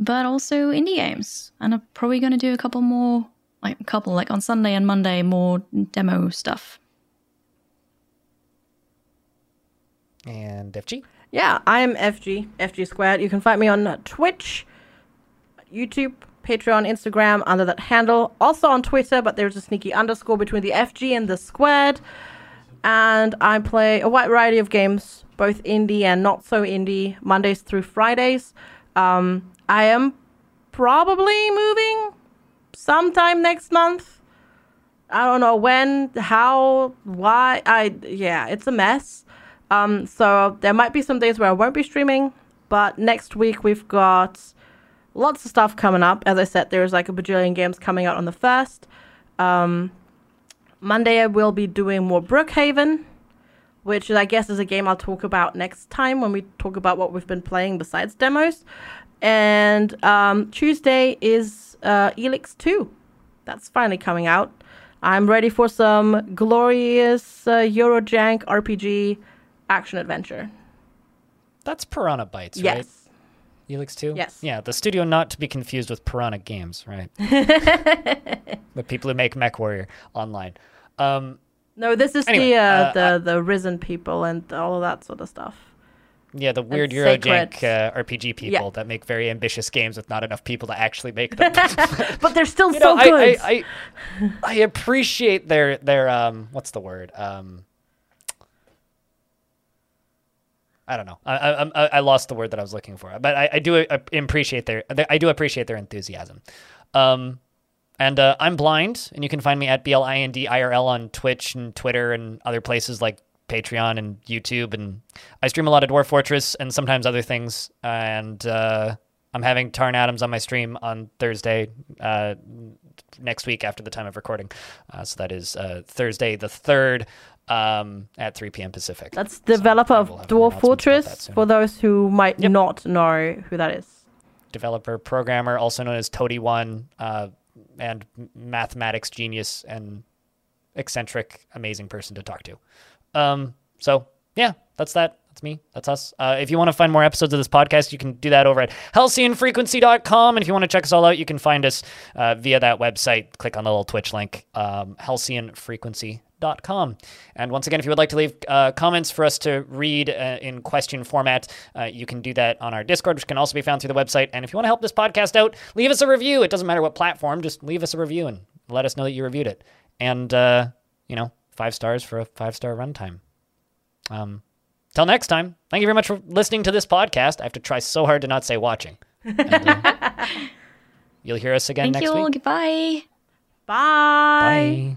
but also indie games. And I'm probably going to do a couple more, like a couple, like on Sunday and Monday, more demo stuff. And FG. Yeah, I'm FG, FG squared. You can find me on Twitch, YouTube, Patreon, Instagram under that handle. Also on Twitter, but there's a sneaky underscore between the FG and the squared. And I play a wide variety of games, both indie and not so indie, Mondays through Fridays. Um, I am probably moving sometime next month. I don't know when, how, why. I yeah, it's a mess. Um, so there might be some days where I won't be streaming, but next week we've got lots of stuff coming up. As I said, there's like a bajillion games coming out on the first. Um, Monday I will be doing more Brookhaven, which I guess is a game I'll talk about next time when we talk about what we've been playing besides demos. And um, Tuesday is uh, Elex 2. That's finally coming out. I'm ready for some glorious uh, Eurojank RPG action adventure. That's Piranha Bytes, right? Yes. Elex 2? Yes. Yeah, the studio not to be confused with Piranha Games, right? <laughs> the people who make MechWarrior online. Um, No, this is Anyway, the uh, uh, the the risen people and all of that sort of stuff. yeah, the weird Sacred. Eurojank uh, RPG people Yeah. that make very ambitious games with not enough people to actually make them. <laughs> But they're still you so know, I, good. I, I, I appreciate their their um what's the word um I don't know. I I, I lost the word that I was looking for but I, I do uh, appreciate their I do appreciate their enthusiasm. Um and uh, I'm blind and you can find me at blindirl on Twitch and Twitter and other places like Patreon and YouTube and I stream a lot of Dwarf Fortress and sometimes other things and uh, I'm having Tarn Adams on my stream on Thursday uh, next week after the time of recording. Uh, so that is uh, Thursday the 3rd um, at 3 p.m. Pacific. That's So developer I of will have an Dwarf announcement about that Fortress for those who might Yep. not know who that is. Developer, programmer, also known as Toady One, uh, and mathematics genius and eccentric, amazing person to talk to. Um, so yeah, that's that. That's me. That's us. Uh, if you want to find more episodes of this podcast, you can do that over at halcyonfrequency.com. And if you want to check us all out, you can find us uh, via that website. Click on the little Twitch link, um, halcyonfrequency.com. And once again, if you would like to leave uh, comments for us to read uh, in question format, uh, you can do that on our Discord, which can also be found through the website. And if you want to help this podcast out, leave us a review. It doesn't matter what platform, just leave us a review and let us know that you reviewed it. And, uh, you know, five stars for a five star runtime. Um, till next time, thank you very much for listening to this podcast. I have to try so hard to not say watching. And, uh, you'll hear us again Thank next you. week. Bye. Bye.